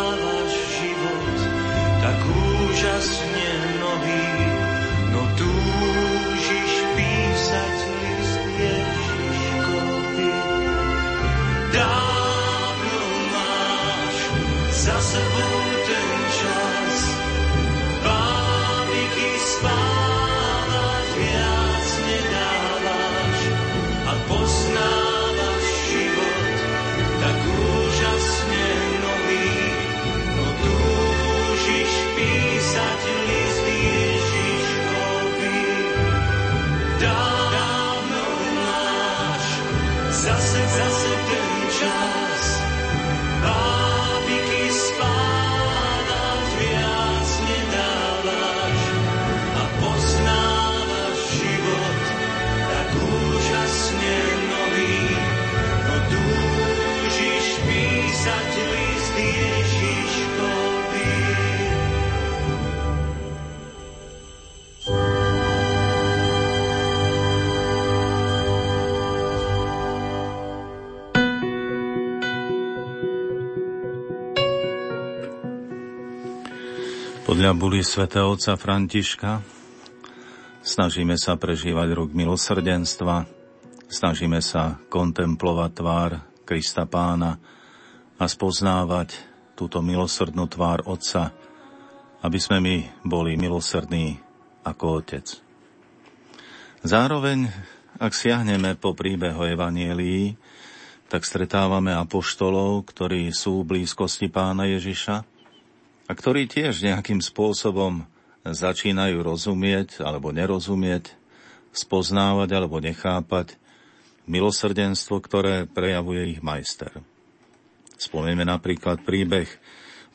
Podľa buli svätého otca Františka snažíme sa prežívať rok milosrdenstva, snažíme sa kontemplovať tvár Krista Pána a spoznávať túto milosrdnú tvár Otca, aby sme my boli milosrdní ako Otec. Zároveň, ak siahneme po príbehu Evanielii, tak stretávame apoštolov, ktorí sú v blízkosti pána Ježiša, a ktorí tiež nejakým spôsobom začínajú rozumieť alebo nerozumieť, spoznávať alebo nechápať milosrdenstvo, ktoré prejavuje ich majster. Spomenieme napríklad príbeh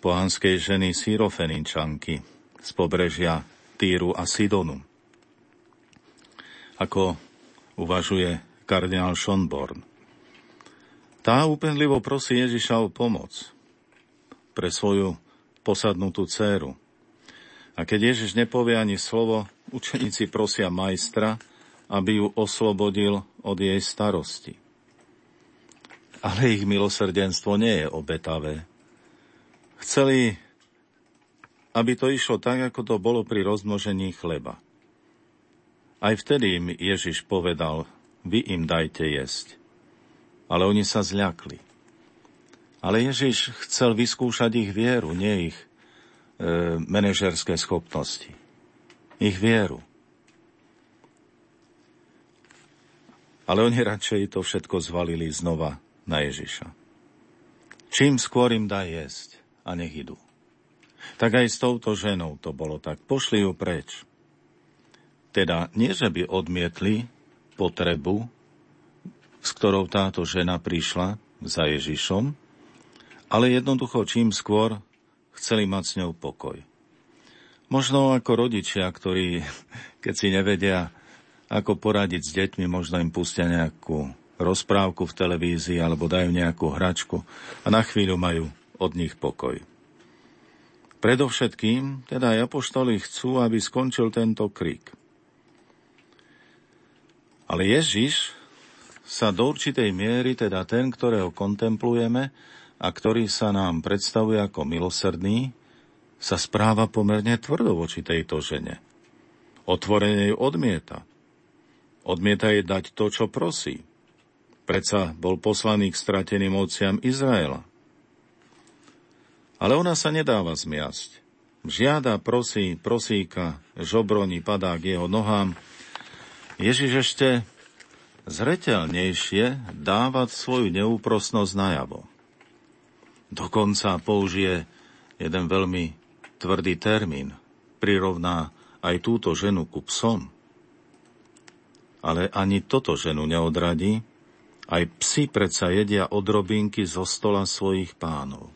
pohanskej ženy Syrofeninčanky z pobrežia Týru a Sidonu. Ako uvažuje kardinál Schonborn. Tá úpenlivo prosí Ježiša o pomoc pre svoju posadnutú dceru. A keď Ježiš nepovie ani slovo, učeníci prosia majstra, aby ju oslobodil od jej starosti. Ale ich milosrdenstvo nie je obetavé. Chceli, aby to išlo tak, ako to bolo pri rozmnožení chleba. Aj vtedy im Ježiš povedal, vy im dajte jesť. Ale oni sa zľakli. Ale Ježiš chcel vyskúšať ich vieru, nie ich e, manažerské schopnosti. Ich vieru. Ale oni radšej to všetko zvalili znova na Ježiša. Čím skôr im dá jesť a nech idú. Tak aj s touto ženou to bolo tak. Pošli ju preč. Teda nie, že by odmietli potrebu, s ktorou táto žena prišla za Ježišom, ale jednoducho čím skôr chceli mať s ňou pokoj. Možno ako rodičia, ktorí, keď si nevedia, ako poradiť s deťmi, možno im pustia nejakú rozprávku v televízii alebo dajú nejakú hračku a na chvíľu majú od nich pokoj. Predovšetkým, teda aj apoštoli chcú, aby skončil tento krik. Ale Ježiš sa do určitej miery, teda ten, ktorého kontemplujeme, a ktorý sa nám predstavuje ako milosrdný, sa správa pomerne tvrdo voči tejto žene. Otvorene ju odmieta. Odmieta jej dať to, čo prosí. Predsa bol poslaný k strateným ovciam Izraela. Ale ona sa nedáva zmiasť. Žiada, prosí, prosíka, žobroni padá k jeho nohám. Ježiš ešte zretelnejšie dávať svoju neúprosnosť najavo. Dokonca použije jeden veľmi tvrdý termín. Prirovná aj túto ženu ku psom. Ale ani toto ženu neodradí, aj psi predsa jedia odrobinky zo stola svojich pánov.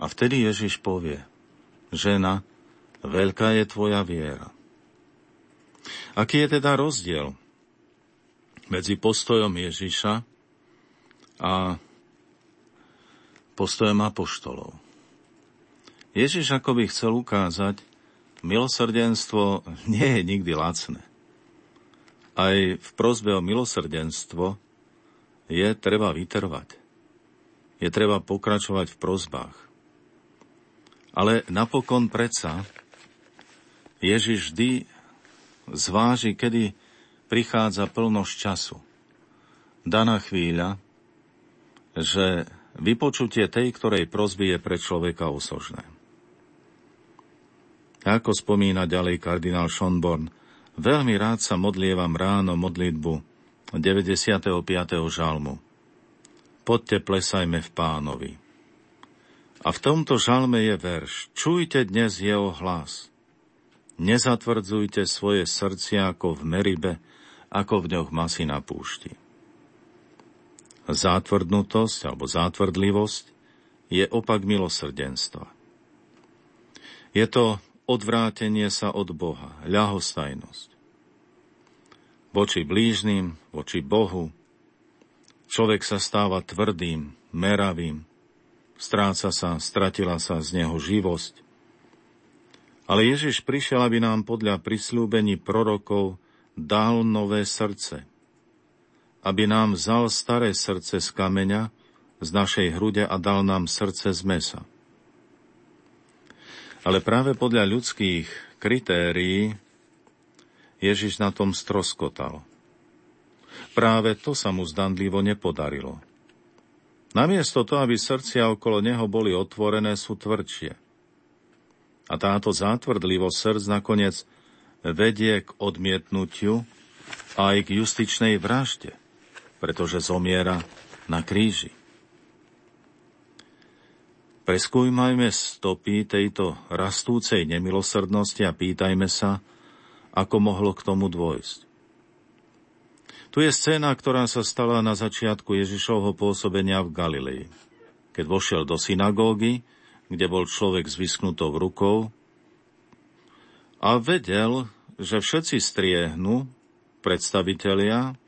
A vtedy Ježiš povie, žena, veľká je tvoja viera. Aký je teda rozdiel medzi postojom Ježiša a postojom apoštolov. Ježiš ako by chcel ukázať, milosrdenstvo nie je nikdy lacné. Aj v prozbe o milosrdenstvo je treba vytrvať. Je treba pokračovať v prozbách. Ale napokon predsa Ježiš vždy zváži, kedy prichádza plnosť času. Daná chvíľa, že vypočutie tej, ktorej prozby je pre človeka osožné. Ako spomína ďalej kardinál Schonborn, veľmi rád sa modlievam ráno modlitbu 95. žalmu. Poďte plesajme v pánovi. A v tomto žalme je verš Čujte dnes jeho hlas. Nezatvrdzujte svoje srdcia ako v Meribe, ako v ňoch masy na púšti. Zátvrdnutosť alebo zátvrdlivosť je opak milosrdenstva. Je to odvrátenie sa od Boha, ľahostajnosť. Voči blížnym, voči Bohu, človek sa stáva tvrdým, meravým, stráca sa, stratila sa z neho živosť. Ale Ježiš prišiel, aby nám podľa prislúbení prorokov dal nové srdce, aby nám vzal staré srdce z kameňa, z našej hrude a dal nám srdce z mesa. Ale práve podľa ľudských kritérií Ježiš na tom stroskotal. Práve to sa mu zdanlivo nepodarilo. Namiesto toho, aby srdcia okolo neho boli otvorené, sú tvrdšie. A táto zátvrdlivosť srdc nakoniec vedie k odmietnutiu a aj k justičnej vražde, pretože zomiera na kríži. Preskúmajme stopy tejto rastúcej nemilosrdnosti a pýtajme sa, ako mohlo k tomu dôjsť. Tu je scéna, ktorá sa stala na začiatku Ježišovho pôsobenia v Galilei. Keď vošiel do synagógy, kde bol človek s vysknutou rukou a vedel, že všetci striehnu predstavitelia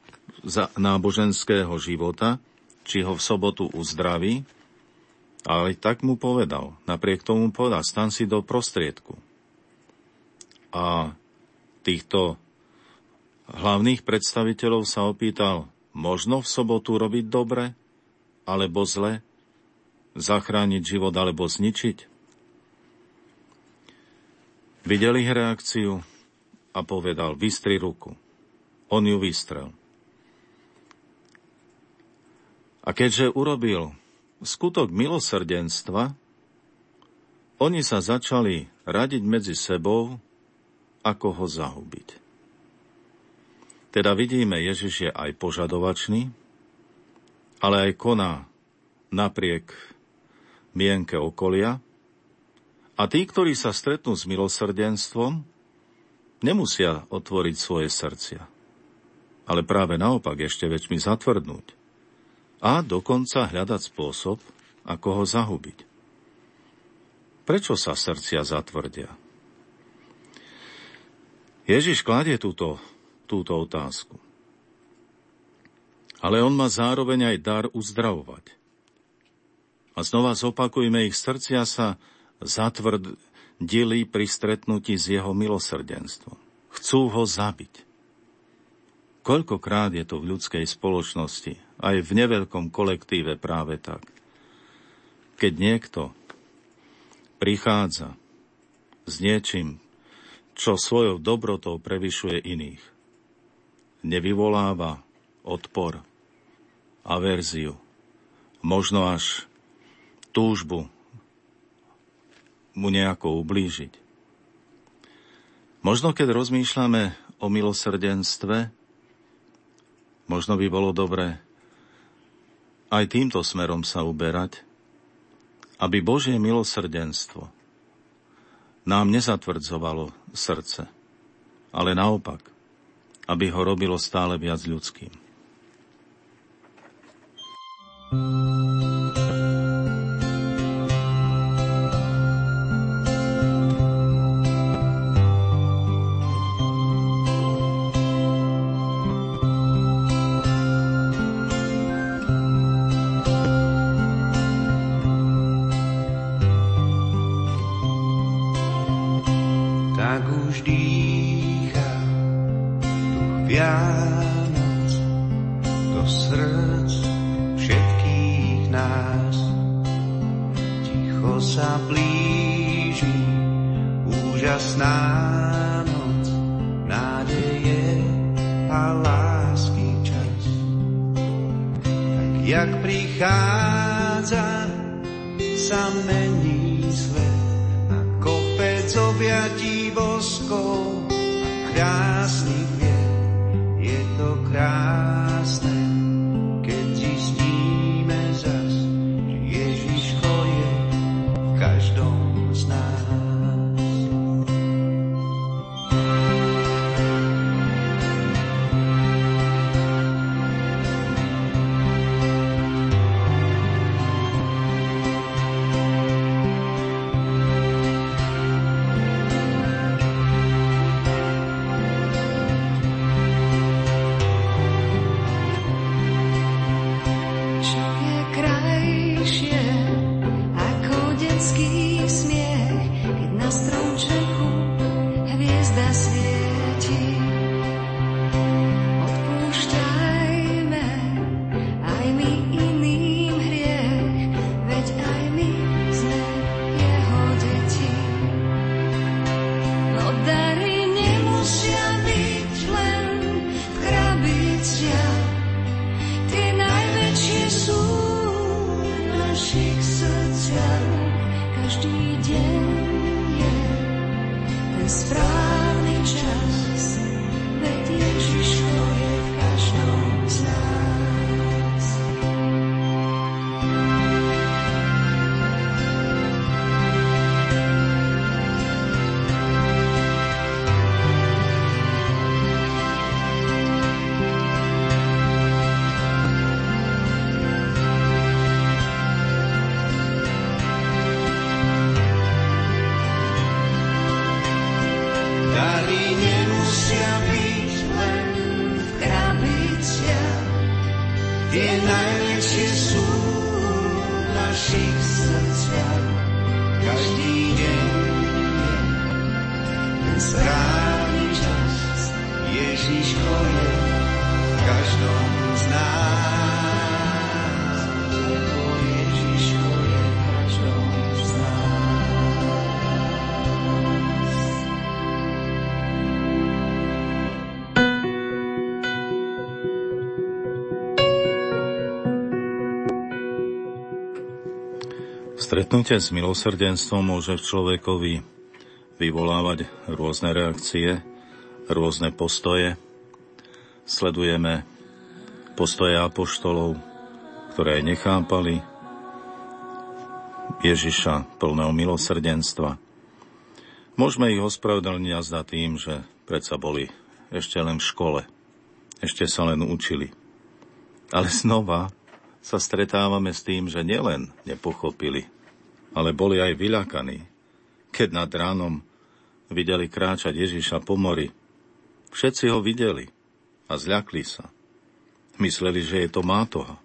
náboženského života, či ho v sobotu uzdraví, ale tak mu povedal, napriek tomu povedal, stan si do prostriedku. A týchto hlavných predstaviteľov sa opýtal, možno v sobotu robiť dobre, alebo zle, zachrániť život alebo zničiť? Videli ich reakciu a povedal, vystri ruku. On ju vystrel. A keďže urobil skutok milosrdenstva, oni sa začali radiť medzi sebou, ako ho zahubiť. Teda vidíme, Ježiš je aj požadovačný, ale aj koná napriek mienke okolia. A tí, ktorí sa stretnú s milosrdenstvom, nemusia otvoriť svoje srdcia, ale práve naopak ešte väčšmi zatvrdnúť a dokonca hľadať spôsob, ako ho zahubiť. Prečo sa srdcia zatvrdia? Ježiš kladie túto, túto otázku. Ale on má zároveň aj dar uzdravovať. A znova zopakujme, ich srdcia sa zatvrdili pri stretnutí s jeho milosrdenstvom. Chcú ho zabiť. Koľkokrát je to v ľudskej spoločnosti, aj v neveľkom kolektíve práve tak. Keď niekto prichádza s niečím, čo svojou dobrotou prevyšuje iných, nevyvoláva odpor, averziu, možno až túžbu mu nejako ublížiť. Možno keď rozmýšľame o milosrdenstve, Možno by bolo dobré aj týmto smerom sa uberať, aby Božie milosrdenstvo nám nezatvrdzovalo srdce, ale naopak, aby ho robilo stále viac ľudským. thank you Stretnutie s milosrdenstvom môže v človekovi vyvolávať rôzne reakcie, rôzne postoje. Sledujeme postoje apoštolov, ktoré nechápali Ježiša plného milosrdenstva. Môžeme ich ospravedlniť za tým, že predsa boli ešte len v škole, ešte sa len učili. Ale znova sa stretávame s tým, že nielen nepochopili, ale boli aj vyľakaní, keď nad ránom videli kráčať Ježiša po mori. Všetci ho videli a zľakli sa. Mysleli, že je to mátoha.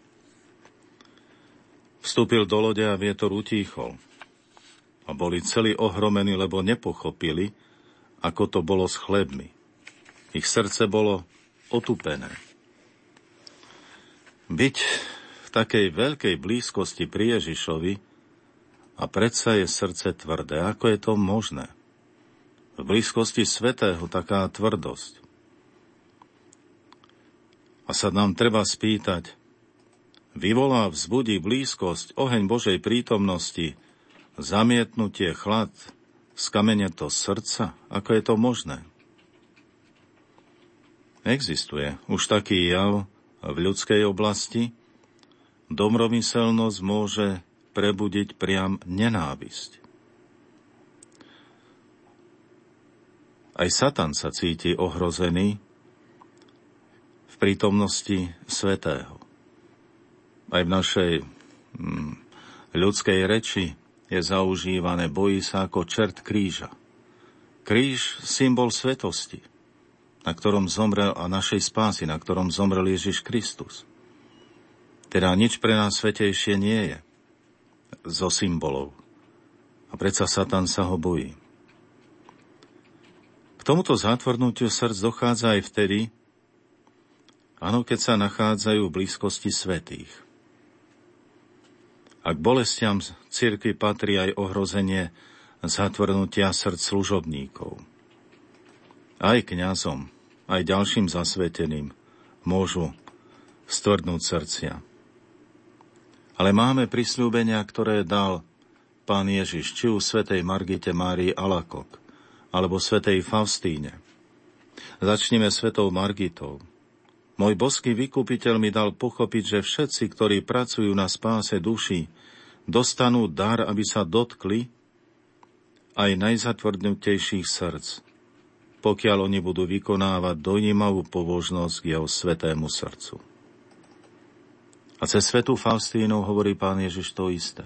Vstúpil do lode a vietor utíchol. A boli celí ohromení, lebo nepochopili, ako to bolo s chlebmi. Ich srdce bolo otupené. Byť v takej veľkej blízkosti pri Ježišovi a predsa je srdce tvrdé. Ako je to možné? V blízkosti svetého taká tvrdosť. A sa nám treba spýtať, vyvolá vzbudí blízkosť, oheň Božej prítomnosti, zamietnutie chlad, skamene to srdca? Ako je to možné? Existuje už taký jav v ľudskej oblasti. Domromyselnosť môže prebudiť priam nenávisť. Aj Satan sa cíti ohrozený v prítomnosti svetého. Aj v našej hm, ľudskej reči je zaužívané bojí sa ako čert kríža. Kríž symbol svetosti, na ktorom zomrel a našej spásy, na ktorom zomrel Ježiš Kristus. Teda nič pre nás svetejšie nie je zo symbolov. A predsa Satan sa ho bojí. K tomuto zátvornutiu srdc dochádza aj vtedy, áno, keď sa nachádzajú v blízkosti svetých. A k bolestiam cirkvi patrí aj ohrozenie zatvrnutia srdc služobníkov. Aj kňazom, aj ďalším zasveteným môžu stvrdnúť srdcia. Ale máme prisľúbenia, ktoré dal pán Ježiš, či u svetej Margite Márii Alakok, alebo svetej Faustíne. Začneme svetou Margitou. Môj boský vykupiteľ mi dal pochopiť, že všetci, ktorí pracujú na spáse duši, dostanú dar, aby sa dotkli aj najzatvrdnutejších srdc, pokiaľ oni budú vykonávať dojímavú pobožnosť k jeho svetému srdcu. A cez svetú Faustínu hovorí pán Ježiš to isté.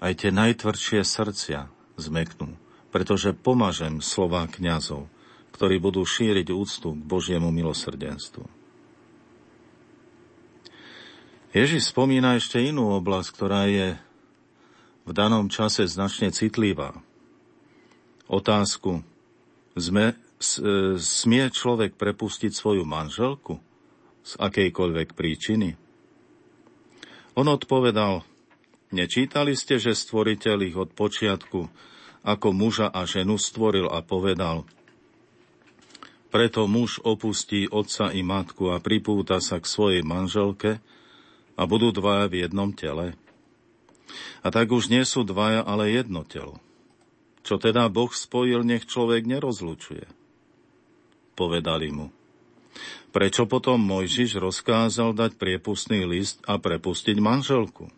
Aj tie najtvrdšie srdcia zmeknú, pretože pomažem slová kňazov, ktorí budú šíriť úctu k Božiemu milosrdenstvu. Ježiš spomína ešte inú oblasť, ktorá je v danom čase značne citlivá. Otázku, sme, smie človek prepustiť svoju manželku z akejkoľvek príčiny? On odpovedal, nečítali ste, že stvoriteľ ich od počiatku ako muža a ženu stvoril a povedal, preto muž opustí otca i matku a pripúta sa k svojej manželke a budú dvaja v jednom tele. A tak už nie sú dvaja, ale jedno telo. Čo teda Boh spojil, nech človek nerozlučuje. Povedali mu. Prečo potom Mojžiš rozkázal dať priepustný list a prepustiť manželku?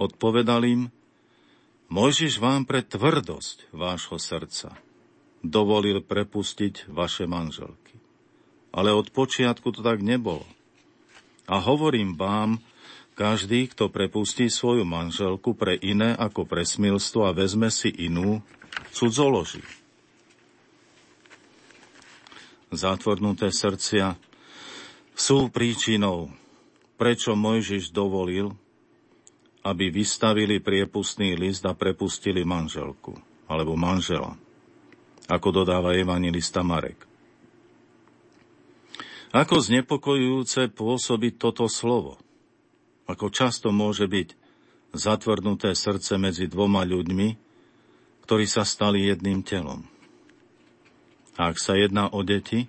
Odpovedal im, Mojžiš vám pre tvrdosť vášho srdca dovolil prepustiť vaše manželky. Ale od počiatku to tak nebolo. A hovorím vám, každý, kto prepustí svoju manželku pre iné ako pre smilstvo a vezme si inú, cudzoloží. Zatvornuté srdcia sú príčinou, prečo Mojžiš dovolil, aby vystavili priepustný list a prepustili manželku alebo manžela, ako dodáva evangelista Marek. Ako znepokojujúce pôsobí toto slovo – ako často môže byť zatvrdnuté srdce medzi dvoma ľuďmi, ktorí sa stali jedným telom. A ak sa jedná o deti,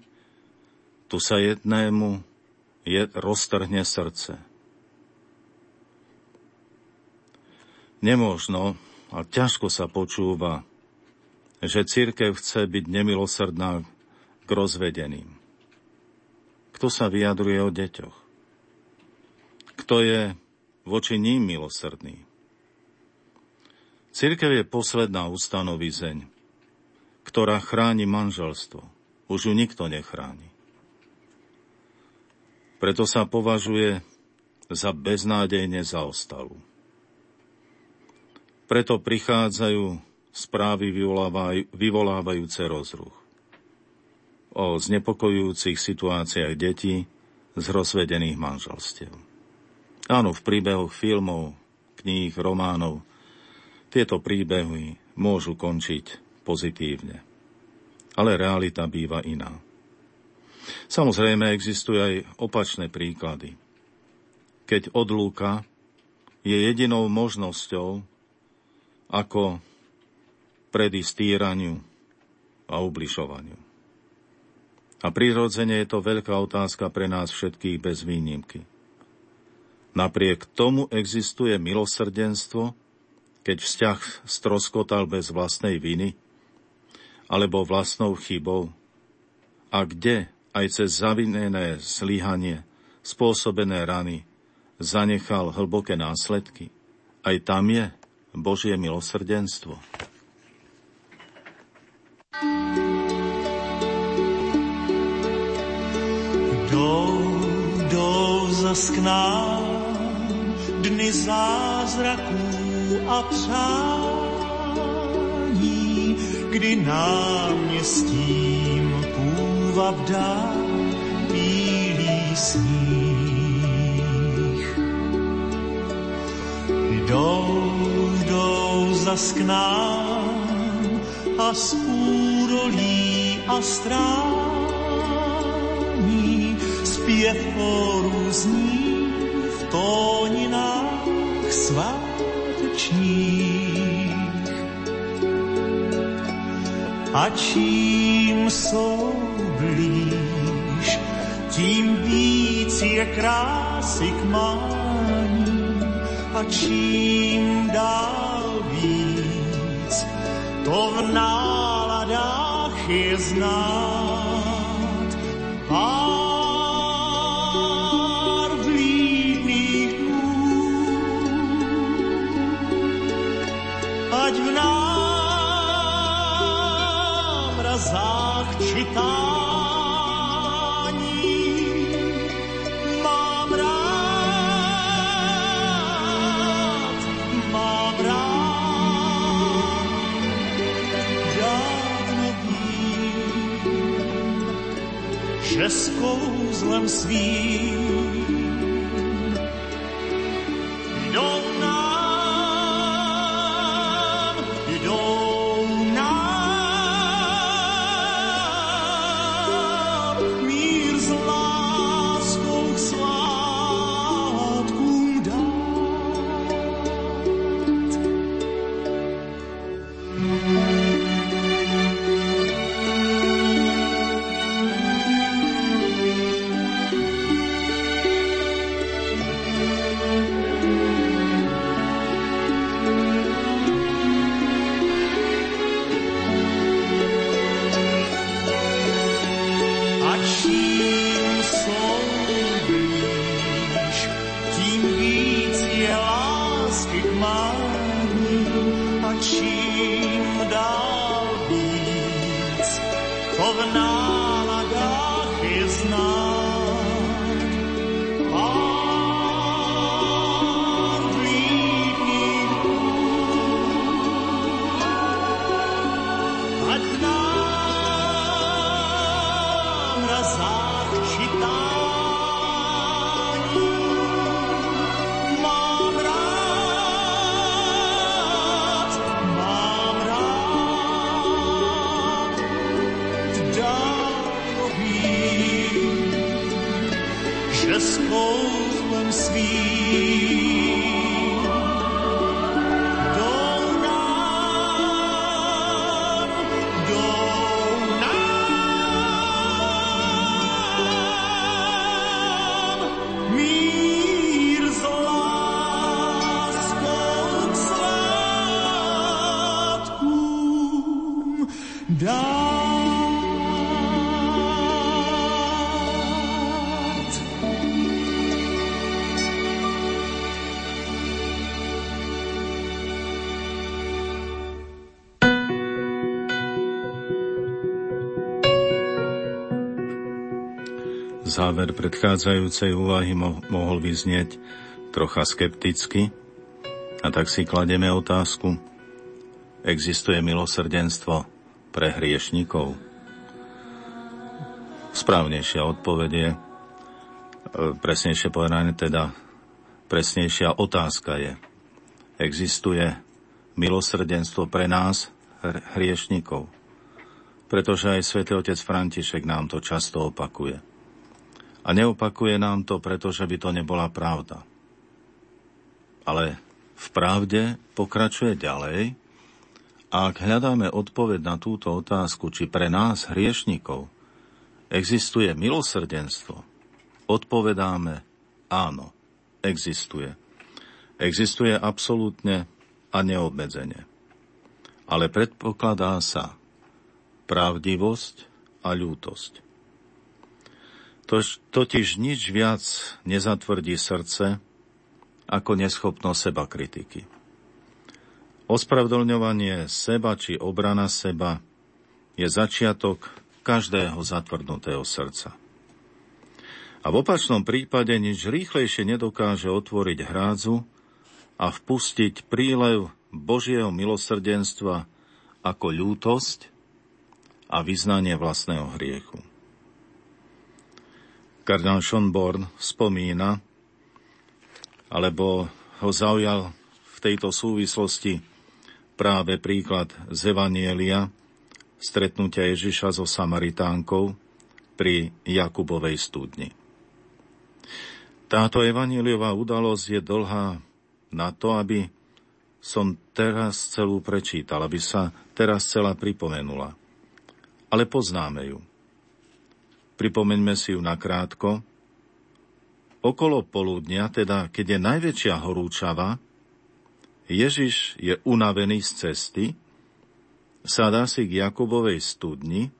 tu sa jednému je, roztrhne srdce. Nemožno a ťažko sa počúva, že církev chce byť nemilosrdná k rozvedeným. Kto sa vyjadruje o deťoch? kto je voči ním milosrdný. Cirkev je posledná ustanovizeň, ktorá chráni manželstvo. Už ju nikto nechráni. Preto sa považuje za beznádejne zaostalú. Preto prichádzajú správy vyvolávajúce rozruch o znepokojujúcich situáciách detí z rozvedených manželstiev. Áno, v príbehoch filmov, kníh, románov tieto príbehy môžu končiť pozitívne. Ale realita býva iná. Samozrejme existujú aj opačné príklady. Keď odlúka je jedinou možnosťou, ako predísť týraniu a ubližovaniu. A prirodzene je to veľká otázka pre nás všetkých bez výnimky. Napriek tomu existuje milosrdenstvo, keď vzťah stroskotal bez vlastnej viny alebo vlastnou chybou a kde aj cez zavinené zlyhanie spôsobené rany zanechal hlboké následky. Aj tam je Božie milosrdenstvo. Kdo, kdo zas dny zázraků a přání, kdy náměstím půva vdá bílý sníh. Jdou, jdou zas k a z údolí a strání zpěv chorů zní tóninách svátečních. A čím jsou blíž, tím víc je krásy k mání a čím dál víc, to v náladách je znát. A že s kouzlem svým Záver predchádzajúcej úvahy mo- mohol vyznieť trocha skepticky, a tak si klademe otázku, existuje milosrdenstvo pre hriešnikov? Správnejšia odpovedie, presnejšie povedané teda, presnejšia otázka je, existuje milosrdenstvo pre nás, hriešnikov? Pretože aj svätý otec František nám to často opakuje – a neopakuje nám to, pretože by to nebola pravda. Ale v pravde pokračuje ďalej a ak hľadáme odpoveď na túto otázku, či pre nás hriešnikov existuje milosrdenstvo, odpovedáme áno, existuje. Existuje absolútne a neobmedzenie. Ale predpokladá sa pravdivosť a ľútosť. Tož, totiž nič viac nezatvrdí srdce ako neschopnosť seba kritiky. Ospravedlňovanie seba či obrana seba je začiatok každého zatvrdnutého srdca. A v opačnom prípade nič rýchlejšie nedokáže otvoriť hrádzu a vpustiť prílev Božieho milosrdenstva ako ľútosť a vyznanie vlastného hriechu. Kardinál Schonborn spomína, alebo ho zaujal v tejto súvislosti práve príklad z Evanielia, stretnutia Ježiša so Samaritánkou pri Jakubovej studni. Táto evaníliová udalosť je dlhá na to, aby som teraz celú prečítal, aby sa teraz celá pripomenula. Ale poznáme ju. Pripomeňme si ju nakrátko. Okolo poludnia, teda keď je najväčšia horúčava, Ježiš je unavený z cesty, sadá si k Jakubovej studni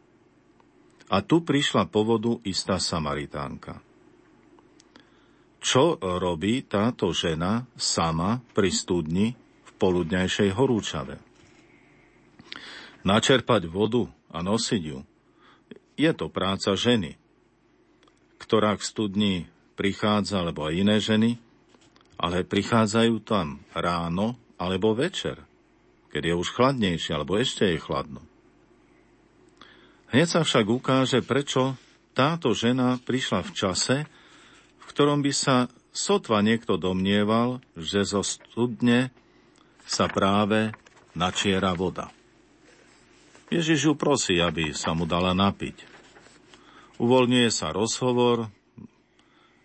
a tu prišla po vodu istá Samaritánka. Čo robí táto žena sama pri studni v poludňajšej horúčave? Načerpať vodu a nosiť ju – je to práca ženy, ktorá k studni prichádza, alebo aj iné ženy, ale prichádzajú tam ráno alebo večer, keď je už chladnejšie, alebo ešte je chladno. Hneď sa však ukáže, prečo táto žena prišla v čase, v ktorom by sa sotva niekto domnieval, že zo studne sa práve načiera voda. Ježiš ju prosí, aby sa mu dala napiť. Uvoľňuje sa rozhovor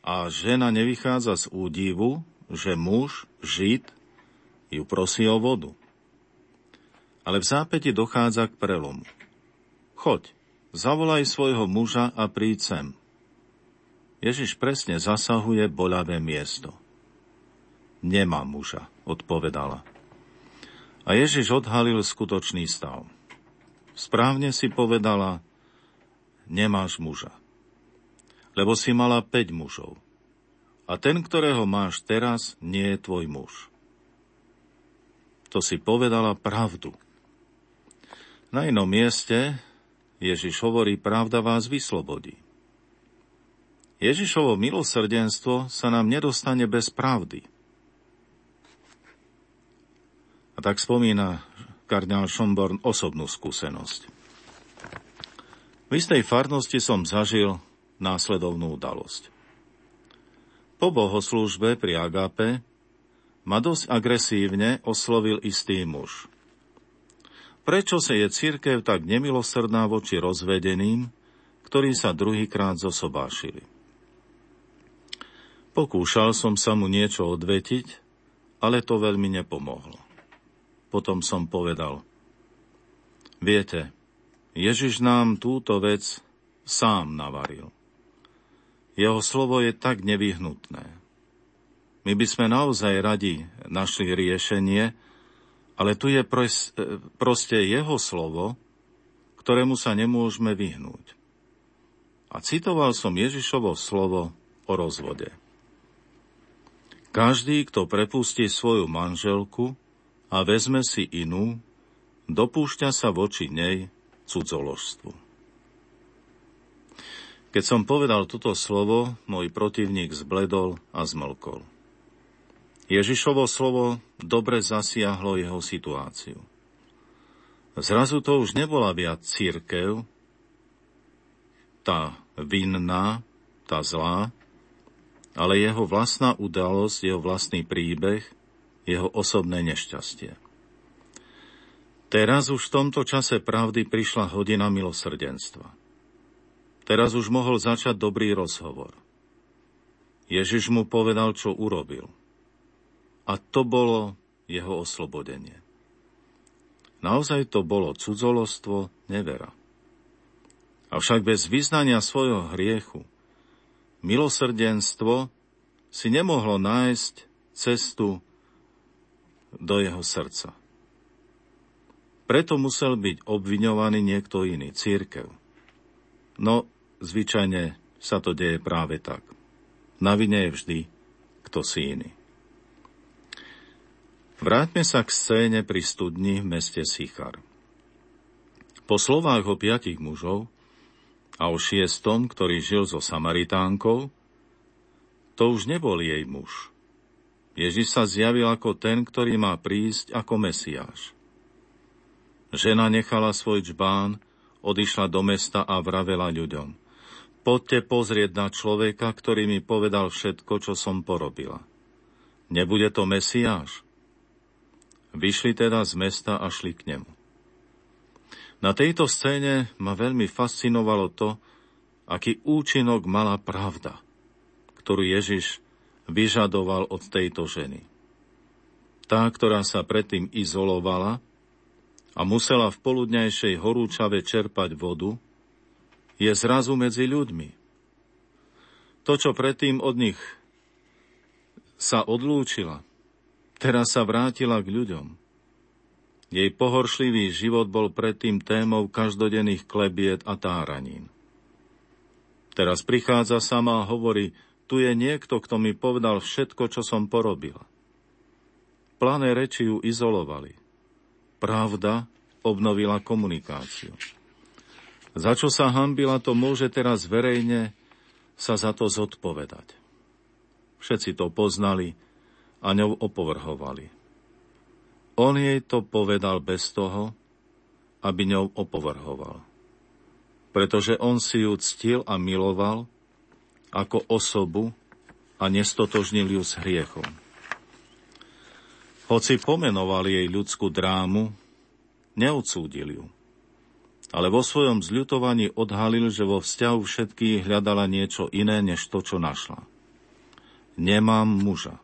a žena nevychádza z údivu, že muž, žid, ju prosí o vodu. Ale v zápäti dochádza k prelomu. Choď, zavolaj svojho muža a príď sem. Ježiš presne zasahuje boľavé miesto. Nemá muža, odpovedala. A Ježiš odhalil skutočný stav. Správne si povedala, nemáš muža. Lebo si mala 5 mužov. A ten, ktorého máš teraz, nie je tvoj muž. To si povedala pravdu. Na inom mieste Ježiš hovorí, pravda vás vyslobodí. Ježišovo milosrdenstvo sa nám nedostane bez pravdy. A tak spomína kardinál Schomborn osobnú skúsenosť. V istej farnosti som zažil následovnú udalosť. Po bohoslúžbe pri Agape ma dosť agresívne oslovil istý muž – Prečo sa je církev tak nemilosrdná voči rozvedeným, ktorí sa druhýkrát zosobášili? Pokúšal som sa mu niečo odvetiť, ale to veľmi nepomohlo. Potom som povedal, viete, Ježiš nám túto vec sám navaril. Jeho slovo je tak nevyhnutné. My by sme naozaj radi našli riešenie, ale tu je proste jeho slovo, ktorému sa nemôžeme vyhnúť. A citoval som Ježišovo slovo o rozvode. Každý, kto prepustí svoju manželku a vezme si inú, dopúšťa sa voči nej cudzoložstvu. Keď som povedal toto slovo, môj protivník zbledol a zmlkol. Ježišovo slovo dobre zasiahlo jeho situáciu. Zrazu to už nebola viac církev, tá vinná, tá zlá, ale jeho vlastná udalosť, jeho vlastný príbeh, jeho osobné nešťastie. Teraz už v tomto čase pravdy prišla hodina milosrdenstva. Teraz už mohol začať dobrý rozhovor. Ježiš mu povedal, čo urobil – a to bolo jeho oslobodenie. Naozaj to bolo cudzolostvo, nevera. Avšak bez vyznania svojho hriechu, milosrdenstvo si nemohlo nájsť cestu do jeho srdca. Preto musel byť obviňovaný niekto iný, církev. No, zvyčajne sa to deje práve tak. Na vine je vždy kto si iný. Vráťme sa k scéne pri studni v meste Sichar. Po slovách o piatich mužov a o šiestom, ktorý žil so Samaritánkou, to už nebol jej muž. Ježiš sa zjavil ako ten, ktorý má prísť ako Mesiáš. Žena nechala svoj čbán, odišla do mesta a vravela ľuďom. Poďte pozrieť na človeka, ktorý mi povedal všetko, čo som porobila. Nebude to Mesiáš? Vyšli teda z mesta a šli k nemu. Na tejto scéne ma veľmi fascinovalo to, aký účinok mala pravda, ktorú Ježiš vyžadoval od tejto ženy. Tá, ktorá sa predtým izolovala a musela v poludňajšej horúčave čerpať vodu, je zrazu medzi ľuďmi. To, čo predtým od nich sa odlúčila, Teraz sa vrátila k ľuďom. Jej pohoršlivý život bol predtým témou každodenných klebiet a táranín. Teraz prichádza sama a hovorí, tu je niekto, kto mi povedal všetko, čo som porobila. Plané reči ju izolovali. Pravda obnovila komunikáciu. Za čo sa hambila, to môže teraz verejne sa za to zodpovedať. Všetci to poznali, a ňou opovrhovali. On jej to povedal bez toho, aby ňou opovrhoval. Pretože on si ju ctil a miloval ako osobu a nestotožnil ju s hriechom. Hoci pomenoval jej ľudskú drámu, neodsúdil ju. Ale vo svojom zľutovaní odhalil, že vo vzťahu všetkých hľadala niečo iné, než to, čo našla. Nemám muža.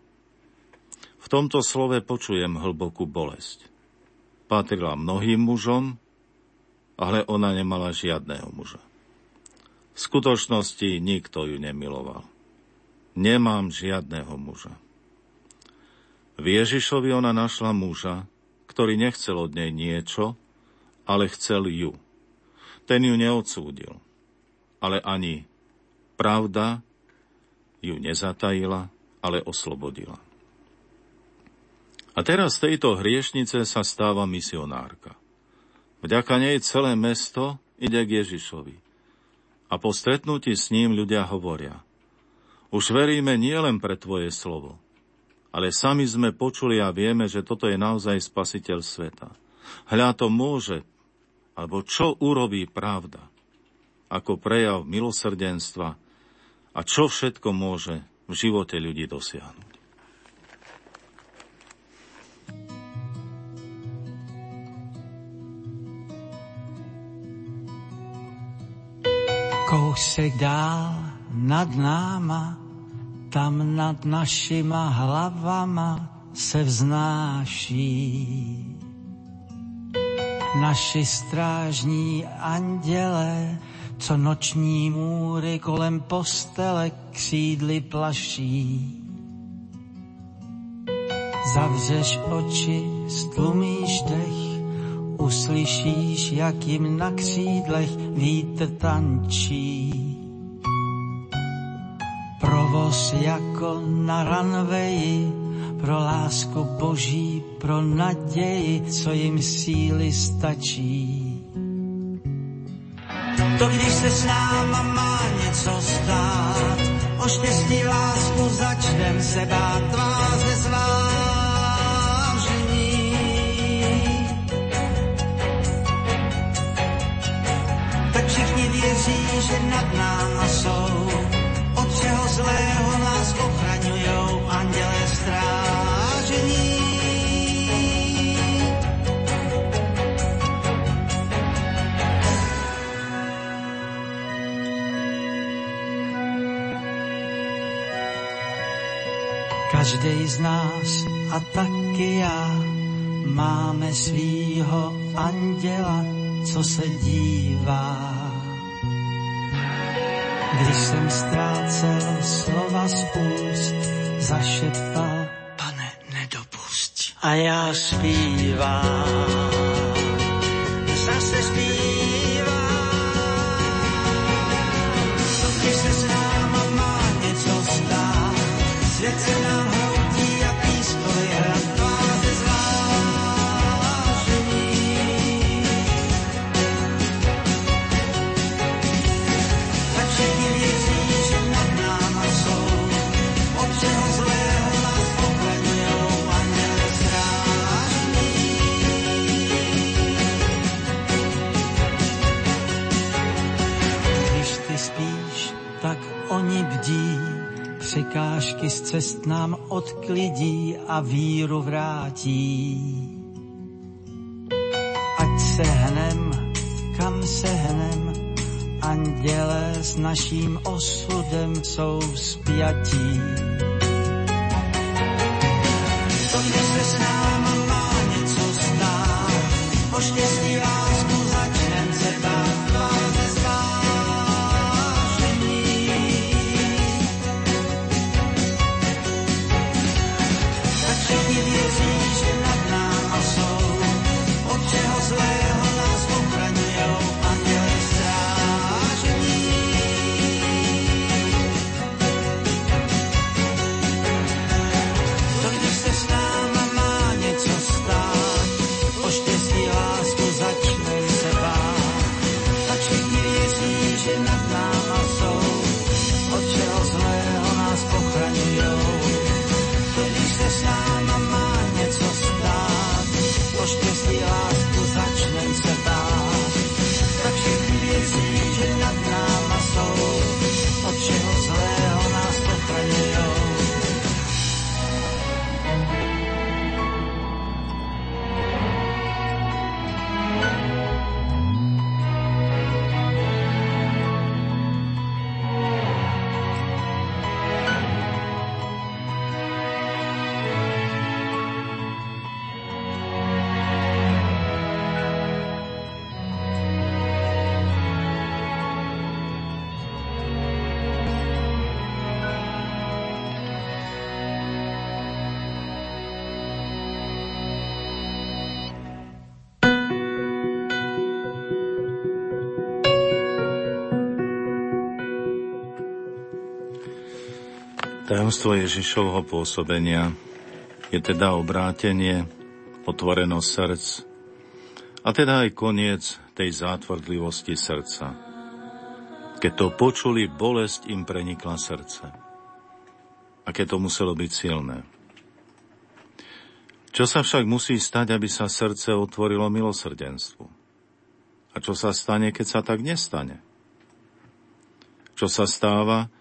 V tomto slove počujem hlbokú bolesť. Patrila mnohým mužom, ale ona nemala žiadného muža. V skutočnosti nikto ju nemiloval. Nemám žiadného muža. V Ježišovi ona našla muža, ktorý nechcel od nej niečo, ale chcel ju. Ten ju neodsúdil, ale ani pravda ju nezatajila, ale oslobodila. A teraz z tejto hriešnice sa stáva misionárka. Vďaka nej celé mesto ide k Ježišovi. A po stretnutí s ním ľudia hovoria, už veríme nielen pre Tvoje slovo, ale sami sme počuli a vieme, že toto je naozaj spasiteľ sveta. Hľa to môže, alebo čo urobí pravda, ako prejav milosrdenstva a čo všetko môže v živote ľudí dosiahnuť. Kousek dál nad náma, tam nad našima hlavama se vznáší. Naši strážní anděle, co noční můry kolem postele křídly plaší. Zavřeš oči, stlumíš dech, uslyšíš, jak jim na křídlech vítr tančí. Provoz jako na ranveji, pro lásku boží, pro naději, co jim síly stačí. To když se s náma má něco stát, o štěstí lásku začnem se bát tváře zvát. Věří, že nad náma jsou. Od čeho zlého nás ochraňujou andělé strážení. Každý z nás a taky já máme svýho anděla, co se dívá když jsem ztrácel slova z úst, zašeptal, pane, nedopust. A já zpívám, zase zpívám. Když se s náma má něco stát, svět se překážky z cest nám odklidí a víru vrátí. Ať se hnem, kam se hnem, anděle s naším osudem jsou spjatí. Tajomstvo Ježišovho pôsobenia je teda obrátenie, otvorenosť srdc A teda aj koniec tej zátvrdlivosti srdca. Keď to počuli, bolesť im prenikla srdce. Aké to muselo byť silné. Čo sa však musí stať, aby sa srdce otvorilo milosrdenstvu? A čo sa stane, keď sa tak nestane? Čo sa stáva,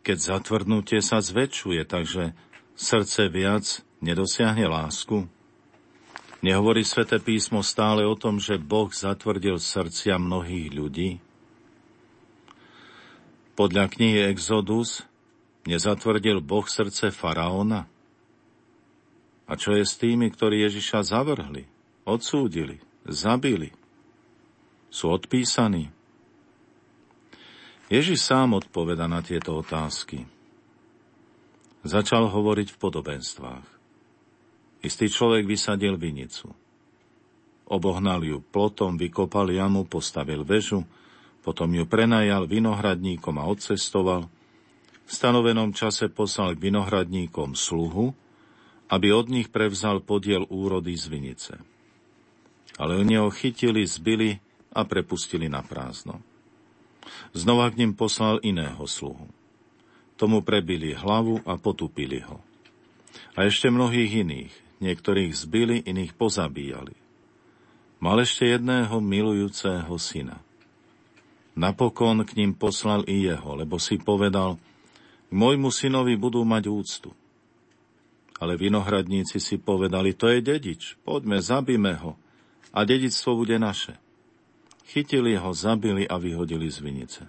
keď zatvrdnutie sa zväčšuje, takže srdce viac nedosiahne lásku? Nehovorí sväté písmo stále o tom, že Boh zatvrdil srdcia mnohých ľudí? Podľa knihy Exodus nezatvrdil Boh srdce faraóna? A čo je s tými, ktorí Ježiša zavrhli, odsúdili, zabili? Sú odpísaní? Ježiš sám odpoveda na tieto otázky. Začal hovoriť v podobenstvách. Istý človek vysadil vinicu. Obohnal ju plotom, vykopal jamu, postavil väžu, potom ju prenajal vinohradníkom a odcestoval. V stanovenom čase poslal k vinohradníkom sluhu, aby od nich prevzal podiel úrody z vinice. Ale oni ho chytili, zbili a prepustili na prázdno. Znova k ním poslal iného sluhu. Tomu prebili hlavu a potupili ho. A ešte mnohých iných, Niektorých zbili, iných pozabíjali. Mal ešte jedného milujúceho syna. Napokon k ním poslal i jeho, lebo si povedal, k môjmu synovi budú mať úctu. Ale vinohradníci si povedali, to je dedič, poďme, zabíme ho a dedictvo bude naše. Chytili ho, zabili a vyhodili z vinice.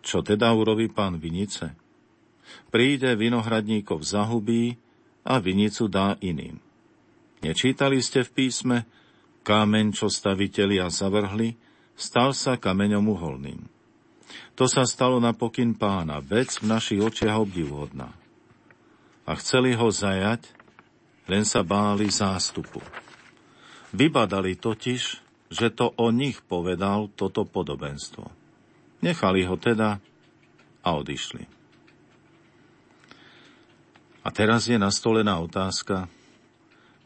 Čo teda urobí pán vinice? Príde, vinohradníkov zahubí a vinicu dá iným. Nečítali ste v písme, kámeň, čo stavitelia zavrhli, stal sa kameňom uholným. To sa stalo na pokyn pána, vec v našich očiach obdivuhodná. A chceli ho zajať, len sa báli zástupu. Vybadali totiž, že to o nich povedal toto podobenstvo. Nechali ho teda a odišli. A teraz je nastolená otázka,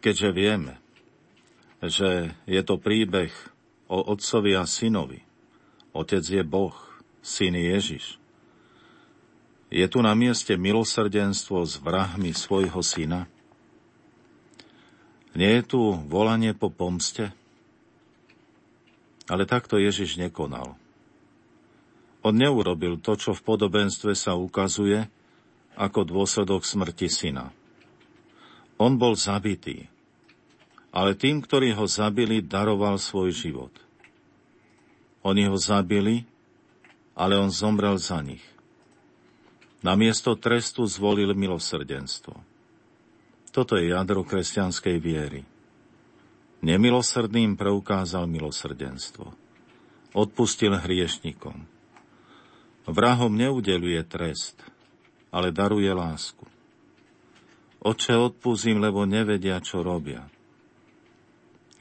keďže vieme, že je to príbeh o otcovi a synovi. Otec je Boh, syn Ježiš. Je tu na mieste milosrdenstvo s vrahmi svojho syna? Nie je tu volanie po pomste? Ale takto Ježiš nekonal. On neurobil to, čo v podobenstve sa ukazuje, ako dôsledok smrti syna. On bol zabitý, ale tým, ktorí ho zabili, daroval svoj život. Oni ho zabili, ale on zomrel za nich. Namiesto trestu zvolil milosrdenstvo. Toto je jadro kresťanskej viery. Nemilosrdným preukázal milosrdenstvo. Odpustil hriešnikom. Vrahom neudeluje trest – ale daruje lásku. Oče, odpúzim, lebo nevedia, čo robia.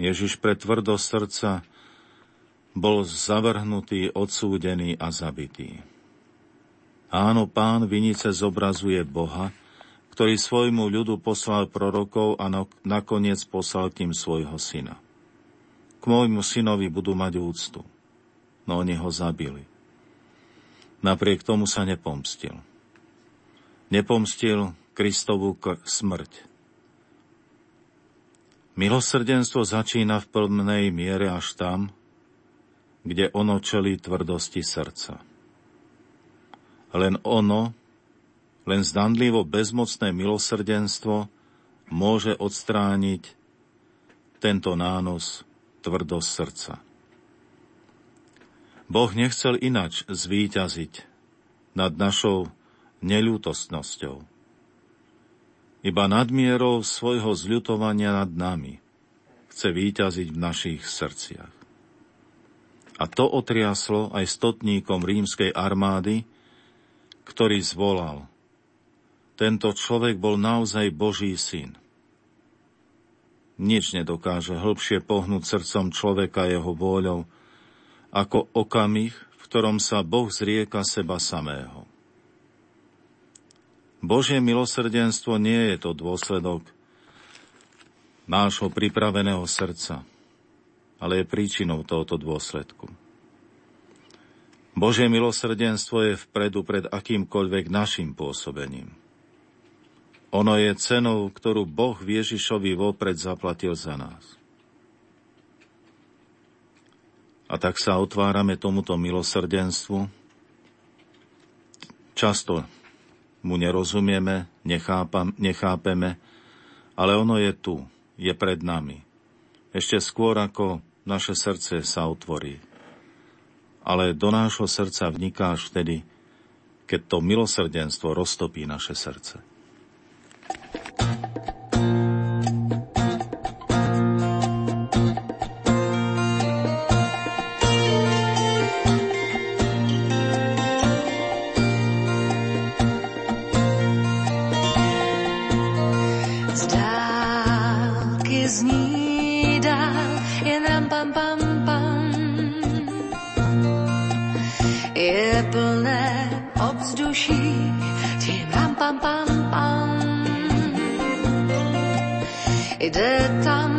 Ježiš pre tvrdo srdca bol zavrhnutý, odsúdený a zabitý. Áno, pán Vinice zobrazuje Boha, ktorý svojmu ľudu poslal prorokov a nakoniec poslal tým svojho syna. K môjmu synovi budú mať úctu, no oni ho zabili. Napriek tomu sa nepomstil nepomstil Kristovú smrť. Milosrdenstvo začína v plnej miere až tam, kde ono čelí tvrdosti srdca. Len ono, len zdanlivo bezmocné milosrdenstvo môže odstrániť tento nános tvrdosť srdca. Boh nechcel inač zvíťaziť nad našou neľútostnosťou. Iba nadmierou svojho zľutovania nad nami chce výťaziť v našich srdciach. A to otriaslo aj stotníkom rímskej armády, ktorý zvolal. Tento človek bol naozaj Boží syn. Nič nedokáže hĺbšie pohnúť srdcom človeka jeho vôľou, ako okamih, v ktorom sa Boh zrieka seba samého. Božie milosrdenstvo nie je to dôsledok nášho pripraveného srdca, ale je príčinou tohoto dôsledku. Božie milosrdenstvo je vpredu pred akýmkoľvek našim pôsobením. Ono je cenou, ktorú Boh Ježišovi vopred zaplatil za nás. A tak sa otvárame tomuto milosrdenstvu. Často mu nerozumieme, nechápam, nechápeme, ale ono je tu, je pred nami. Ešte skôr, ako naše srdce sa otvorí ale do nášho srdca vniká až vtedy, keď to milosrdenstvo roztopí naše srdce. あ! the time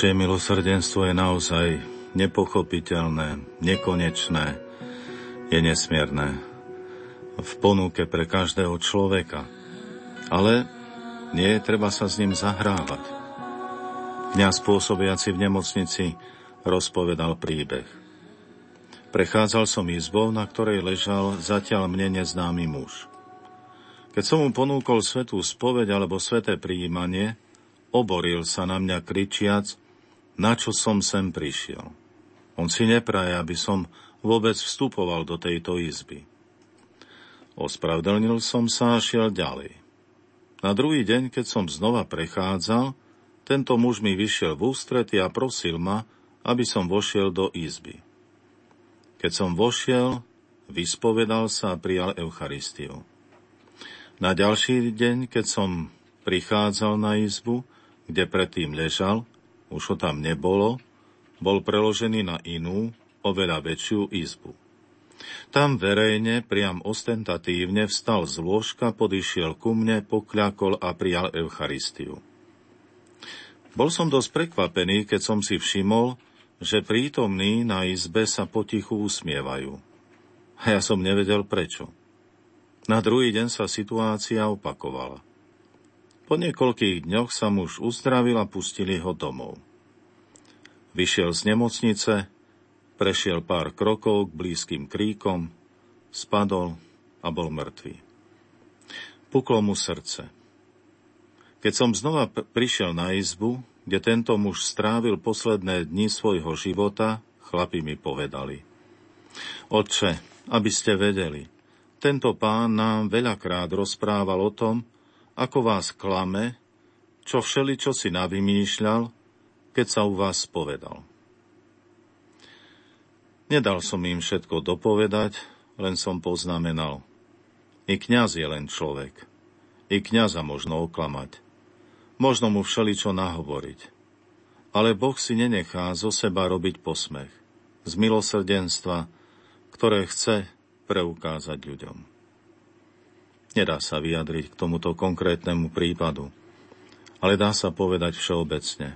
Božie milosrdenstvo je naozaj nepochopiteľné, nekonečné, je nesmierné v ponuke pre každého človeka. Ale nie je treba sa s ním zahrávať. Kňaz pôsobiaci v nemocnici rozpovedal príbeh. Prechádzal som izbou, na ktorej ležal zatiaľ mne neznámy muž. Keď som mu ponúkol svetú spoveď alebo sveté príjmanie, oboril sa na mňa kričiac, na čo som sem prišiel. On si nepraje, aby som vôbec vstupoval do tejto izby. Ospravedlnil som sa a šiel ďalej. Na druhý deň, keď som znova prechádzal, tento muž mi vyšiel v ústrety a prosil ma, aby som vošiel do izby. Keď som vošiel, vyspovedal sa a prijal Eucharistiu. Na ďalší deň, keď som prichádzal na izbu, kde predtým ležal, už ho tam nebolo, bol preložený na inú, oveľa väčšiu izbu. Tam verejne, priam ostentatívne vstal z lôžka, podišiel ku mne, pokľakol a prijal Eucharistiu. Bol som dosť prekvapený, keď som si všimol, že prítomní na izbe sa potichu usmievajú. A ja som nevedel prečo. Na druhý deň sa situácia opakovala. Po niekoľkých dňoch sa muž uzdravil a pustili ho domov. Vyšiel z nemocnice, prešiel pár krokov k blízkym kríkom, spadol a bol mŕtvý. Puklo mu srdce. Keď som znova prišiel na izbu, kde tento muž strávil posledné dni svojho života, chlapi mi povedali. Otče, aby ste vedeli, tento pán nám veľakrát rozprával o tom, ako vás klame, čo všeli, čo si navymýšľal, keď sa u vás povedal. Nedal som im všetko dopovedať, len som poznamenal. I kňaz je len človek. I kňaza možno oklamať. Možno mu všeličo nahovoriť. Ale Boh si nenechá zo seba robiť posmech. Z milosrdenstva, ktoré chce preukázať ľuďom. Nedá sa vyjadriť k tomuto konkrétnemu prípadu, ale dá sa povedať všeobecne.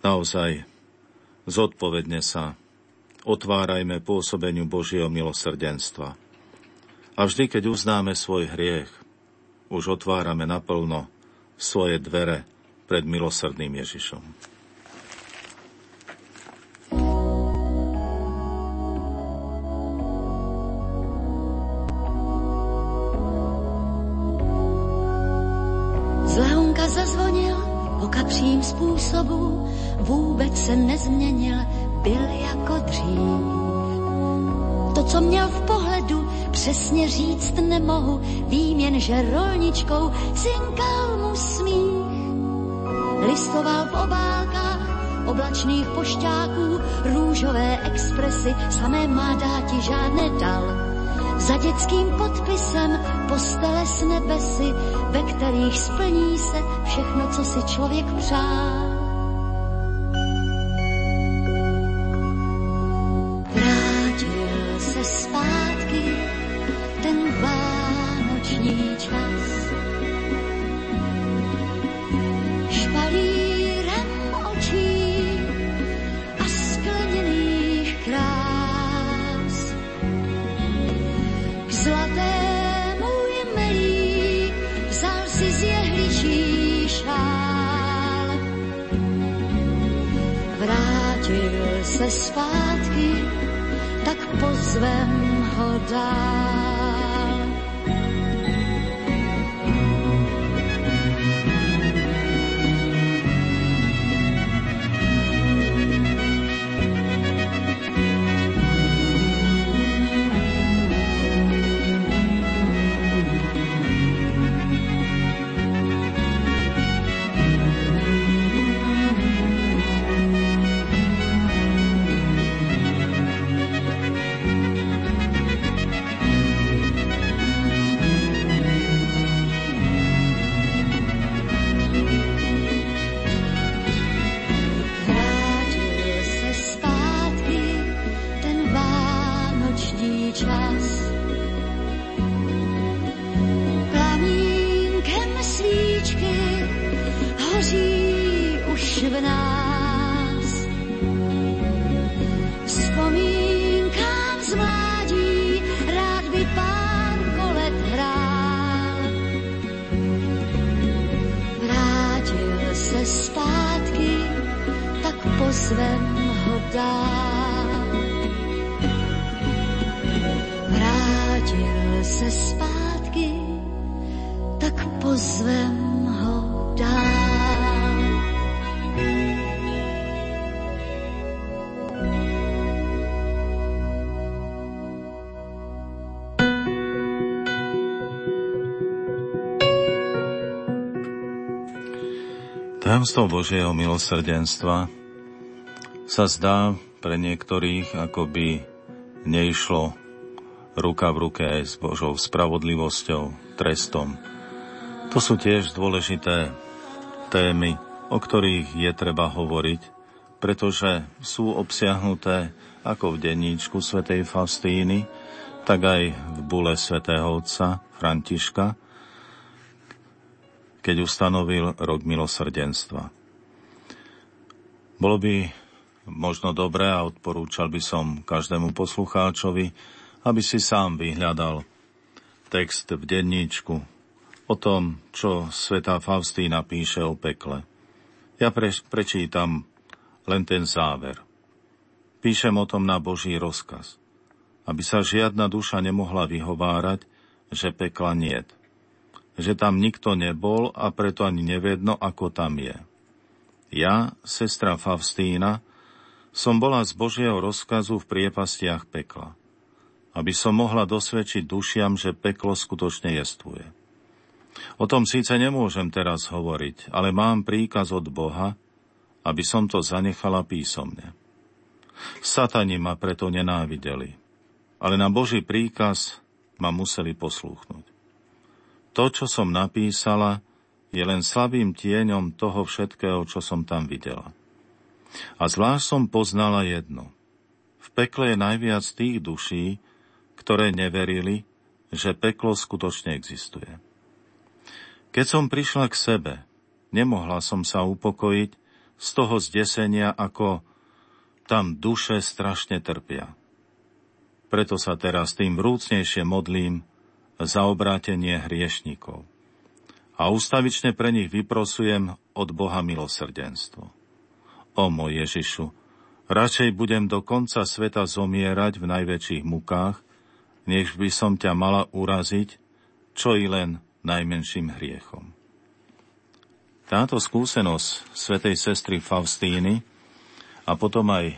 Naozaj, zodpovedne sa otvárajme pôsobeniu Božieho milosrdenstva. A vždy, keď uznáme svoj hriech, už otvárame naplno svoje dvere pred milosrdným Ježišom. Způsobu vůbec se nezměnil, byl jako dřív. To, co měl v pohledu, přesně říct nemohu, vím jen, že rolničkou cinkal mu smích. Listoval v obálkách oblačných pošťáků, růžové expresy, samé má dáti žádné dal. Za dětským podpisem postele s nebesy, ve kterých splní se všechno, co si člověk přál. Tajomstvo Božieho milosrdenstva sa zdá pre niektorých, ako by neišlo ruka v ruke aj s Božou spravodlivosťou, trestom. To sú tiež dôležité témy, o ktorých je treba hovoriť, pretože sú obsiahnuté ako v denníčku svätej Faustíny, tak aj v bule svätého otca Františka, keď ustanovil rok milosrdenstva. Bolo by možno dobré a odporúčal by som každému poslucháčovi, aby si sám vyhľadal text v denníčku o tom, čo svätá Faustína píše o pekle. Ja pre, prečítam len ten záver. Píšem o tom na Boží rozkaz, aby sa žiadna duša nemohla vyhovárať, že pekla niet že tam nikto nebol a preto ani nevedno, ako tam je. Ja, sestra Favstína, som bola z Božieho rozkazu v priepastiach pekla, aby som mohla dosvedčiť dušiam, že peklo skutočne jestvuje. O tom síce nemôžem teraz hovoriť, ale mám príkaz od Boha, aby som to zanechala písomne. Satani ma preto nenávideli, ale na Boží príkaz ma museli poslúchnuť. To, čo som napísala, je len slabým tieňom toho všetkého, čo som tam videla. A zvlášť som poznala jedno. V pekle je najviac tých duší, ktoré neverili, že peklo skutočne existuje. Keď som prišla k sebe, nemohla som sa upokojiť z toho zdesenia, ako tam duše strašne trpia. Preto sa teraz tým vrúcnejšie modlím, za obrátenie hriešnikov. A ustavične pre nich vyprosujem od Boha milosrdenstvo. O môj Ježišu, radšej budem do konca sveta zomierať v najväčších mukách, než by som ťa mala uraziť, čo i len najmenším hriechom. Táto skúsenosť svätej sestry Faustíny a potom aj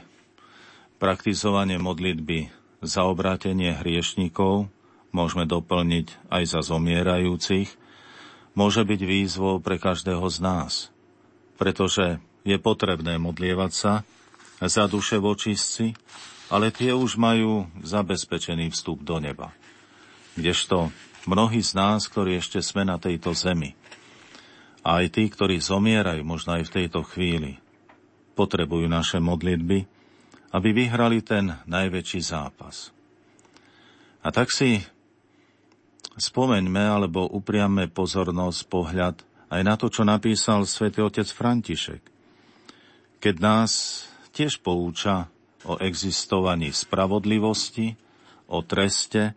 praktizovanie modlitby za obrátenie hriešnikov môžeme doplniť aj za zomierajúcich, môže byť výzvou pre každého z nás, pretože je potrebné modlievať sa za duše vočistci, ale tie už majú zabezpečený vstup do neba. Kdežto mnohí z nás, ktorí ešte sme na tejto zemi, a aj tí, ktorí zomierajú možno aj v tejto chvíli, potrebujú naše modlitby, aby vyhrali ten najväčší zápas. A tak si spomeňme alebo upriame pozornosť, pohľad aj na to, čo napísal svätý otec František. Keď nás tiež pouča o existovaní spravodlivosti, o treste,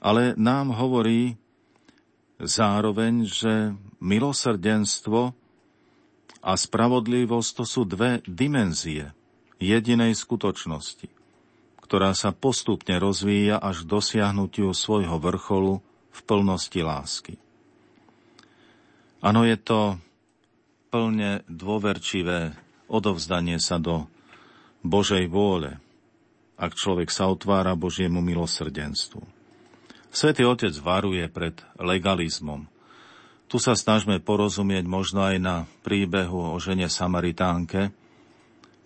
ale nám hovorí zároveň, že milosrdenstvo a spravodlivosť to sú dve dimenzie jedinej skutočnosti ktorá sa postupne rozvíja až k dosiahnutiu svojho vrcholu v plnosti lásky. Áno, je to plne dôverčivé odovzdanie sa do Božej vôle, ak človek sa otvára Božiemu milosrdenstvu. Svetý Otec varuje pred legalizmom. Tu sa snažme porozumieť možno aj na príbehu o žene Samaritánke,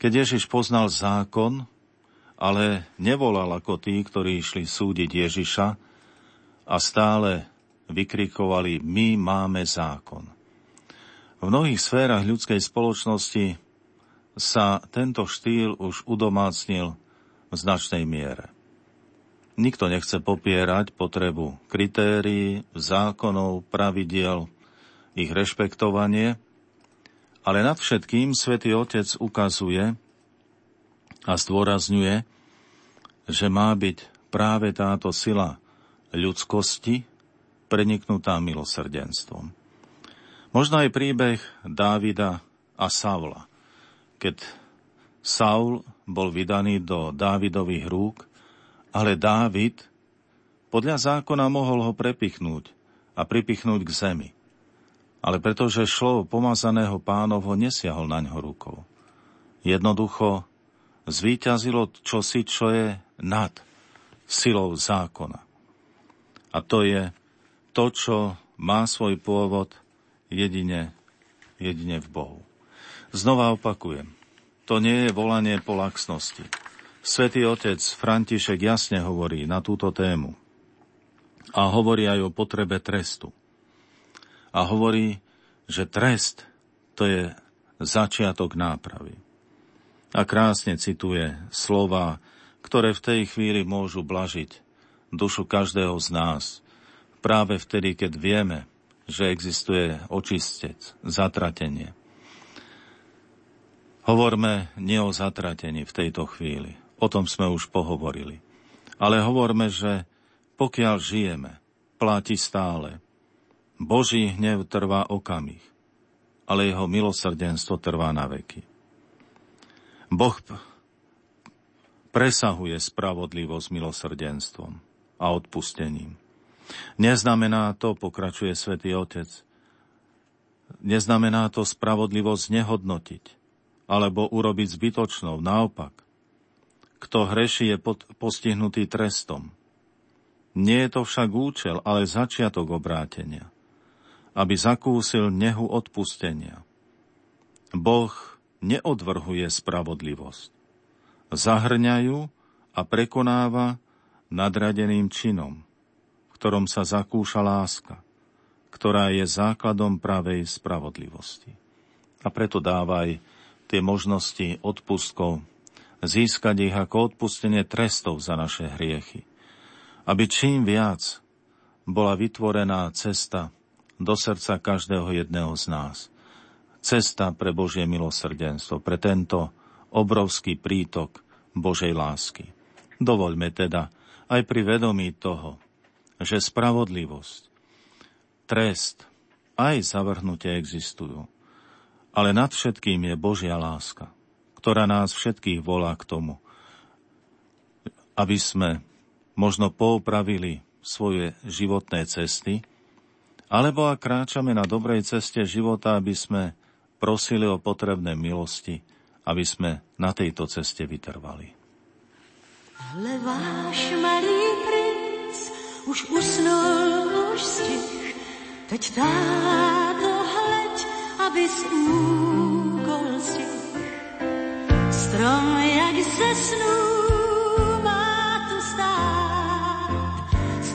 keď Ježiš poznal zákon, ale nevolal ako tí, ktorí išli súdiť Ježiša a stále vykrikovali My máme zákon. V mnohých sférach ľudskej spoločnosti sa tento štýl už udomácnil v značnej miere. Nikto nechce popierať potrebu kritérií, zákonov, pravidiel, ich rešpektovanie, ale nad všetkým svätý Otec ukazuje, a zdôrazňuje, že má byť práve táto sila ľudskosti preniknutá milosrdenstvom. Možno aj príbeh Dávida a Savla, keď Saul bol vydaný do Dávidových rúk, ale Dávid podľa zákona mohol ho prepichnúť a pripichnúť k zemi. Ale pretože šlo pomazaného pánovho, nesiahol na ňo rukou. Jednoducho zvíťazilo čosi, čo je nad silou zákona. A to je to, čo má svoj pôvod jedine, jedine v Bohu. Znova opakujem, to nie je volanie po laxnosti. Svetý otec František jasne hovorí na túto tému a hovorí aj o potrebe trestu. A hovorí, že trest to je začiatok nápravy. A krásne cituje slova, ktoré v tej chvíli môžu blažiť dušu každého z nás, práve vtedy, keď vieme, že existuje očistec, zatratenie. Hovorme nie o zatratení v tejto chvíli. O tom sme už pohovorili. Ale hovorme, že pokiaľ žijeme, platí stále. Boží hnev trvá okamih, ale jeho milosrdenstvo trvá na veky. Boh presahuje spravodlivosť milosrdenstvom a odpustením. Neznamená to, pokračuje svätý Otec, neznamená to spravodlivosť nehodnotiť, alebo urobiť zbytočnou. Naopak, kto hreší je pod, postihnutý trestom. Nie je to však účel, ale začiatok obrátenia, aby zakúsil nehu odpustenia. Boh neodvrhuje spravodlivosť. Zahrňajú a prekonáva nadradeným činom, v ktorom sa zakúša láska, ktorá je základom pravej spravodlivosti. A preto dávaj tie možnosti odpustkov, získať ich ako odpustenie trestov za naše hriechy. Aby čím viac bola vytvorená cesta do srdca každého jedného z nás. Cesta pre Božie milosrdenstvo, pre tento obrovský prítok Božej lásky. Dovoľme teda aj pri vedomí toho, že spravodlivosť, trest, aj zavrhnutie existujú ale nad všetkým je Božia láska, ktorá nás všetkých volá k tomu, aby sme možno poupravili svoje životné cesty, alebo ak kráčame na dobrej ceste života, aby sme prosili o potrebné milosti, aby sme na tejto ceste vytrvali. Ale váš malý princ už usnul, už stich, teď táto aby z úkol Strom, jak ze snů, má tu stát. S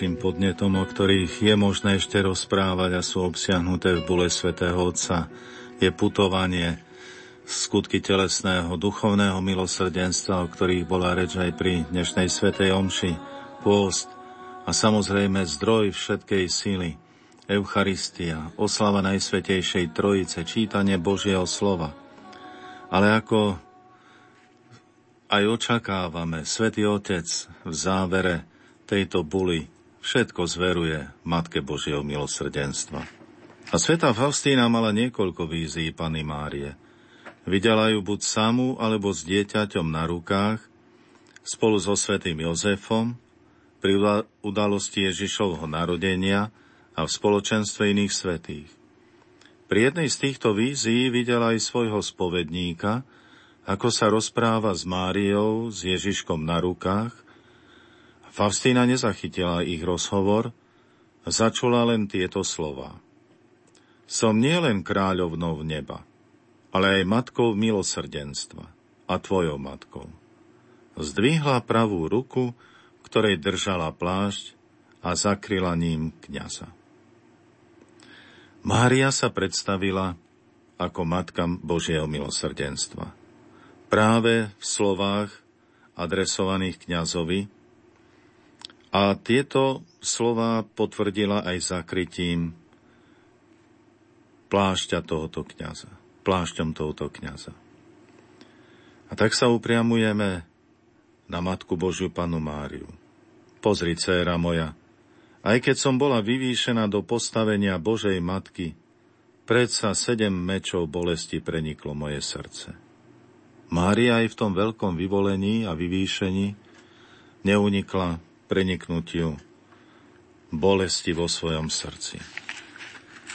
ďalším podnetom, o ktorých je možné ešte rozprávať a sú obsiahnuté v bule svätého Otca, je putovanie, skutky telesného, duchovného milosrdenstva, o ktorých bola reč aj pri dnešnej svätej Omši, pôst a samozrejme zdroj všetkej síly, Eucharistia, oslava Najsvetejšej Trojice, čítanie Božieho slova. Ale ako aj očakávame, Svetý Otec v závere tejto buly všetko zveruje Matke Božieho milosrdenstva. A sveta Faustína mala niekoľko vízií Pany Márie. Videla ju buď samú, alebo s dieťaťom na rukách, spolu so svetým Jozefom, pri udalosti Ježišovho narodenia a v spoločenstve iných svetých. Pri jednej z týchto vízií videla aj svojho spovedníka, ako sa rozpráva s Máriou, s Ježiškom na rukách – Faustína nezachytila ich rozhovor, začula len tieto slova. Som nielen kráľovnou neba, ale aj matkou milosrdenstva a tvojou matkou. Zdvihla pravú ruku, ktorej držala plášť a zakryla ním kniaza. Mária sa predstavila ako matka Božieho milosrdenstva. Práve v slovách adresovaných kňazovi a tieto slova potvrdila aj zakrytím plášťa tohoto kniaza, plášťom tohoto kniaza. A tak sa upriamujeme na Matku Božiu Panu Máriu. Pozri, dcéra moja, aj keď som bola vyvýšená do postavenia Božej Matky, predsa sedem mečov bolesti preniklo moje srdce. Mária aj v tom veľkom vyvolení a vyvýšení neunikla preniknutiu bolesti vo svojom srdci.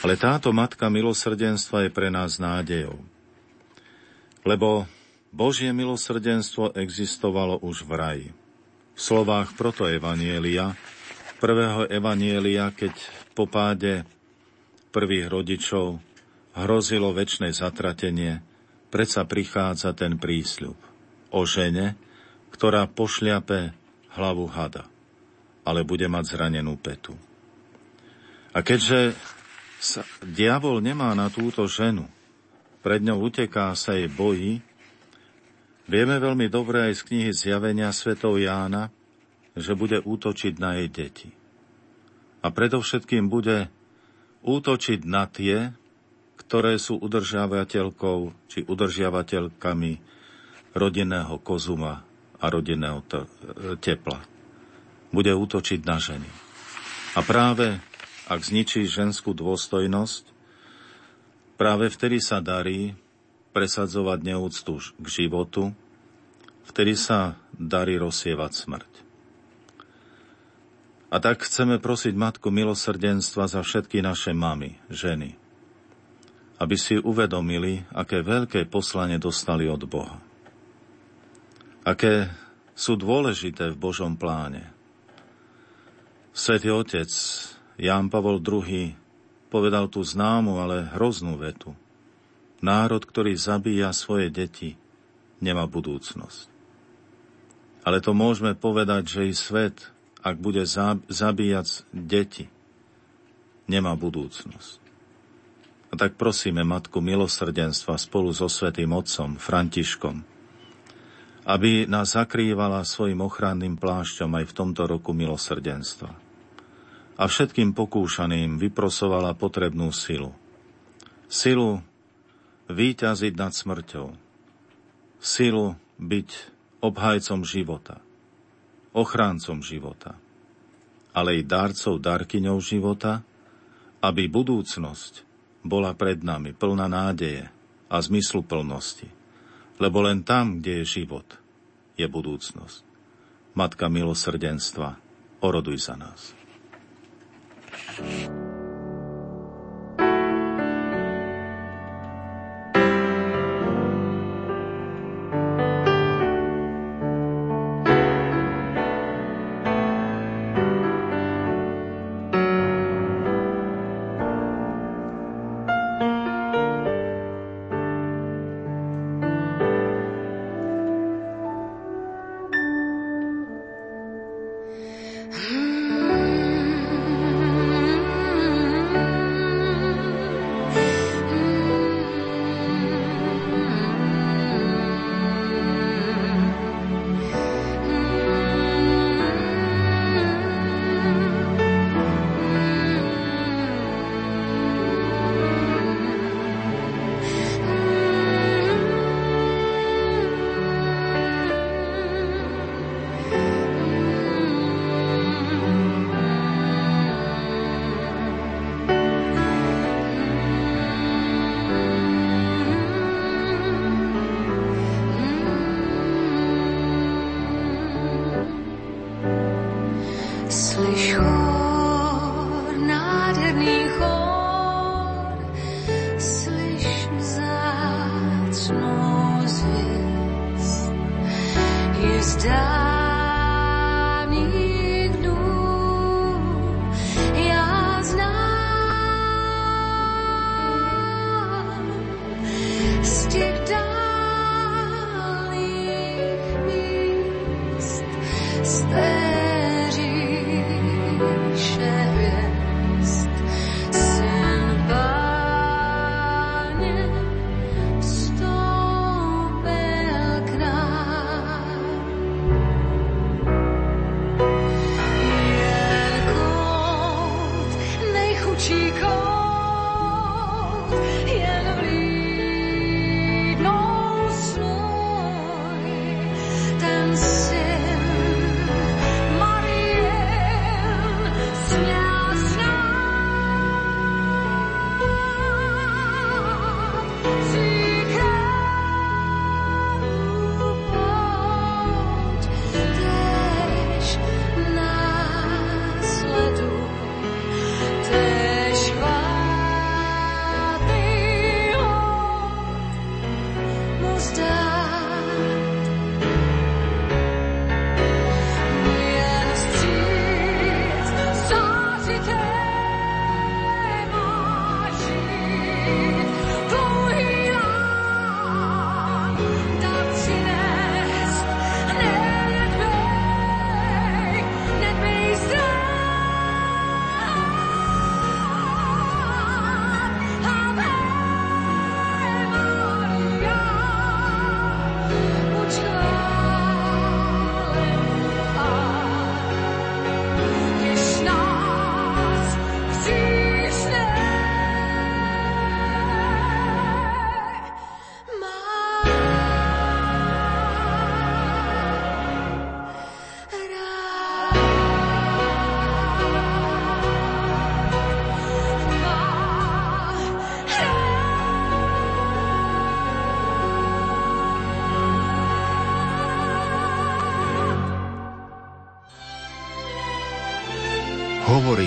Ale táto matka milosrdenstva je pre nás nádejou. Lebo Božie milosrdenstvo existovalo už v raji. V slovách proto Evanielia, prvého Evanielia, keď po páde prvých rodičov hrozilo väčšie zatratenie, predsa prichádza ten prísľub o žene, ktorá pošliape hlavu hada ale bude mať zranenú petu. A keďže sa, diabol nemá na túto ženu, pred ňou uteká sa jej bojí, vieme veľmi dobre aj z knihy Zjavenia svetov Jána, že bude útočiť na jej deti. A predovšetkým bude útočiť na tie, ktoré sú udržiavateľkou či udržiavateľkami rodinného kozuma a rodinného tepla bude útočiť na ženy. A práve ak zničí ženskú dôstojnosť, práve vtedy sa darí presadzovať neúctu k životu, vtedy sa darí rozsievať smrť. A tak chceme prosiť Matku milosrdenstva za všetky naše mamy, ženy, aby si uvedomili, aké veľké poslanie dostali od Boha. Aké sú dôležité v Božom pláne. Svetý otec Ján Pavol II povedal tú známu, ale hroznú vetu. Národ, ktorý zabíja svoje deti, nemá budúcnosť. Ale to môžeme povedať, že i svet, ak bude zabíjať deti, nemá budúcnosť. A tak prosíme Matku milosrdenstva spolu so Svetým Otcom Františkom, aby nás zakrývala svojim ochranným plášťom aj v tomto roku milosrdenstva a všetkým pokúšaným vyprosovala potrebnú silu. Silu výťaziť nad smrťou. Silu byť obhajcom života, ochráncom života, ale i darcov, darkyňou života, aby budúcnosť bola pred nami plná nádeje a zmysluplnosti, lebo len tam, kde je život, je budúcnosť. Matka milosrdenstva, oroduj za nás. you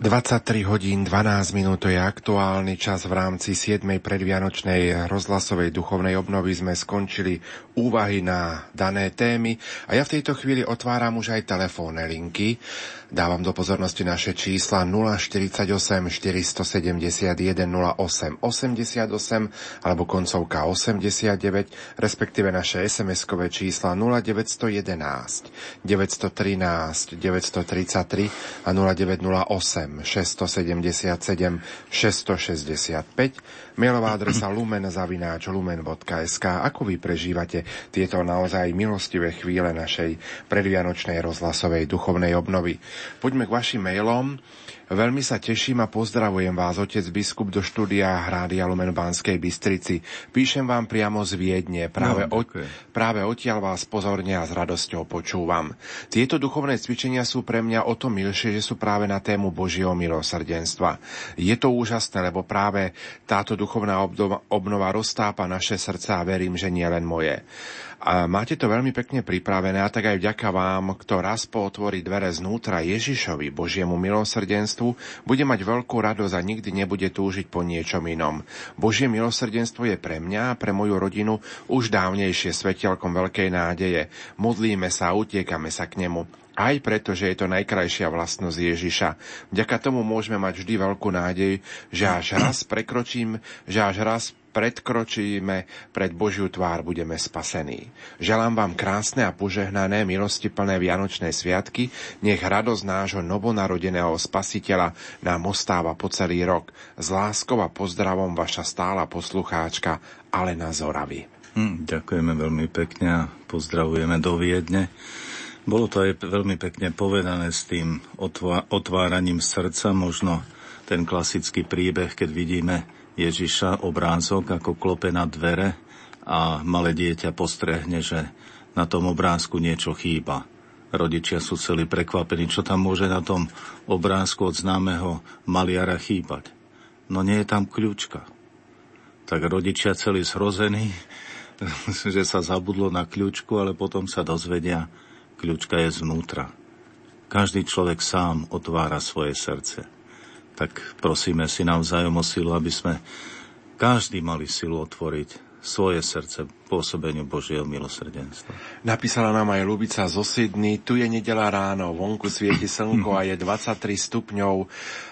23 hodín 12 minút je aktuálny čas v rámci 7. predvianočnej rozhlasovej duchovnej obnovy sme skončili úvahy na dané témy a ja v tejto chvíli otváram už aj telefónne linky. Dávam do pozornosti naše čísla 048 471 08 88 alebo koncovka 89, respektíve naše SMS-kové čísla 0911 913 933 a 0908 677 665, mailová adresa lumen.lumen.sk. Ako vy prežívate tieto naozaj milostivé chvíle našej predvianočnej rozhlasovej duchovnej obnovy? Poďme k vašim mailom. Veľmi sa teším a pozdravujem vás, otec biskup, do štúdia Hrádia Lumen Banskej Bystrici. Píšem vám priamo z Viedne. Práve, no, o, práve odtiaľ vás pozorne a s radosťou počúvam. Tieto duchovné cvičenia sú pre mňa o to milšie, že sú práve na tému Božieho milosrdenstva. Je to úžasné, lebo práve táto duchovná obnova roztápa naše srdca a verím, že nie len moje. A máte to veľmi pekne pripravené a tak aj vďaka vám, kto raz pootvorí dvere znútra Ježišovi, Božiemu milosrdenstvu, bude mať veľkú radosť a nikdy nebude túžiť po niečom inom. Božie milosrdenstvo je pre mňa a pre moju rodinu už dávnejšie svetelkom veľkej nádeje. Modlíme sa a utiekame sa k nemu. Aj preto, že je to najkrajšia vlastnosť Ježiša. Vďaka tomu môžeme mať vždy veľkú nádej, že až raz prekročím, že až raz predkročíme pred Božiu tvár, budeme spasení. Želám vám krásne a požehnané milosti plné Vianočné sviatky, nech radosť nášho novonarodeného spasiteľa nám ostáva po celý rok. S láskou a pozdravom vaša stála poslucháčka Alena Zoravy. Hm, ďakujeme veľmi pekne a pozdravujeme do Viedne. Bolo to aj veľmi pekne povedané s tým otváraním srdca, možno ten klasický príbeh, keď vidíme Ježiša obrázok, ako klope na dvere a malé dieťa postrehne, že na tom obrázku niečo chýba. Rodičia sú celí prekvapení, čo tam môže na tom obrázku od známeho maliara chýbať. No nie je tam kľúčka. Tak rodičia celí zhrození, že sa zabudlo na kľúčku, ale potom sa dozvedia, kľúčka je znútra. Každý človek sám otvára svoje srdce tak prosíme si navzájom o silu, aby sme každý mali silu otvoriť svoje srdce pôsobeniu Božieho milosrdenstva. Napísala nám aj Lubica zo Sydney. Tu je nedela ráno, vonku svieti slnko a je 23 stupňov.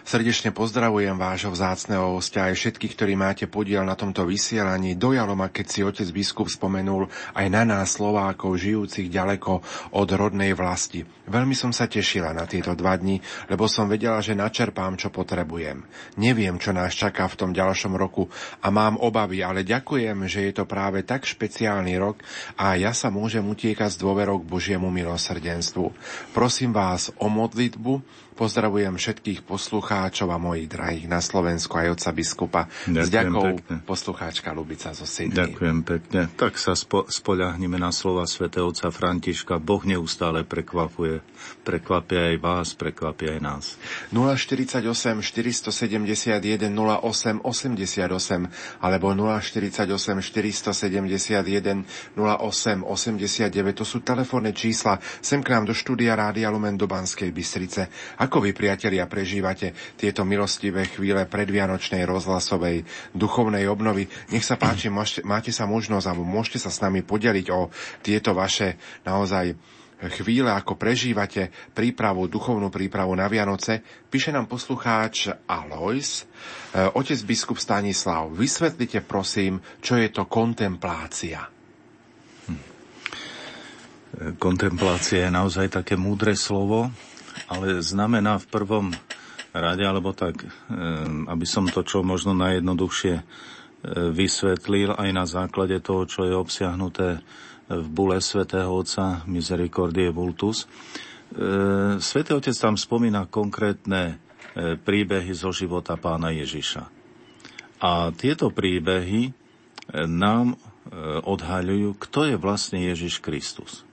Srdečne pozdravujem vášho vzácného hostia aj všetkých, ktorí máte podiel na tomto vysielaní. Dojalo ma, keď si otec biskup spomenul aj na nás Slovákov, žijúcich ďaleko od rodnej vlasti. Veľmi som sa tešila na tieto dva dni, lebo som vedela, že načerpám, čo potrebujem. Neviem, čo nás čaká v tom ďalšom roku a mám obavy, ale ďakujem, že je to práve tak špeciálny rok a ja sa môžem utiekať z dôverok Božiemu milosrdenstvu. Prosím vás o modlitbu, Pozdravujem všetkých poslucháčov a mojich drahých na Slovensku aj otca biskupa. Ďakujem S ďakou pekne. poslucháčka Lubica zo Sydney. Ďakujem pekne. Tak sa spo, spoľahnime na slova svätého otca Františka. Boh neustále prekvapuje. Prekvapia aj vás, prekvapia aj nás. 048 471 08 88 alebo 048 471 08 89 to sú telefónne čísla sem k nám do štúdia Rádia Lumen do Banskej Bystrice. Ako vy, priatelia, prežívate tieto milostivé chvíle predvianočnej rozhlasovej duchovnej obnovy? Nech sa páči, máte sa možnosť, alebo môžete sa s nami podeliť o tieto vaše naozaj chvíle, ako prežívate prípravu, duchovnú prípravu na Vianoce, píše nám poslucháč Alois. E, otec biskup Stanislav, vysvetlite prosím, čo je to kontemplácia. Hm. Kontemplácia je naozaj také múdre slovo, ale znamená v prvom rade, alebo tak, aby som to čo možno najjednoduchšie vysvetlil aj na základe toho, čo je obsiahnuté v bule svätého Otca Misericordie Vultus. Svetý Otec tam spomína konkrétne príbehy zo života pána Ježiša. A tieto príbehy nám odhaľujú, kto je vlastne Ježiš Kristus.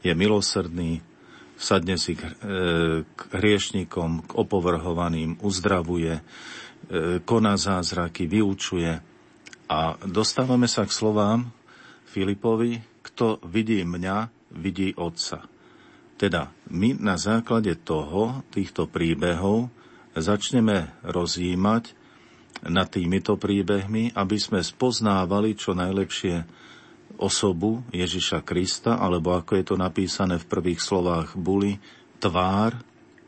Je milosrdný, sadne si k, e, k hriešnikom, k opovrhovaným, uzdravuje, e, koná zázraky, vyučuje. A dostávame sa k slovám Filipovi, kto vidí mňa, vidí Otca. Teda my na základe toho, týchto príbehov, začneme rozjímať nad týmito príbehmi, aby sme spoznávali čo najlepšie osobu Ježiša Krista, alebo ako je to napísané v prvých slovách Buli, tvár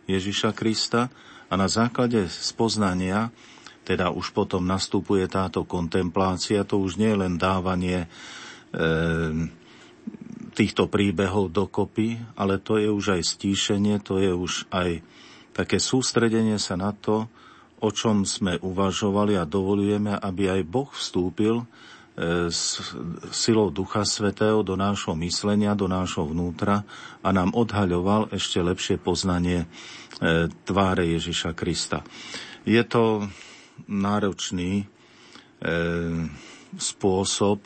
Ježiša Krista. A na základe spoznania teda už potom nastupuje táto kontemplácia, to už nie je len dávanie e, týchto príbehov dokopy, ale to je už aj stíšenie, to je už aj také sústredenie sa na to, o čom sme uvažovali a dovolujeme, aby aj Boh vstúpil s silou Ducha Svetého do nášho myslenia, do nášho vnútra a nám odhaľoval ešte lepšie poznanie e, tváre Ježiša Krista. Je to náročný e, spôsob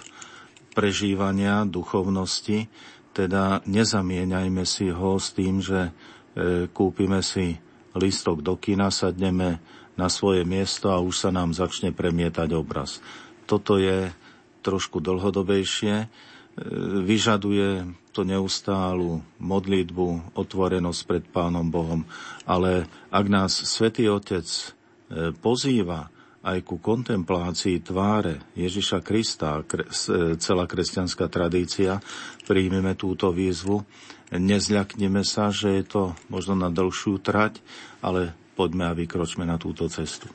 prežívania duchovnosti, teda nezamieňajme si ho s tým, že e, kúpime si listok do kina, sadneme na svoje miesto a už sa nám začne premietať obraz. Toto je trošku dlhodobejšie, e, vyžaduje to neustálu modlitbu, otvorenosť pred Pánom Bohom. Ale ak nás Svetý Otec E, pozýva aj ku kontemplácii tváre Ježiša Krista, e, celá kresťanská tradícia, príjmeme túto výzvu, nezľakneme sa, že je to možno na dlhšiu trať, ale poďme a vykročme na túto cestu.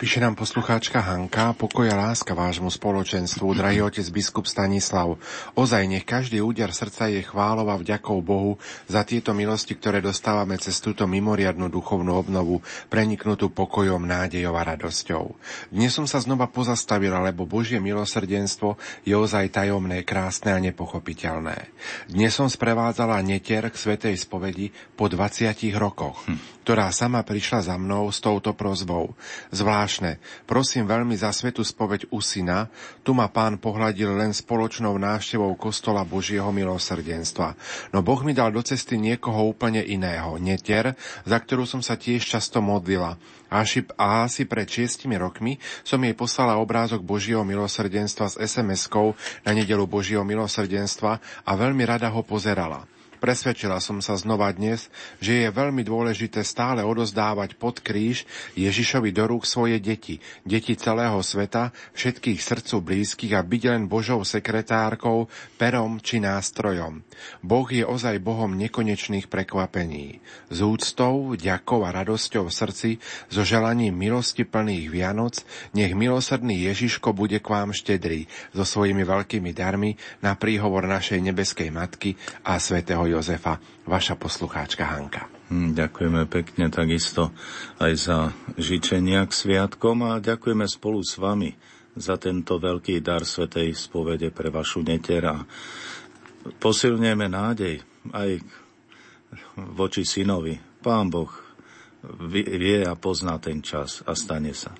Píše nám poslucháčka Hanka, pokoja láska vášmu spoločenstvu, drahý otec biskup Stanislav. Ozaj nech každý úder srdca je chválov a vďakou Bohu za tieto milosti, ktoré dostávame cez túto mimoriadnu duchovnú obnovu, preniknutú pokojom, nádejou a radosťou. Dnes som sa znova pozastavil, lebo Božie milosrdenstvo je ozaj tajomné, krásne a nepochopiteľné. Dnes som sprevádzala netier k svetej spovedi po 20 rokoch, hm. ktorá sama prišla za mnou s touto prozbou. Zvlášť zvláštne. Prosím veľmi za svetu spoveď u syna. Tu ma pán pohľadil len spoločnou návštevou kostola Božieho milosrdenstva. No Boh mi dal do cesty niekoho úplne iného. Netier, za ktorú som sa tiež často modlila. A asi pred šiestimi rokmi som jej poslala obrázok Božieho milosrdenstva s SMS-kou na nedelu Božieho milosrdenstva a veľmi rada ho pozerala. Presvedčila som sa znova dnes, že je veľmi dôležité stále odozdávať pod kríž Ježišovi do rúk svoje deti, deti celého sveta, všetkých srdcu blízkych a byť len Božou sekretárkou, perom či nástrojom. Boh je ozaj Bohom nekonečných prekvapení. Z úctou, ďakou a radosťou v srdci, so želaním milosti plných Vianoc, nech milosrdný Ježiško bude k vám štedrý so svojimi veľkými darmi na príhovor našej nebeskej Matky a svätého Jozefa, vaša poslucháčka Hanka. Hm, ďakujeme pekne takisto aj za žičenia k sviatkom a ďakujeme spolu s vami za tento veľký dar Svetej spovede pre vašu netera. Posilňujeme nádej aj voči synovi. Pán Boh vie a pozná ten čas a stane sa.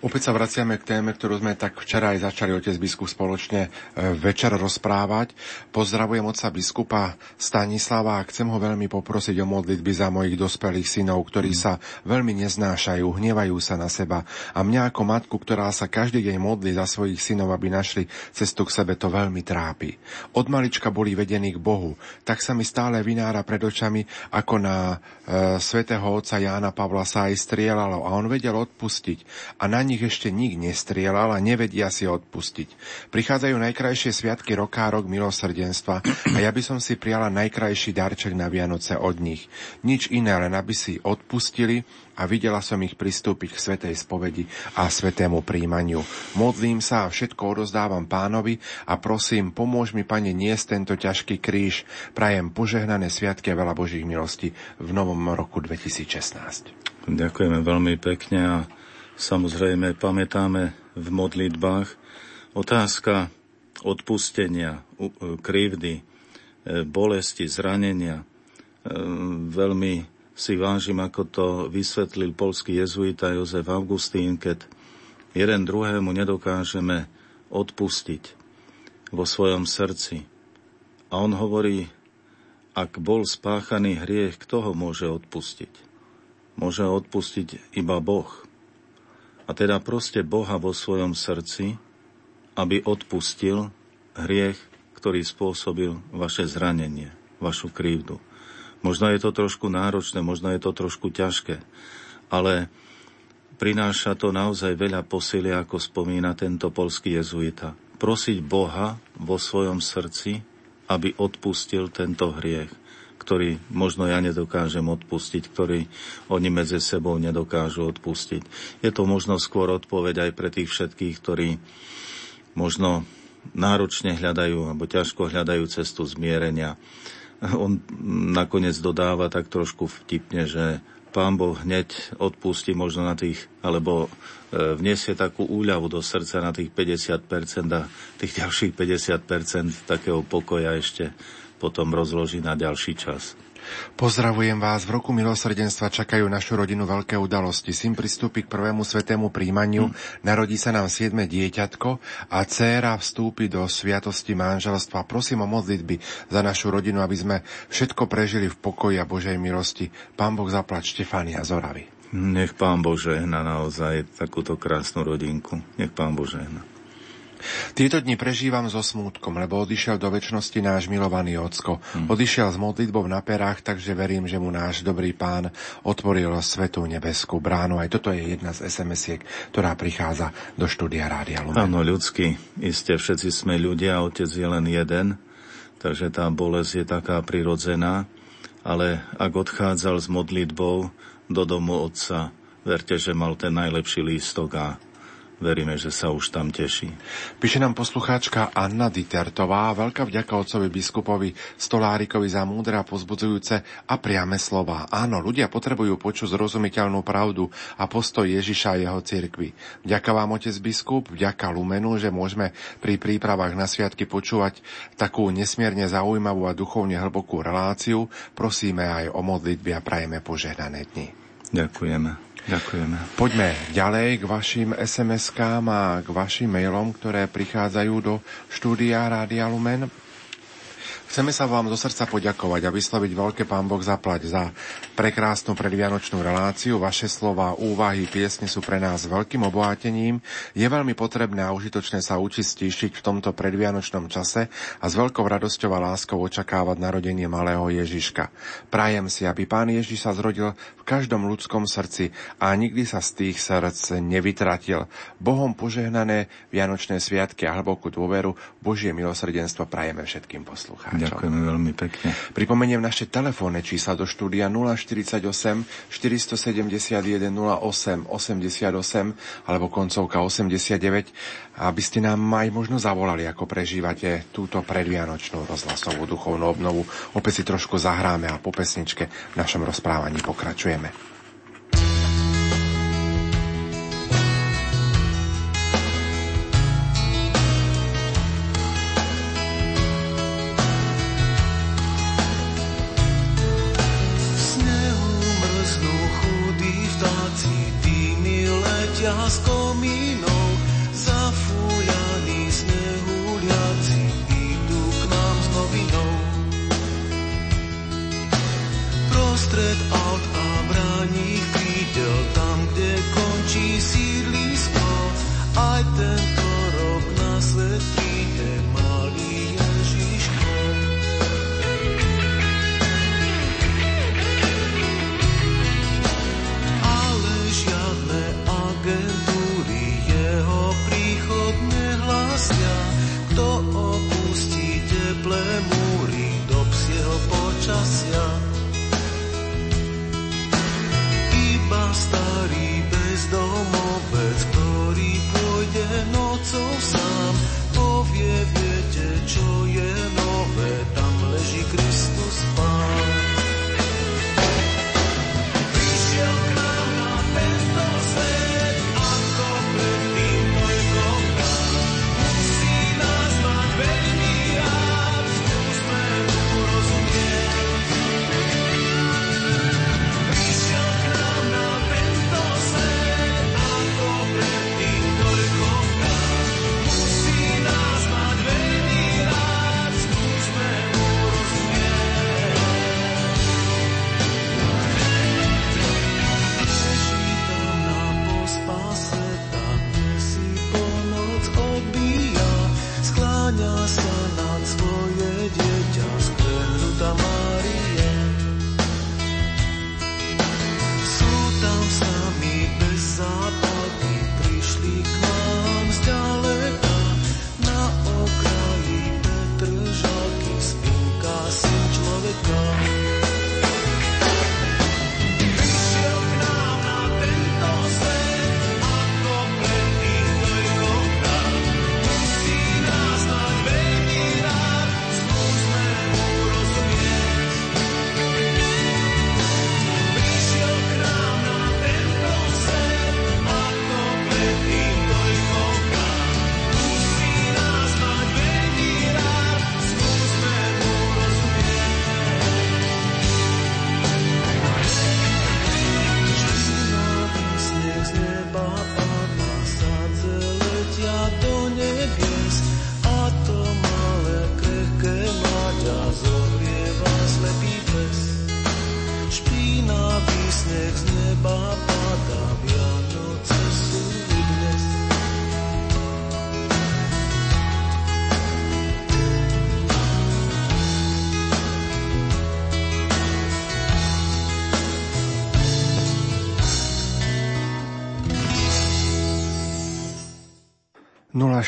Opäť sa vraciame k téme, ktorú sme tak včera aj začali otec biskup spoločne večer rozprávať. Pozdravujem otca biskupa Stanislava a chcem ho veľmi poprosiť o modlitby za mojich dospelých synov, ktorí sa veľmi neznášajú, hnevajú sa na seba. A mňa ako matku, ktorá sa každý deň modlí za svojich synov, aby našli cestu k sebe, to veľmi trápi. Od malička boli vedení k Bohu, tak sa mi stále vynára pred očami, ako na e, svätého otca Jána Pavla sa aj strieľalo a on vedel odpustiť a na nich ešte nik nestrieľal a nevedia si odpustiť. Prichádzajú najkrajšie sviatky roká rok milosrdenstva a ja by som si prijala najkrajší darček na Vianoce od nich. Nič iné, len aby si odpustili a videla som ich pristúpiť k svetej spovedi a svetému príjmaniu. Modlím sa a všetko odozdávam pánovi a prosím, pomôž mi, pane, niesť tento ťažký kríž. Prajem požehnané sviatky a veľa Božích milostí v novom roku 2016. Ďakujeme veľmi pekne a Samozrejme, pamätáme v modlitbách otázka odpustenia, e, krivdy, e, bolesti, zranenia. E, veľmi si vážim, ako to vysvetlil polský jezuita Jozef Augustín, keď jeden druhému nedokážeme odpustiť vo svojom srdci. A on hovorí, ak bol spáchaný hriech, kto ho môže odpustiť? Môže odpustiť iba Boh. A teda proste Boha vo svojom srdci, aby odpustil hriech, ktorý spôsobil vaše zranenie, vašu krivdu. Možno je to trošku náročné, možno je to trošku ťažké, ale prináša to naozaj veľa posilia, ako spomína tento polský jezuita. Prosiť Boha vo svojom srdci, aby odpustil tento hriech, ktorý možno ja nedokážem odpustiť, ktorý oni medzi sebou nedokážu odpustiť. Je to možno skôr odpoveď aj pre tých všetkých, ktorí možno náročne hľadajú alebo ťažko hľadajú cestu zmierenia. On nakoniec dodáva tak trošku vtipne, že pán Boh hneď odpustí možno na tých, alebo e, vniesie takú úľavu do srdca na tých 50% a tých ďalších 50% takého pokoja ešte potom rozloží na ďalší čas. Pozdravujem vás. V roku milosrdenstva čakajú našu rodinu veľké udalosti. Syn pristúpi k prvému svetému príjmaniu, hmm. narodí sa nám siedme dieťatko a dcéra vstúpi do sviatosti manželstva. Prosím o modlitby za našu rodinu, aby sme všetko prežili v pokoji a Božej milosti. Pán Boh zaplať Štefánia Zoravy. Nech Pán Bože na naozaj takúto krásnu rodinku. Nech Pán Bože na. Tieto dni prežívam so smútkom, lebo odišiel do väčšnosti náš milovaný ocko. Hmm. Odišiel s modlitbou na perách, takže verím, že mu náš dobrý pán otvoril svetú nebeskú bránu. Aj toto je jedna z SMS-iek, ktorá prichádza do štúdia Rádia Lumen. Áno, ľudský. Isté, všetci sme ľudia, otec je len jeden, takže tá bolesť je taká prirodzená. Ale ak odchádzal s modlitbou do domu otca, verte, že mal ten najlepší lístok a veríme, že sa už tam teší. Píše nám poslucháčka Anna Ditertová. Veľká vďaka otcovi biskupovi Stolárikovi za múdre a pozbudzujúce a priame slova. Áno, ľudia potrebujú počuť zrozumiteľnú pravdu a postoj Ježiša a jeho cirkvi. Vďaka vám, otec biskup, vďaka Lumenu, že môžeme pri prípravách na sviatky počúvať takú nesmierne zaujímavú a duchovne hlbokú reláciu. Prosíme aj o modlitby a prajeme požehnané dni. Ďakujeme. Ďakujeme. Poďme ďalej k vašim SMS-kám a k vašim mailom, ktoré prichádzajú do štúdia Rádia Lumen. Chceme sa vám zo srdca poďakovať a vysloviť veľké pán Boh zaplať za prekrásnu predvianočnú reláciu. Vaše slova, úvahy, piesne sú pre nás veľkým obohatením. Je veľmi potrebné a užitočné sa učiť stíšiť v tomto predvianočnom čase a s veľkou radosťou a láskou očakávať narodenie malého Ježiška. Prajem si, aby pán Ježiš sa zrodil v každom ľudskom srdci a nikdy sa z tých srdc nevytratil. Bohom požehnané Vianočné sviatky a hlbokú dôveru Božie milosrdenstvo prajeme všetkým poslucháčom. Ďakujeme veľmi pekne. Pripomeniem naše telefónne čísla do štúdia 048 471 08 88 alebo koncovka 89, aby ste nám aj možno zavolali, ako prežívate túto predvianočnú rozhlasovú duchovnú obnovu. Opäť si trošku zahráme a po pesničke v našom rozprávaní pokračujeme.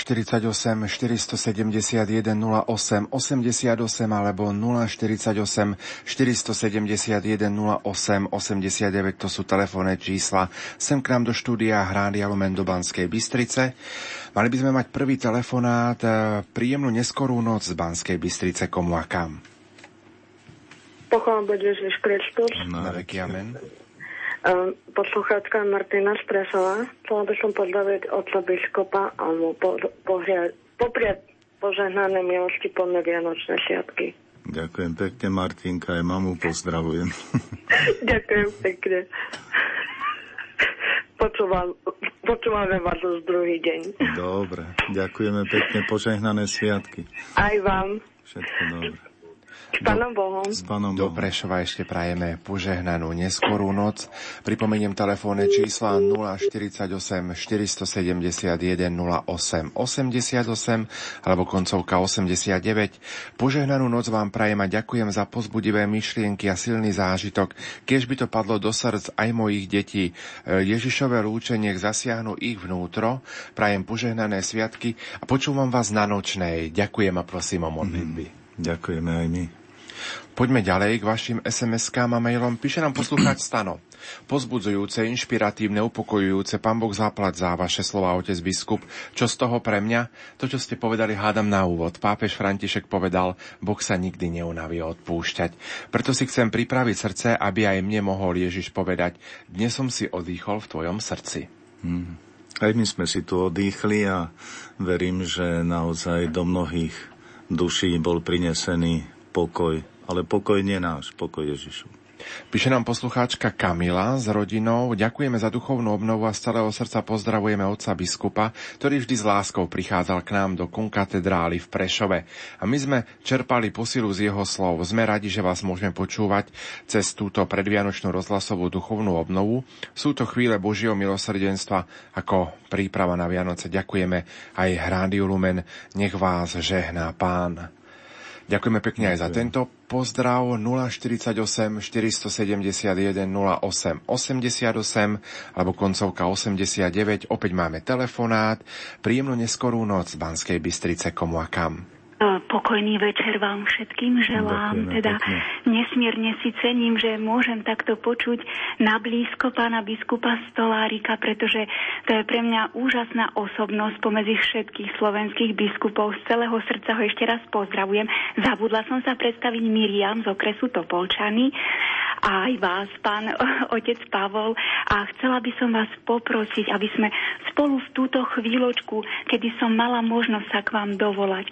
048 471 08 88 alebo 048 471 08 89 to sú telefónne čísla sem k nám do štúdia Hrádia Lumen do Banskej Bystrice. Mali by sme mať prvý telefonát, e, príjemnú neskorú noc z Banskej Bystrice, komu a kam. Pochválam bude Ježiš Kristus. Na veky amen. Poslucháčka Martina Stresová. Chcela by som pozdraviť otca biskupa a mu po, pohriať, popriať požehnané milosti plné Vianočné sviatky. Ďakujem pekne, Martinka, aj mamu pozdravujem. Ďakujem pekne. Počúvam, počúvame vás už druhý deň. Dobre, ďakujeme pekne, požehnané sviatky. Aj vám. Všetko dobre. S Pánom Bohom. S Pánom Do. Prešova ešte prajeme požehnanú neskorú noc. Pripomeniem telefónne čísla 048 471 08 88 alebo koncovka 89. Požehnanú noc vám prajem a ďakujem za pozbudivé myšlienky a silný zážitok. Keď by to padlo do srdc aj mojich detí, Ježišové lúče nech zasiahnu ich vnútro. Prajem požehnané sviatky a počúvam vás na nočnej. Ďakujem a prosím o modlitby. Mm, ďakujeme aj my. Poďme ďalej k vašim SMS-kám a mailom. Píše nám poslúchať Stano. Pozbudzujúce, inšpiratívne, upokojujúce. Pán Boh zaplať za vaše slova, otec biskup. Čo z toho pre mňa? To, čo ste povedali, hádam na úvod. Pápež František povedal, Boh sa nikdy neunaví odpúšťať. Preto si chcem pripraviť srdce, aby aj mne mohol Ježiš povedať, dnes som si odýchol v tvojom srdci. Hmm. Aj my sme si tu odýchli a verím, že naozaj do mnohých duší bol prinesený pokoj ale pokoj nie náš, pokoj Ježišu. Píše nám poslucháčka Kamila s rodinou. Ďakujeme za duchovnú obnovu a z celého srdca pozdravujeme otca biskupa, ktorý vždy s láskou prichádzal k nám do kunkatedrály v Prešove. A my sme čerpali posilu z jeho slov. Sme radi, že vás môžeme počúvať cez túto predvianočnú rozhlasovú duchovnú obnovu. Sú to chvíle Božieho milosrdenstva ako príprava na Vianoce. Ďakujeme aj Hrádiu Lumen. Nech vás žehná pán. Ďakujeme pekne aj za tento pozdrav 048 471 08 88 alebo koncovka 89. Opäť máme telefonát. Príjemnú neskorú noc z Banskej Bystrice komu a kam. Pokojný večer vám všetkým želám. Ďakujeme, teda pekne. nesmierne si cením, že môžem takto počuť na blízko pána biskupa Stolárika, pretože to je pre mňa úžasná osobnosť pomedzi všetkých slovenských biskupov. Z celého srdca ho ešte raz pozdravujem. Zabudla som sa predstaviť Miriam z okresu Topolčany a aj vás, pán otec Pavol. A chcela by som vás poprosiť, aby sme spolu v túto chvíľočku, kedy som mala možnosť sa k vám dovolať,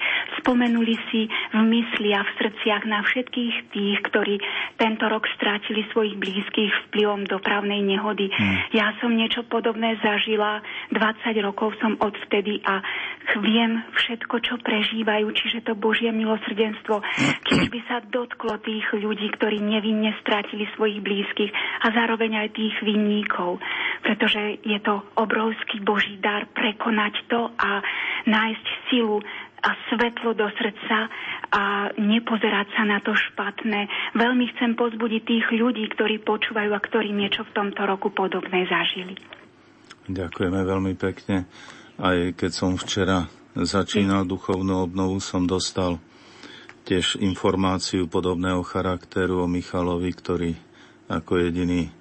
spomenuli si v mysli a v srdciach na všetkých tých, ktorí tento rok strátili svojich blízkych vplyvom dopravnej nehody. Hmm. Ja som niečo podobné zažila, 20 rokov som odvtedy a viem všetko, čo prežívajú, čiže to Božie milosrdenstvo, keď by sa dotklo tých ľudí, ktorí nevinne strátili svojich blízkych a zároveň aj tých vinníkov, pretože je to obrovský Boží dar prekonať to a nájsť silu a svetlo do srdca a nepozerať sa na to špatné. Veľmi chcem pozbudiť tých ľudí, ktorí počúvajú a ktorí niečo v tomto roku podobné zažili. Ďakujeme veľmi pekne. Aj keď som včera začínal duchovnú obnovu, som dostal tiež informáciu podobného charakteru o Michalovi, ktorý ako jediný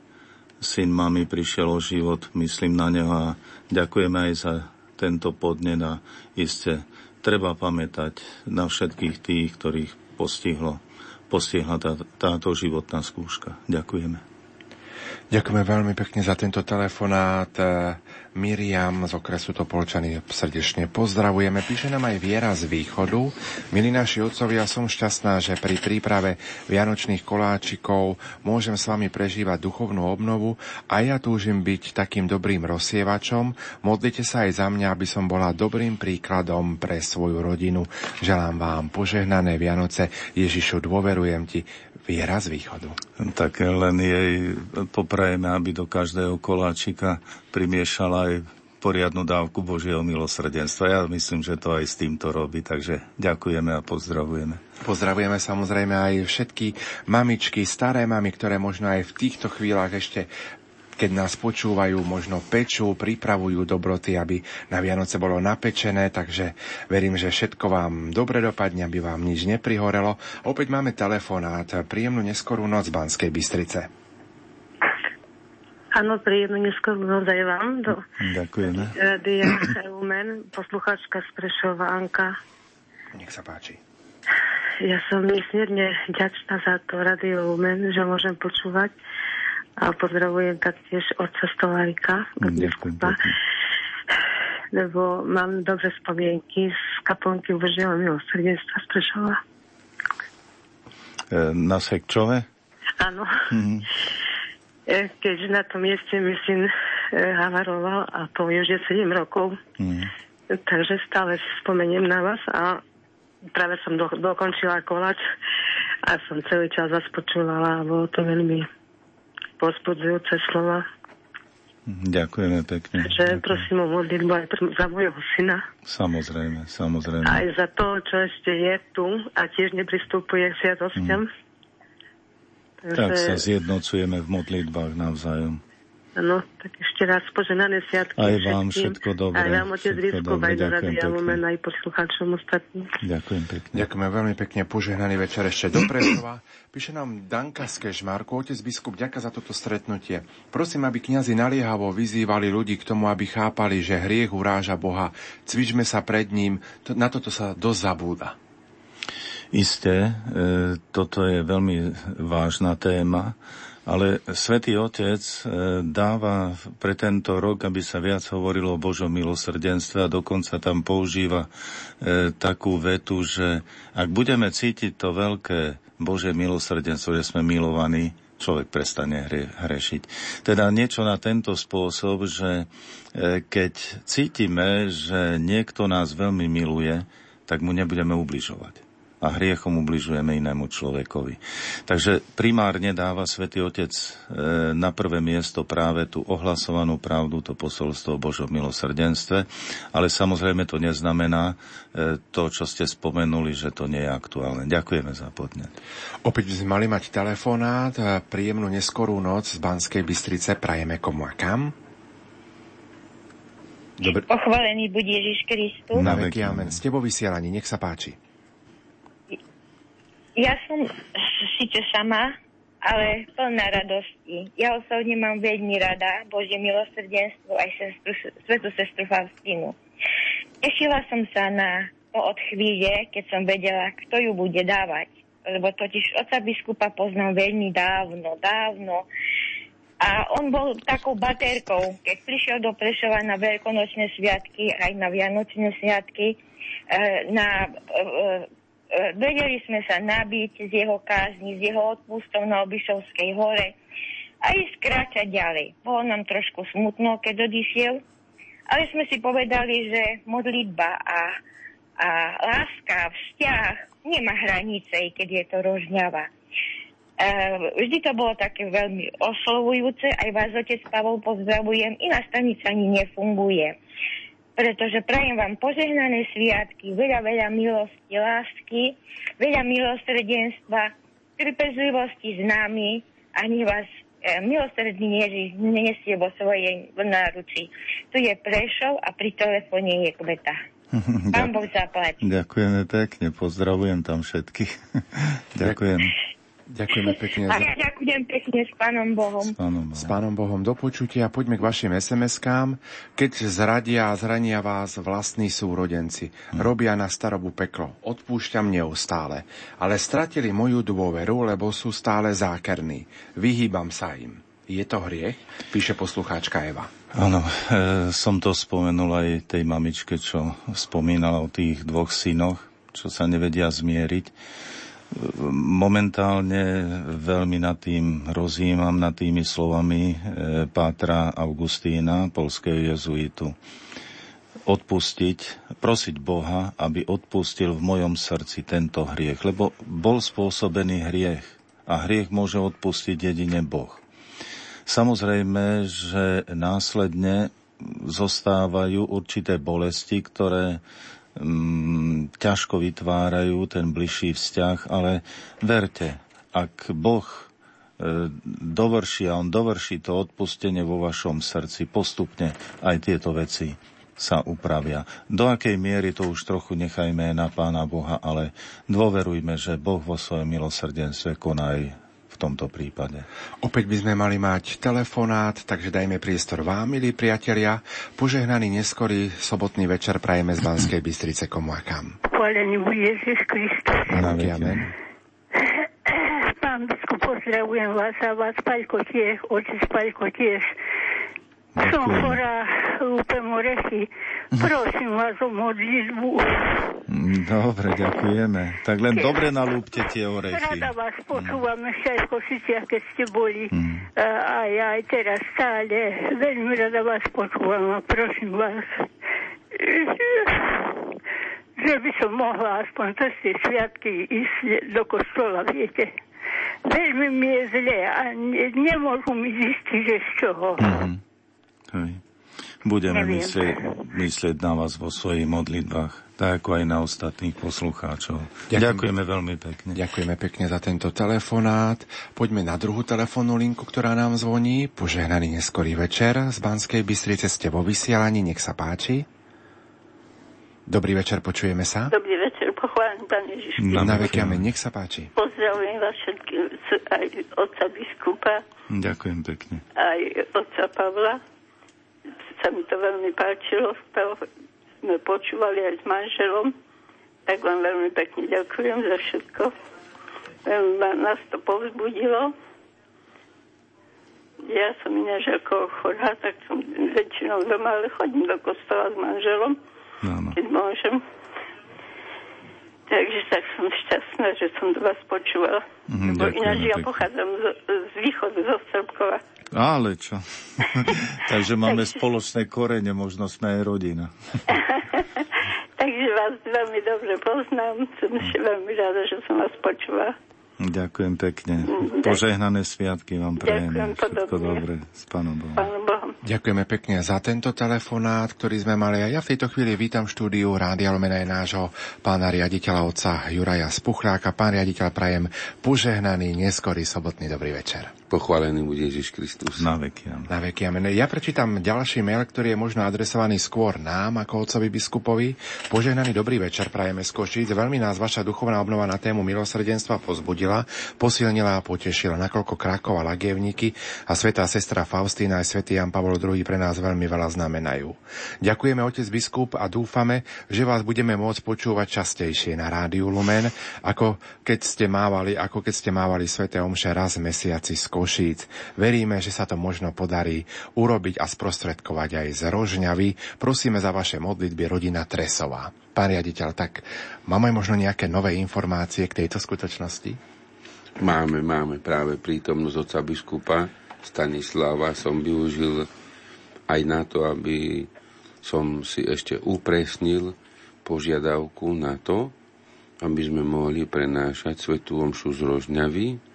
syn mami prišiel o život. Myslím na neho a ďakujeme aj za tento podnet a iste treba pamätať na všetkých tých, ktorých postihlo, postihla tá, táto životná skúška. Ďakujeme. Ďakujeme veľmi pekne za tento telefonát. Miriam z okresu Topolčany srdečne pozdravujeme. Píše nám aj Viera z východu. Milí naši otcovia, som šťastná, že pri príprave vianočných koláčikov môžem s vami prežívať duchovnú obnovu a ja túžim byť takým dobrým rozsievačom. Modlite sa aj za mňa, aby som bola dobrým príkladom pre svoju rodinu. Želám vám požehnané Vianoce. Ježišu, dôverujem ti. Viera z východu. Tak len jej poprajeme, aby do každého koláčika primiešala aj poriadnu dávku Božieho milosrdenstva. Ja myslím, že to aj s týmto robí, takže ďakujeme a pozdravujeme. Pozdravujeme samozrejme aj všetky mamičky, staré mamy, ktoré možno aj v týchto chvíľach ešte keď nás počúvajú, možno pečú, pripravujú dobroty, aby na Vianoce bolo napečené, takže verím, že všetko vám dobre dopadne, aby vám nič neprihorelo. Opäť máme telefonát. Príjemnú neskorú noc Banskej Bystrice. Áno, príjemnú neskorú noc aj vám. Do Ďakujeme. Radia Eumen, posluchačka z Prešova Anka. Nech sa páči. Ja som nesmierne ďačná za to Radio Lumen, že môžem počúvať a pozdravujem taktiež otca Stolárika, biskupa, lebo mám dobré spomienky z kaplnky Božieho milosrdenstva z Prešova. E, na Sekčove? Áno. Mhm. E, Keďže na tom mieste mi syn e, havaroval a to už je 7 rokov, Mhm. takže stále si spomeniem na vás a práve som do, dokončila kolač a som celý čas vás počúvala a bolo to veľmi pozbudzujúce slova. Ďakujeme pekne. Takže prosím o modlitbu aj za môjho syna. Samozrejme, samozrejme. Aj za to, čo ešte je tu a tiež nepristupuje k sviatostiam. Mm. Tak sa zjednocujeme v modlitbách navzájom. Áno, tak ešte raz poženané sviatky. Aj vám všetkým. všetko dobré, Aj vám, otec dobré, aj Radia. Lumen, poslucháčom ostatným. Ďakujem pekne. Ďakujeme veľmi pekne, požehnaný večer ešte do Prešova. Píše nám Danka z Kešmarku, otec biskup, ďaká za toto stretnutie. Prosím, aby kňazi naliehavo vyzývali ľudí k tomu, aby chápali, že hriech uráža Boha. Cvičme sa pred ním, to, na toto sa dosť zabúda. Isté, e, toto je veľmi vážna téma, ale Svetý Otec e, dáva pre tento rok, aby sa viac hovorilo o Božom milosrdenstve a dokonca tam používa e, takú vetu, že ak budeme cítiť to veľké Bože milosrdenstvo, že sme milovaní, človek prestane hre, hrešiť. Teda niečo na tento spôsob, že keď cítime, že niekto nás veľmi miluje, tak mu nebudeme ubližovať a hriechom ubližujeme inému človekovi. Takže primárne dáva Svätý Otec e, na prvé miesto práve tú ohlasovanú pravdu, to posolstvo o Božom milosrdenstve, ale samozrejme to neznamená e, to, čo ste spomenuli, že to nie je aktuálne. Ďakujeme za podnet. Opäť by sme mali mať telefonát, e, príjemnú neskorú noc z Banskej Bystrice, prajeme komu a kam. Dobre. Pochválený buď Ježiš Kristus. Na veky, amen. S tebou vysielaní, nech sa páči. Ja som síce sama, ale plná radosti. Ja osobne mám veľmi rada Božie milosrdenstvo aj sestru, svetu sestru Faustínu. Tešila som sa na to od chvíle, keď som vedela, kto ju bude dávať. Lebo totiž oca biskupa poznám veľmi dávno, dávno. A on bol takou baterkou, keď prišiel do Prešova na veľkonočné sviatky, aj na vianočné sviatky, eh, na eh, E, vedeli sme sa nabiť z jeho kázni, z jeho odpustov na Obišovskej hore a ísť kráčať ďalej. Bolo nám trošku smutno, keď odišiel, ale sme si povedali, že modlitba a, a láska, vzťah nemá hranice, keď je to rožňava. E, vždy to bolo také veľmi oslovujúce, aj vás otec Pavol pozdravujem, iná stanica ani nefunguje pretože prajem vám požehnané sviatky, veľa, veľa milosti, lásky, veľa milosrdenstva, trpezlivosti s nami a nech vás e, milosrdný Ježiš nesie vo svojej náruči. Tu je Prešov a pri telefóne je Kveta. Pán Boh zaplať. Ďakujeme pekne, pozdravujem tam všetkých. Ďakujem. Ďakujeme pekne. A ja ďakujem pekne s Pánom Bohom. S pánom Bohom. S pánom Bohom do počutia. Poďme k vašim SMS-kám. Keď zradia a zrania vás vlastní súrodenci, robia na starobu peklo, odpúšťam neustále, ale stratili moju dôveru, lebo sú stále zákerní. Vyhýbam sa im. Je to hriech? Píše poslucháčka Eva. Áno, e, som to spomenul aj tej mamičke, čo spomínala o tých dvoch synoch, čo sa nevedia zmieriť. Momentálne veľmi nad tým rozjímam, nad tými slovami e, Pátra Augustína, polského jezuitu. Odpustiť, prosiť Boha, aby odpustil v mojom srdci tento hriech, lebo bol spôsobený hriech a hriech môže odpustiť jedine Boh. Samozrejme, že následne zostávajú určité bolesti, ktoré mm, ťažko vytvárajú ten bližší vzťah, ale verte, ak Boh dovrší a on dovrší to odpustenie vo vašom srdci. Postupne aj tieto veci sa upravia. Do akej miery to už trochu nechajme na Pána Boha, ale dôverujme, že Boh vo svojom milosrdenstve koná aj tomto prípade. Opäť by sme mali mať telefonát, takže dajme priestor vám, milí priatelia. Požehnaný neskorý sobotný večer prajeme z Banskej Bystrice komu a kam. Chválený bude Ježiš Kristus. Amen. Pán biskup, pozdravujem vás a vás, Paľko tiež, otec Paľko tiež. Som chorá, lúpem orechy. Prosím vás o modlitbu. Dobre, ďakujeme. Tak len Ke... dobre nalúbte tie orechy. Rada vás počúvam mm. ešte aj v Košiciach, keď ste boli. Mm. Aj, aj teraz stále. Veľmi rada vás počúvam a prosím vás, že by som mohla aspoň cez tie sviatky ísť do kostola, viete. Veľmi mi je zle a nemôžu mi zistiť, že z čoho. Mm. Hej. Budeme myslieť, myslieť na vás vo svojich modlitbách, tak ako aj na ostatných poslucháčov. Ďakujem. Ďakujeme veľmi pekne. Ďakujeme pekne za tento telefonát. Poďme na druhú telefónnu linku, ktorá nám zvoní. Požehnaný neskorý večer z Banskej Bystrice ste vo vysielaní, nech sa páči. Dobrý večer, počujeme sa. Dobrý večer, pochválim Pán Ježiš. Na veky nech sa páči. Pozdravujem vás všetkých, aj otca biskupa. Ďakujem pekne. Aj otca Pavla sa mi to veľmi páčilo, to sme počúvali aj s manželom, tak vám veľmi pekne ďakujem za všetko. Veľmi nás to povzbudilo. Ja som ináč ako chorá, tak som väčšinou doma, ale chodím do kostola s manželom, no, no. keď môžem. Takže tak som šťastná, že som do vás počúvala. Mm, ináč ja pochádzam z, z východu, zo Srbkova. Ale čo? Takže máme Takže... spoločné korene, možno sme aj rodina. Takže vás veľmi dobre poznám. Som veľmi rada, že som vás počula. Ďakujem pekne. Mm, Požehnané sviatky vám prajem. Ďakujem Všetko dobre. S Pánom Bohom. Pánom Bohom. Ďakujeme pekne za tento telefonát, ktorý sme mali. A ja v tejto chvíli vítam v štúdiu Rádia Lumena nášho pána riaditeľa otca Juraja Spuchráka. Pán riaditeľ, prajem požehnaný, neskorý sobotný dobrý večer. Pochválený bude Ježiš Kristus. Na veky amen. Na veky amen. Ja prečítam ďalší mail, ktorý je možno adresovaný skôr nám ako otcovi biskupovi. Požehnaný dobrý večer prajeme z Košíc. Veľmi nás vaša duchovná obnova na tému milosrdenstva pozbudila, posilnila a potešila, nakoľko Krakov a Lagievníky a svetá sestra Faustína aj svätý Jan Pavol II pre nás veľmi veľa znamenajú. Ďakujeme otec biskup a dúfame, že vás budeme môcť počúvať častejšie na rádiu Lumen, ako keď ste mávali, ako keď ste mávali sveté omše raz v mesiaci z Košíc. Veríme, že sa to možno podarí urobiť a sprostredkovať aj z Rožňavy. Prosíme za vaše modlitby rodina Tresová. Pán riaditeľ, tak máme možno nejaké nové informácie k tejto skutočnosti? Máme, máme práve prítomnosť oca biskupa Stanislava. Som využil aj na to, aby som si ešte upresnil požiadavku na to, aby sme mohli prenášať svetú omšu z Rožňavy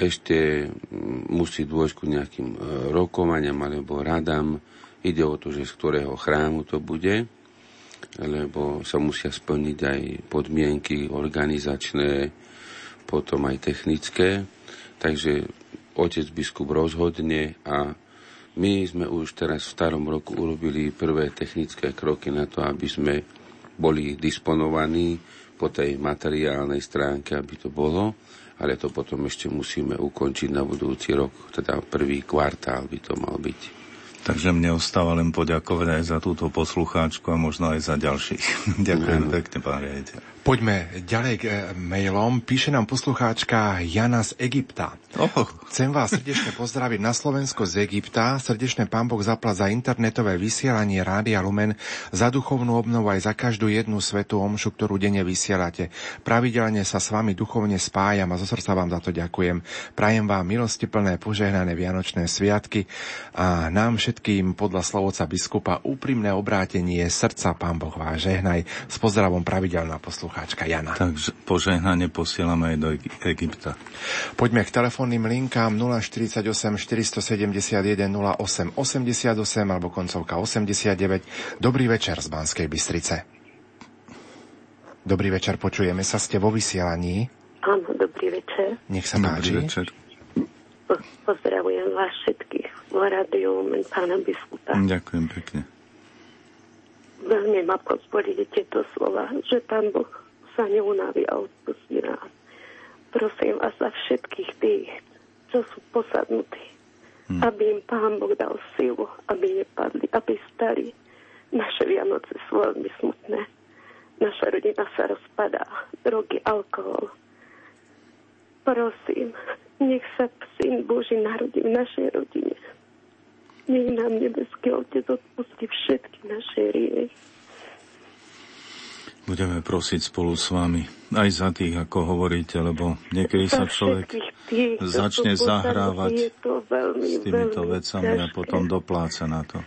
ešte mm, musí dôjsť ku nejakým e, rokovaniam alebo radám. Ide o to, že z ktorého chrámu to bude, lebo sa musia splniť aj podmienky organizačné, potom aj technické. Takže otec biskup rozhodne a my sme už teraz v starom roku urobili prvé technické kroky na to, aby sme boli disponovaní po tej materiálnej stránke, aby to bolo ale to potom ešte musíme ukončiť na budúci rok, teda prvý kvartál by to mal byť. Takže mne ostáva len poďakovať aj za túto poslucháčku a možno aj za ďalších. Ďakujem no. pekne, pán riaditeľ. Poďme ďalej k e, mailom. Píše nám poslucháčka Jana z Egypta. Oh. Chcem vás srdečne pozdraviť na Slovensko z Egypta. Srdečne pán Boh zaplat za internetové vysielanie Rádia Lumen, za duchovnú obnovu aj za každú jednu svetú omšu, ktorú denne vysielate. Pravidelne sa s vami duchovne spájam a zo srdca vám za to ďakujem. Prajem vám milosti plné požehnané Vianočné sviatky a nám všetkým podľa slovoca biskupa úprimné obrátenie srdca pán Boh vás žehnaj. S pozdravom pravidelná poslucháčka poslucháčka Jana. Takže požehnanie posielame aj do Egypta. Poďme k telefónnym linkám 048 471 08 88 alebo koncovka 89. Dobrý večer z Banskej Bystrice. Dobrý večer, počujeme sa, ste vo vysielaní. Áno, dobrý večer. Nech sa páči. Dobrý večer. Pozdravujem vás všetkých v rádiu pána biskupa. Ďakujem pekne. Veľmi ma pozbolili tieto slova, že pán Boh sa neunaví a odpustí nám. Prosím vás za všetkých tých, čo sú posadnutí, hmm. aby im pán Boh dal silu, aby nepadli, aby stali. Naše Vianoce sú veľmi smutné. Naša rodina sa rozpadá. Drogy, alkohol. Prosím, nech sa Syn Boží narodí v našej rodine. Nech nám nebeský Otec odpustí všetky naše riechy. Budeme prosiť spolu s vami aj za tých, ako hovoríte, lebo niekedy sa človek tých, začne zahrávať s týmito vecami a potom dopláca na to.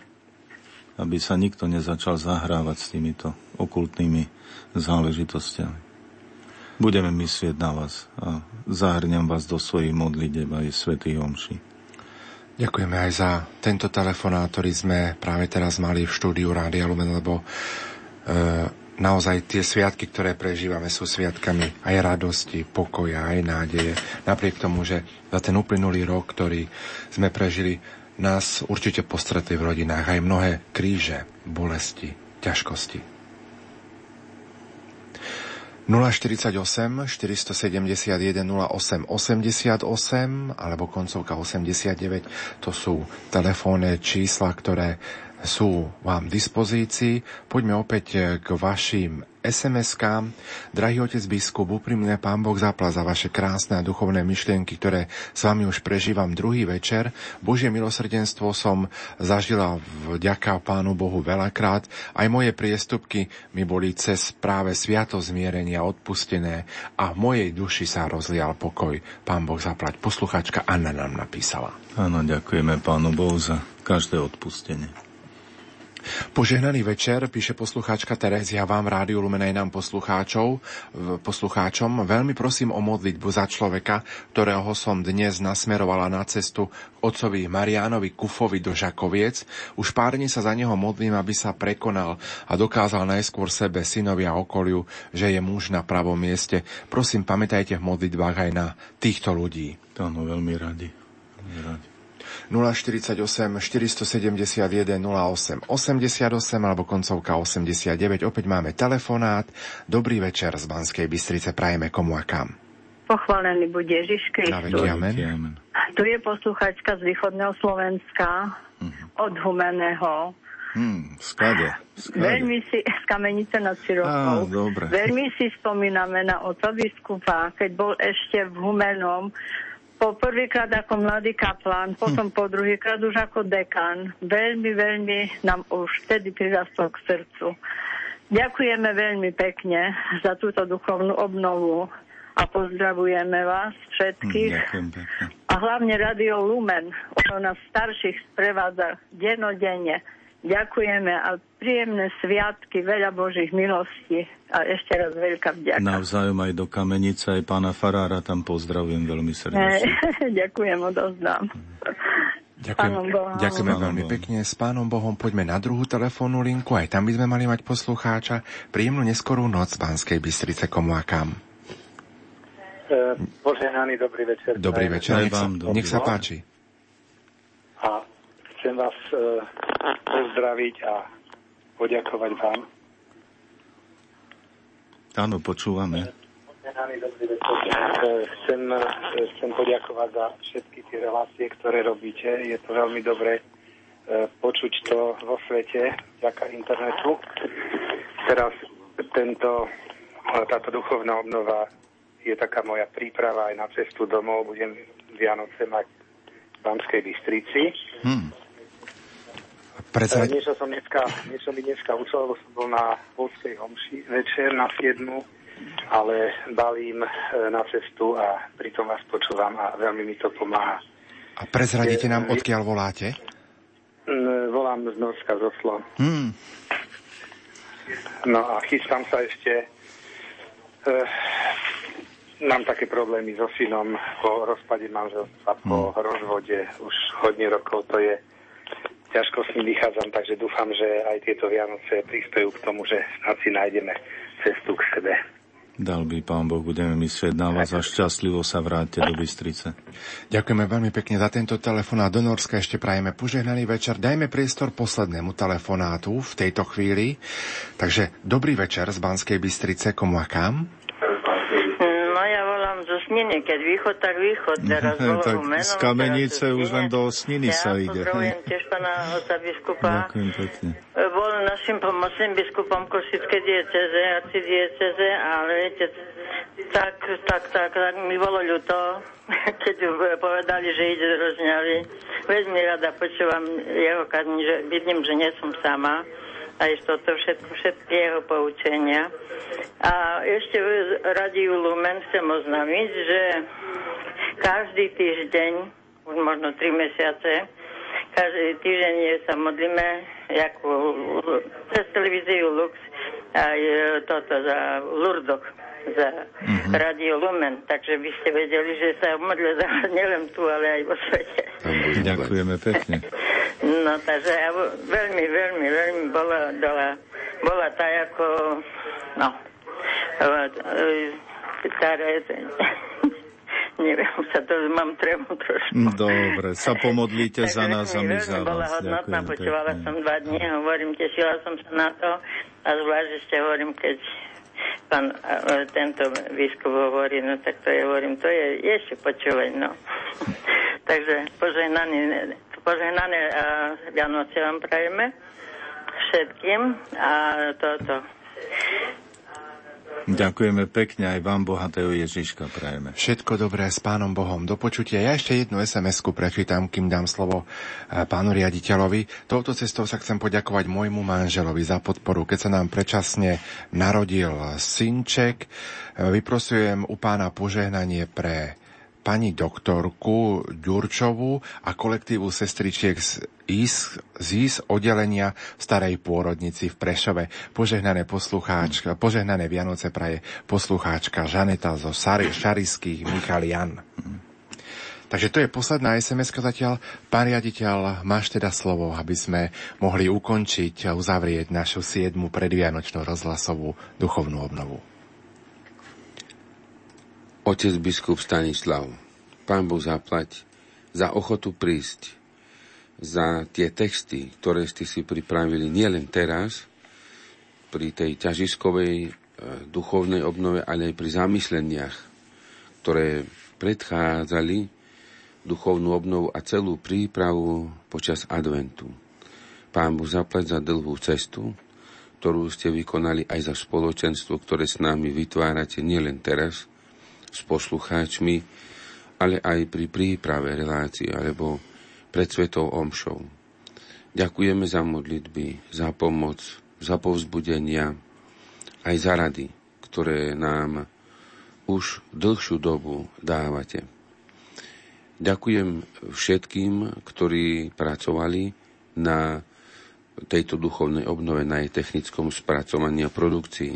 Aby sa nikto nezačal zahrávať s týmito okultnými záležitostiami. Budeme myslieť na vás a zahrňam vás do svojich modlitev aj svätých omší. Ďakujeme aj za tento telefonát, ktorý sme práve teraz mali v štúdiu Rádia Lumen, lebo e, naozaj tie sviatky, ktoré prežívame, sú sviatkami aj radosti, pokoja, aj nádeje. Napriek tomu, že za ten uplynulý rok, ktorý sme prežili, nás určite postretli v rodinách aj mnohé kríže, bolesti, ťažkosti. 048 471 08 88 alebo koncovka 89 to sú telefónne čísla, ktoré sú vám v dispozícii. Poďme opäť k vašim SMS-kám. Drahý otec biskup, úprimne pán Boh zapla za vaše krásne a duchovné myšlienky, ktoré s vami už prežívam druhý večer. Božie milosrdenstvo som zažila vďaka pánu Bohu veľakrát. Aj moje priestupky mi boli cez práve sviato zmierenia odpustené a v mojej duši sa rozlial pokoj. Pán Boh zaplať. Posluchačka Anna nám napísala. Áno, ďakujeme pánu Bohu za každé odpustenie. Požehnaný večer, píše poslucháčka Terezia vám Rádiu Lumen aj nám poslucháčov, poslucháčom. Veľmi prosím o modlitbu za človeka, ktorého som dnes nasmerovala na cestu k otcovi Marianovi Kufovi do Žakoviec. Už pár dní sa za neho modlím, aby sa prekonal a dokázal najskôr sebe, synovi a okoliu, že je muž na pravom mieste. Prosím, pamätajte v modlitbách aj na týchto ľudí. Áno, veľmi radi. Veľmi radi. 048 471 08 88 alebo koncovka 89. Opäť máme telefonát. Dobrý večer z Banskej Bystrice. Prajeme komu a kam. Pochválený bude Ježiš Kristus. Amen. Tu je posluchačka z východného Slovenska, uh-huh. od Humeného. Hmm, skade, skade. Veľmi si, z Kamenice nad Sirokou. Veľmi si spomíname na oca biskupa, keď bol ešte v Humenom po prvýkrát ako mladý kaplan, potom hm. po druhýkrát už ako dekan. Veľmi, veľmi nám už vtedy prirastol k srdcu. Ďakujeme veľmi pekne za túto duchovnú obnovu a pozdravujeme vás všetkých. Hm, a hlavne Radio Lumen, ono nás starších sprevádza denodenne. Ďakujeme a príjemné sviatky, veľa Božích milostí a ešte raz veľká vďaka. Navzájom aj do Kamenice, aj pána Farára tam pozdravujem veľmi srdečne. Ďakujem, odozdám. Ďakujem, ďakujeme veľmi pekne. S pánom Bohom poďme na druhú telefónnu linku. Aj tam by sme mali mať poslucháča. Príjemnú neskorú noc z Banskej Bystrice komu a kam. E, požehnaný dobrý večer. Dobrý večer, nech, vám, sa, nech sa páči. A chcem vás e, pozdraviť a poďakovať vám. Áno, počúvame. E, chcem, e, chcem poďakovať za všetky tie relácie, ktoré robíte. Je to veľmi dobré počuť to vo svete vďaka internetu. Teraz tento, táto duchovná obnova je taká moja príprava aj na cestu domov. Budem Vianoce mať v Banskej Bystrici. Hmm. Predzrať... Niečo som dneska, niečo mi dneska učil, lebo som bol na polskej homši večer na 7, ale balím e, na cestu a pritom vás počúvam a veľmi mi to pomáha. A prezradíte nám, odkiaľ voláte? Volám z Norska, z Oslo. Hmm. No a chystám sa ešte... E, mám také problémy so synom po rozpade manželstva, po hmm. rozvode. Už hodne rokov to je ťažko s ním vychádzam, takže dúfam, že aj tieto Vianoce prispejú k tomu, že snad si nájdeme cestu k sebe. Dal by pán Boh, budeme myslieť na vás a šťastlivo sa vráte do Bystrice. Ďakujeme veľmi pekne za tento telefonát. Do Norska ešte prajeme požehnaný večer. Dajme priestor poslednému telefonátu v tejto chvíli. Takže dobrý večer z Banskej Bystrice, komu a kam? Zo Sniny, keď východ, tak východ. Teraz tak z Kamenice už len do Sniny ja sa ide. Ja tiež pána oca biskupa. Ďakujem pekne. Bol našim pomocným biskupom Košickej dieceze, arcidieceze, ale viete, tak, tak, tak, tak mi bolo ľúto, keď povedali, že ide do Rožňavy. Veľmi rada počúvam jeho kazní, že vidím, že nie som sama aj toto všetko, všetky jeho poučenia. A ešte Radiu Lumen chcem oznámiť, že každý týždeň, už možno tri mesiace, každý týždeň sa modlíme ako cez televíziu Lux aj toto za Lurdok za mm-hmm. Radio Lumen, takže by ste vedeli, že sa modlia za nielen tu, ale aj vo svete. Ďakujeme pekne. No, takže ja veľmi, veľmi, veľmi bola, bola, bola tá ako, no, staré, neviem, sa to mám tremu trošku. Dobre, sa pomodlíte za nás a my za vás. Bola hodnotná, počúvala som dva dní, hovorím, tešila som sa na to a zvlášť ešte hovorím, keď pán tento biskup hovorí, no tak to je, hovorím, to je ešte počúvať, no. Takže požehnané, požehnané Vianoce vám prajeme všetkým a toto. Ďakujeme pekne, aj vám bohatého Ježiška prajeme. Všetko dobré s pánom Bohom. Do počutia. Ja ešte jednu SMS-ku prečítam, kým dám slovo pánu riaditeľovi. Touto cestou sa chcem poďakovať môjmu manželovi za podporu. Keď sa nám predčasne narodil synček, vyprosujem u pána požehnanie pre pani doktorku Ďurčovú a kolektívu sestričiek z IS, z IS oddelenia v starej pôrodnici v Prešove. Požehnané poslucháčka, požehnané Vianoce praje poslucháčka Žaneta zo Šariských Michalian. Takže to je posledná sms zatiaľ. Pán riaditeľ, máš teda slovo, aby sme mohli ukončiť a uzavrieť našu siedmu predvianočnú rozhlasovú duchovnú obnovu. Otec biskup Stanislav, Pán Boh zaplať za ochotu prísť, za tie texty, ktoré ste si pripravili nielen teraz, pri tej ťažiskovej e, duchovnej obnove, ale aj pri zamysleniach, ktoré predchádzali duchovnú obnovu a celú prípravu počas adventu. Pán Boh zaplať za dlhú cestu, ktorú ste vykonali aj za spoločenstvo, ktoré s nami vytvárate nielen teraz, s poslucháčmi, ale aj pri príprave relácie alebo pred svetou omšou. Ďakujeme za modlitby, za pomoc, za povzbudenia, aj za rady, ktoré nám už dlhšiu dobu dávate. Ďakujem všetkým, ktorí pracovali na tejto duchovnej obnove, na jej technickom spracovaní a produkcii.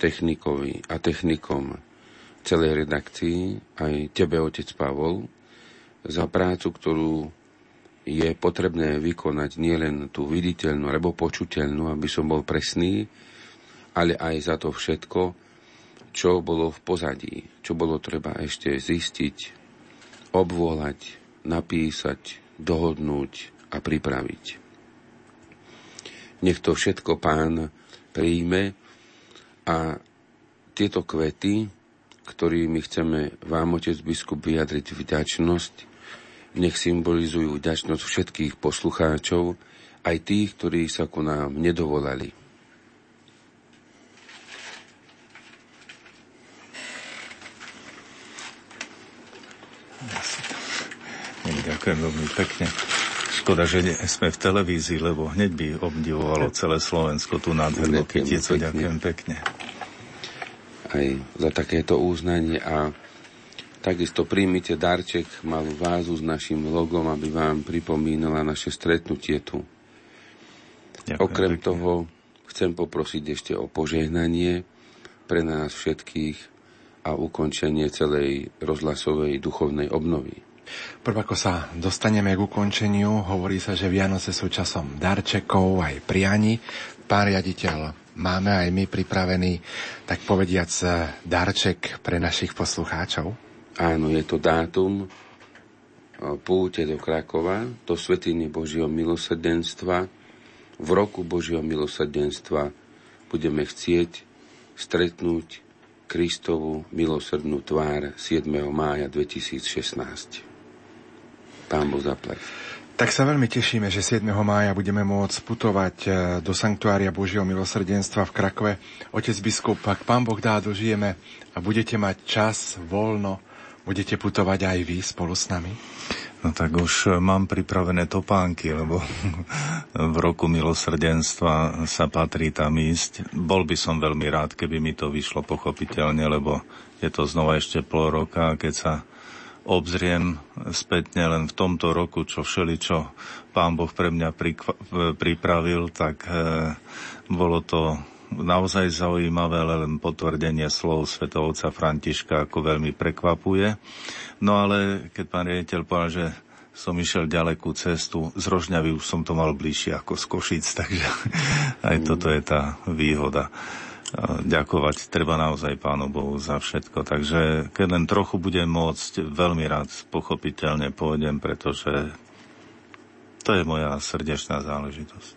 Technikovi a technikom celej redakcii, aj tebe, otec Pavol, za prácu, ktorú je potrebné vykonať nielen tú viditeľnú alebo počuteľnú, aby som bol presný, ale aj za to všetko, čo bolo v pozadí, čo bolo treba ešte zistiť, obvolať, napísať, dohodnúť a pripraviť. Nech to všetko pán príjme a tieto kvety, ktorými chceme vám, otec biskup, vyjadriť vďačnosť. Nech symbolizujú vďačnosť všetkých poslucháčov, aj tých, ktorí sa ku nám nedovolali. Ďakujem veľmi pekne. Škoda, že nie sme v televízii, lebo hneď by obdivovalo celé Slovensko tú nádhernú kyticu. Ďakujem pekne aj za takéto uznanie a takisto príjmite darček, malú vázu s našim logom, aby vám pripomínala naše stretnutie tu. Ďakujem Okrem pekne. toho chcem poprosiť ešte o požehnanie pre nás všetkých a ukončenie celej rozhlasovej duchovnej obnovy. Prv ako sa dostaneme k ukončeniu, hovorí sa, že Vianoce sú časom darčekov aj priani. Pán riaditeľ, máme aj my pripravený, tak povediac, darček pre našich poslucháčov? Áno, je to dátum púte do Krakova, do Svetiny Božieho milosrdenstva. V roku Božieho milosrdenstva budeme chcieť stretnúť Kristovu milosrdnú tvár 7. mája 2016. Pán Boh zaplať. Tak sa veľmi tešíme, že 7. mája budeme môcť putovať e, do Sanktuária Božieho milosrdenstva v Krakove. Otec biskup, ak Pán Boh dá, dožijeme a budete mať čas, voľno, budete putovať aj vy spolu s nami? No tak už mám pripravené topánky, lebo v roku milosrdenstva sa patrí tam ísť. Bol by som veľmi rád, keby mi to vyšlo pochopiteľne, lebo je to znova ešte pol roka, keď sa obzriem spätne len v tomto roku, čo všeličo pán Boh pre mňa pripravil, tak e, bolo to naozaj zaujímavé, len potvrdenie slov svetovca Františka ako veľmi prekvapuje. No ale keď pán riaditeľ povedal, že som išiel ďalekú cestu, z Rožňavy už som to mal bližšie ako z Košic, takže aj toto je tá výhoda ďakovať treba naozaj Pánu Bohu za všetko. Takže keď len trochu budem môcť, veľmi rád pochopiteľne pôjdem, pretože to je moja srdečná záležitosť.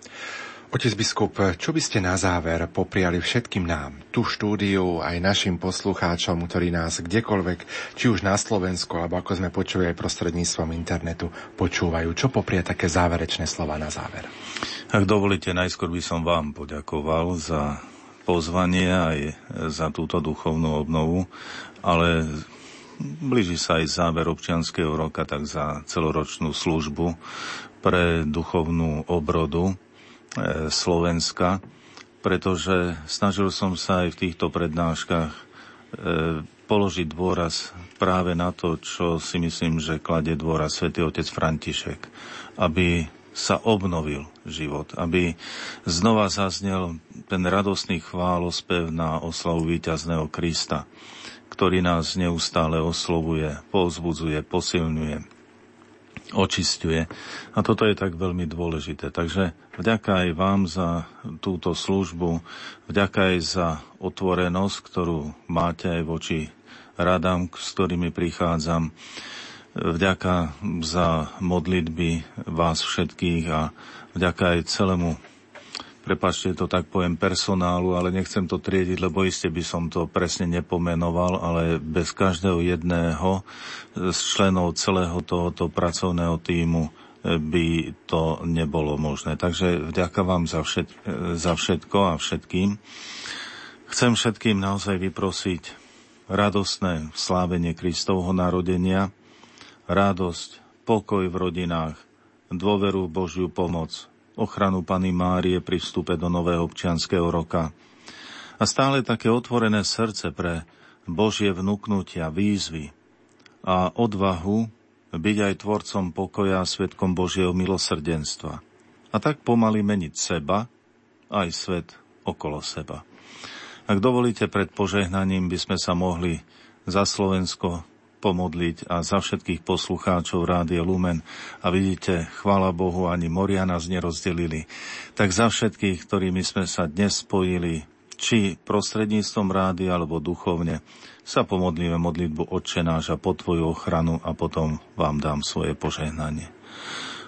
Otec biskup, čo by ste na záver popriali všetkým nám, tu štúdiu, aj našim poslucháčom, ktorí nás kdekoľvek, či už na Slovensku, alebo ako sme počuli aj prostredníctvom internetu, počúvajú? Čo popria také záverečné slova na záver? Ak dovolíte, najskôr by som vám poďakoval za pozvanie aj za túto duchovnú obnovu, ale blíži sa aj záver občianského roka, tak za celoročnú službu pre duchovnú obrodu Slovenska, pretože snažil som sa aj v týchto prednáškach e, položiť dôraz práve na to, čo si myslím, že kladie dôraz svätý otec František, aby sa obnovil život, aby znova zaznel ten radostný chválospev na oslavu víťazného Krista, ktorý nás neustále oslovuje, povzbudzuje, posilňuje, očistuje. A toto je tak veľmi dôležité. Takže vďaka aj vám za túto službu, vďaka aj za otvorenosť, ktorú máte aj voči radám, s ktorými prichádzam vďaka za modlitby vás všetkých a vďaka aj celému prepačte, to tak poviem, personálu, ale nechcem to triediť, lebo iste by som to presne nepomenoval, ale bez každého jedného z členov celého tohoto pracovného týmu by to nebolo možné. Takže vďaka vám za, všet, za všetko a všetkým. Chcem všetkým naozaj vyprosiť radosné slávenie Kristovho narodenia, radosť, pokoj v rodinách, dôveru v Božiu pomoc, ochranu Pany Márie pri vstupe do nového občianského roka a stále také otvorené srdce pre Božie vnúknutia, výzvy a odvahu byť aj tvorcom pokoja a svetkom Božieho milosrdenstva. A tak pomaly meniť seba, aj svet okolo seba. Ak dovolíte, pred požehnaním by sme sa mohli za Slovensko pomodliť a za všetkých poslucháčov Rádia Lumen. A vidíte, chvála Bohu, ani moria nás nerozdelili. Tak za všetkých, ktorými sme sa dnes spojili, či prostredníctvom rády alebo duchovne, sa pomodlíme modlitbu Otče náš a po Tvoju ochranu a potom vám dám svoje požehnanie.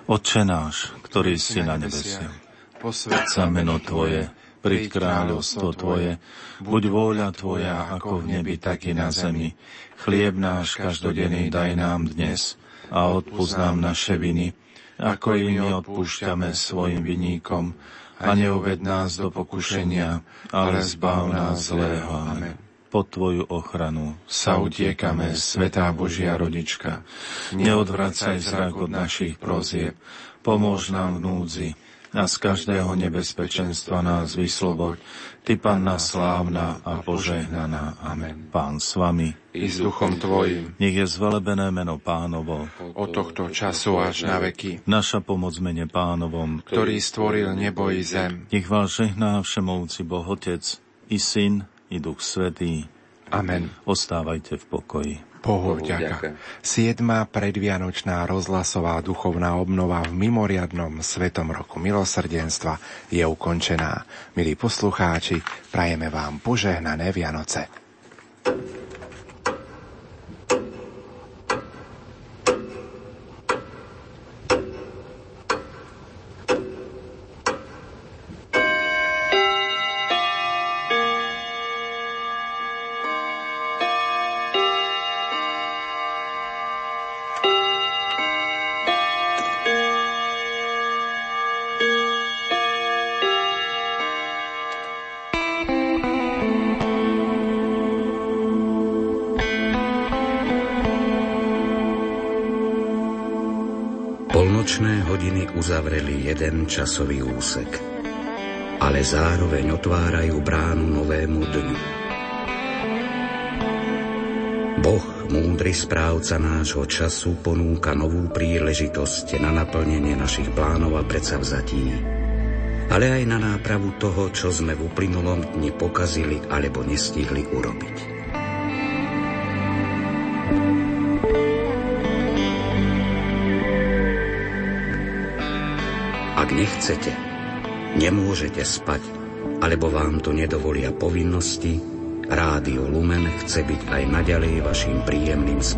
Otče náš, ktorý si na nebesiach, posvedca sa meno Tvoje, príď kráľovstvo Tvoje, buď vôľa Tvoja ako v nebi, tak i na zemi. Chlieb náš každodenný daj nám dnes a odpúsť nám naše viny, ako i my odpúšťame svojim viníkom. A neuved nás do pokušenia, ale zbav nás zlého. Amen. Pod Tvoju ochranu sa utiekame, Svetá Božia Rodička. Neodvracaj zrak od našich prozieb, pomôž nám v núdzi, a z každého nebezpečenstva nás vysloboď. Ty, Panna slávna a požehnaná. Amen. Pán s vami. I s duchom Tvojim. Nech je zvelebené meno pánovo. Od tohto času až na veky. Naša pomoc mene pánovom. Ktorý stvoril nebo i zem. Nech vás žehná všemovci Boh Otec, i Syn, i Duch Svetý. Amen. Ostávajte v pokoji. Bohu vďaka. Siedma predvianočná rozhlasová duchovná obnova v mimoriadnom Svetom roku milosrdenstva je ukončená. Milí poslucháči, prajeme vám požehnané Vianoce. uzavreli jeden časový úsek, ale zároveň otvárajú bránu novému dňu. Boh, múdry správca nášho času, ponúka novú príležitosť na naplnenie našich plánov a predsavzatí, ale aj na nápravu toho, čo sme v uplynulom dni pokazili alebo nestihli urobiť. Ak nechcete, nemôžete spať, alebo vám to nedovolia povinnosti, Rádio Lumen chce byť aj naďalej vašim príjemným spoločným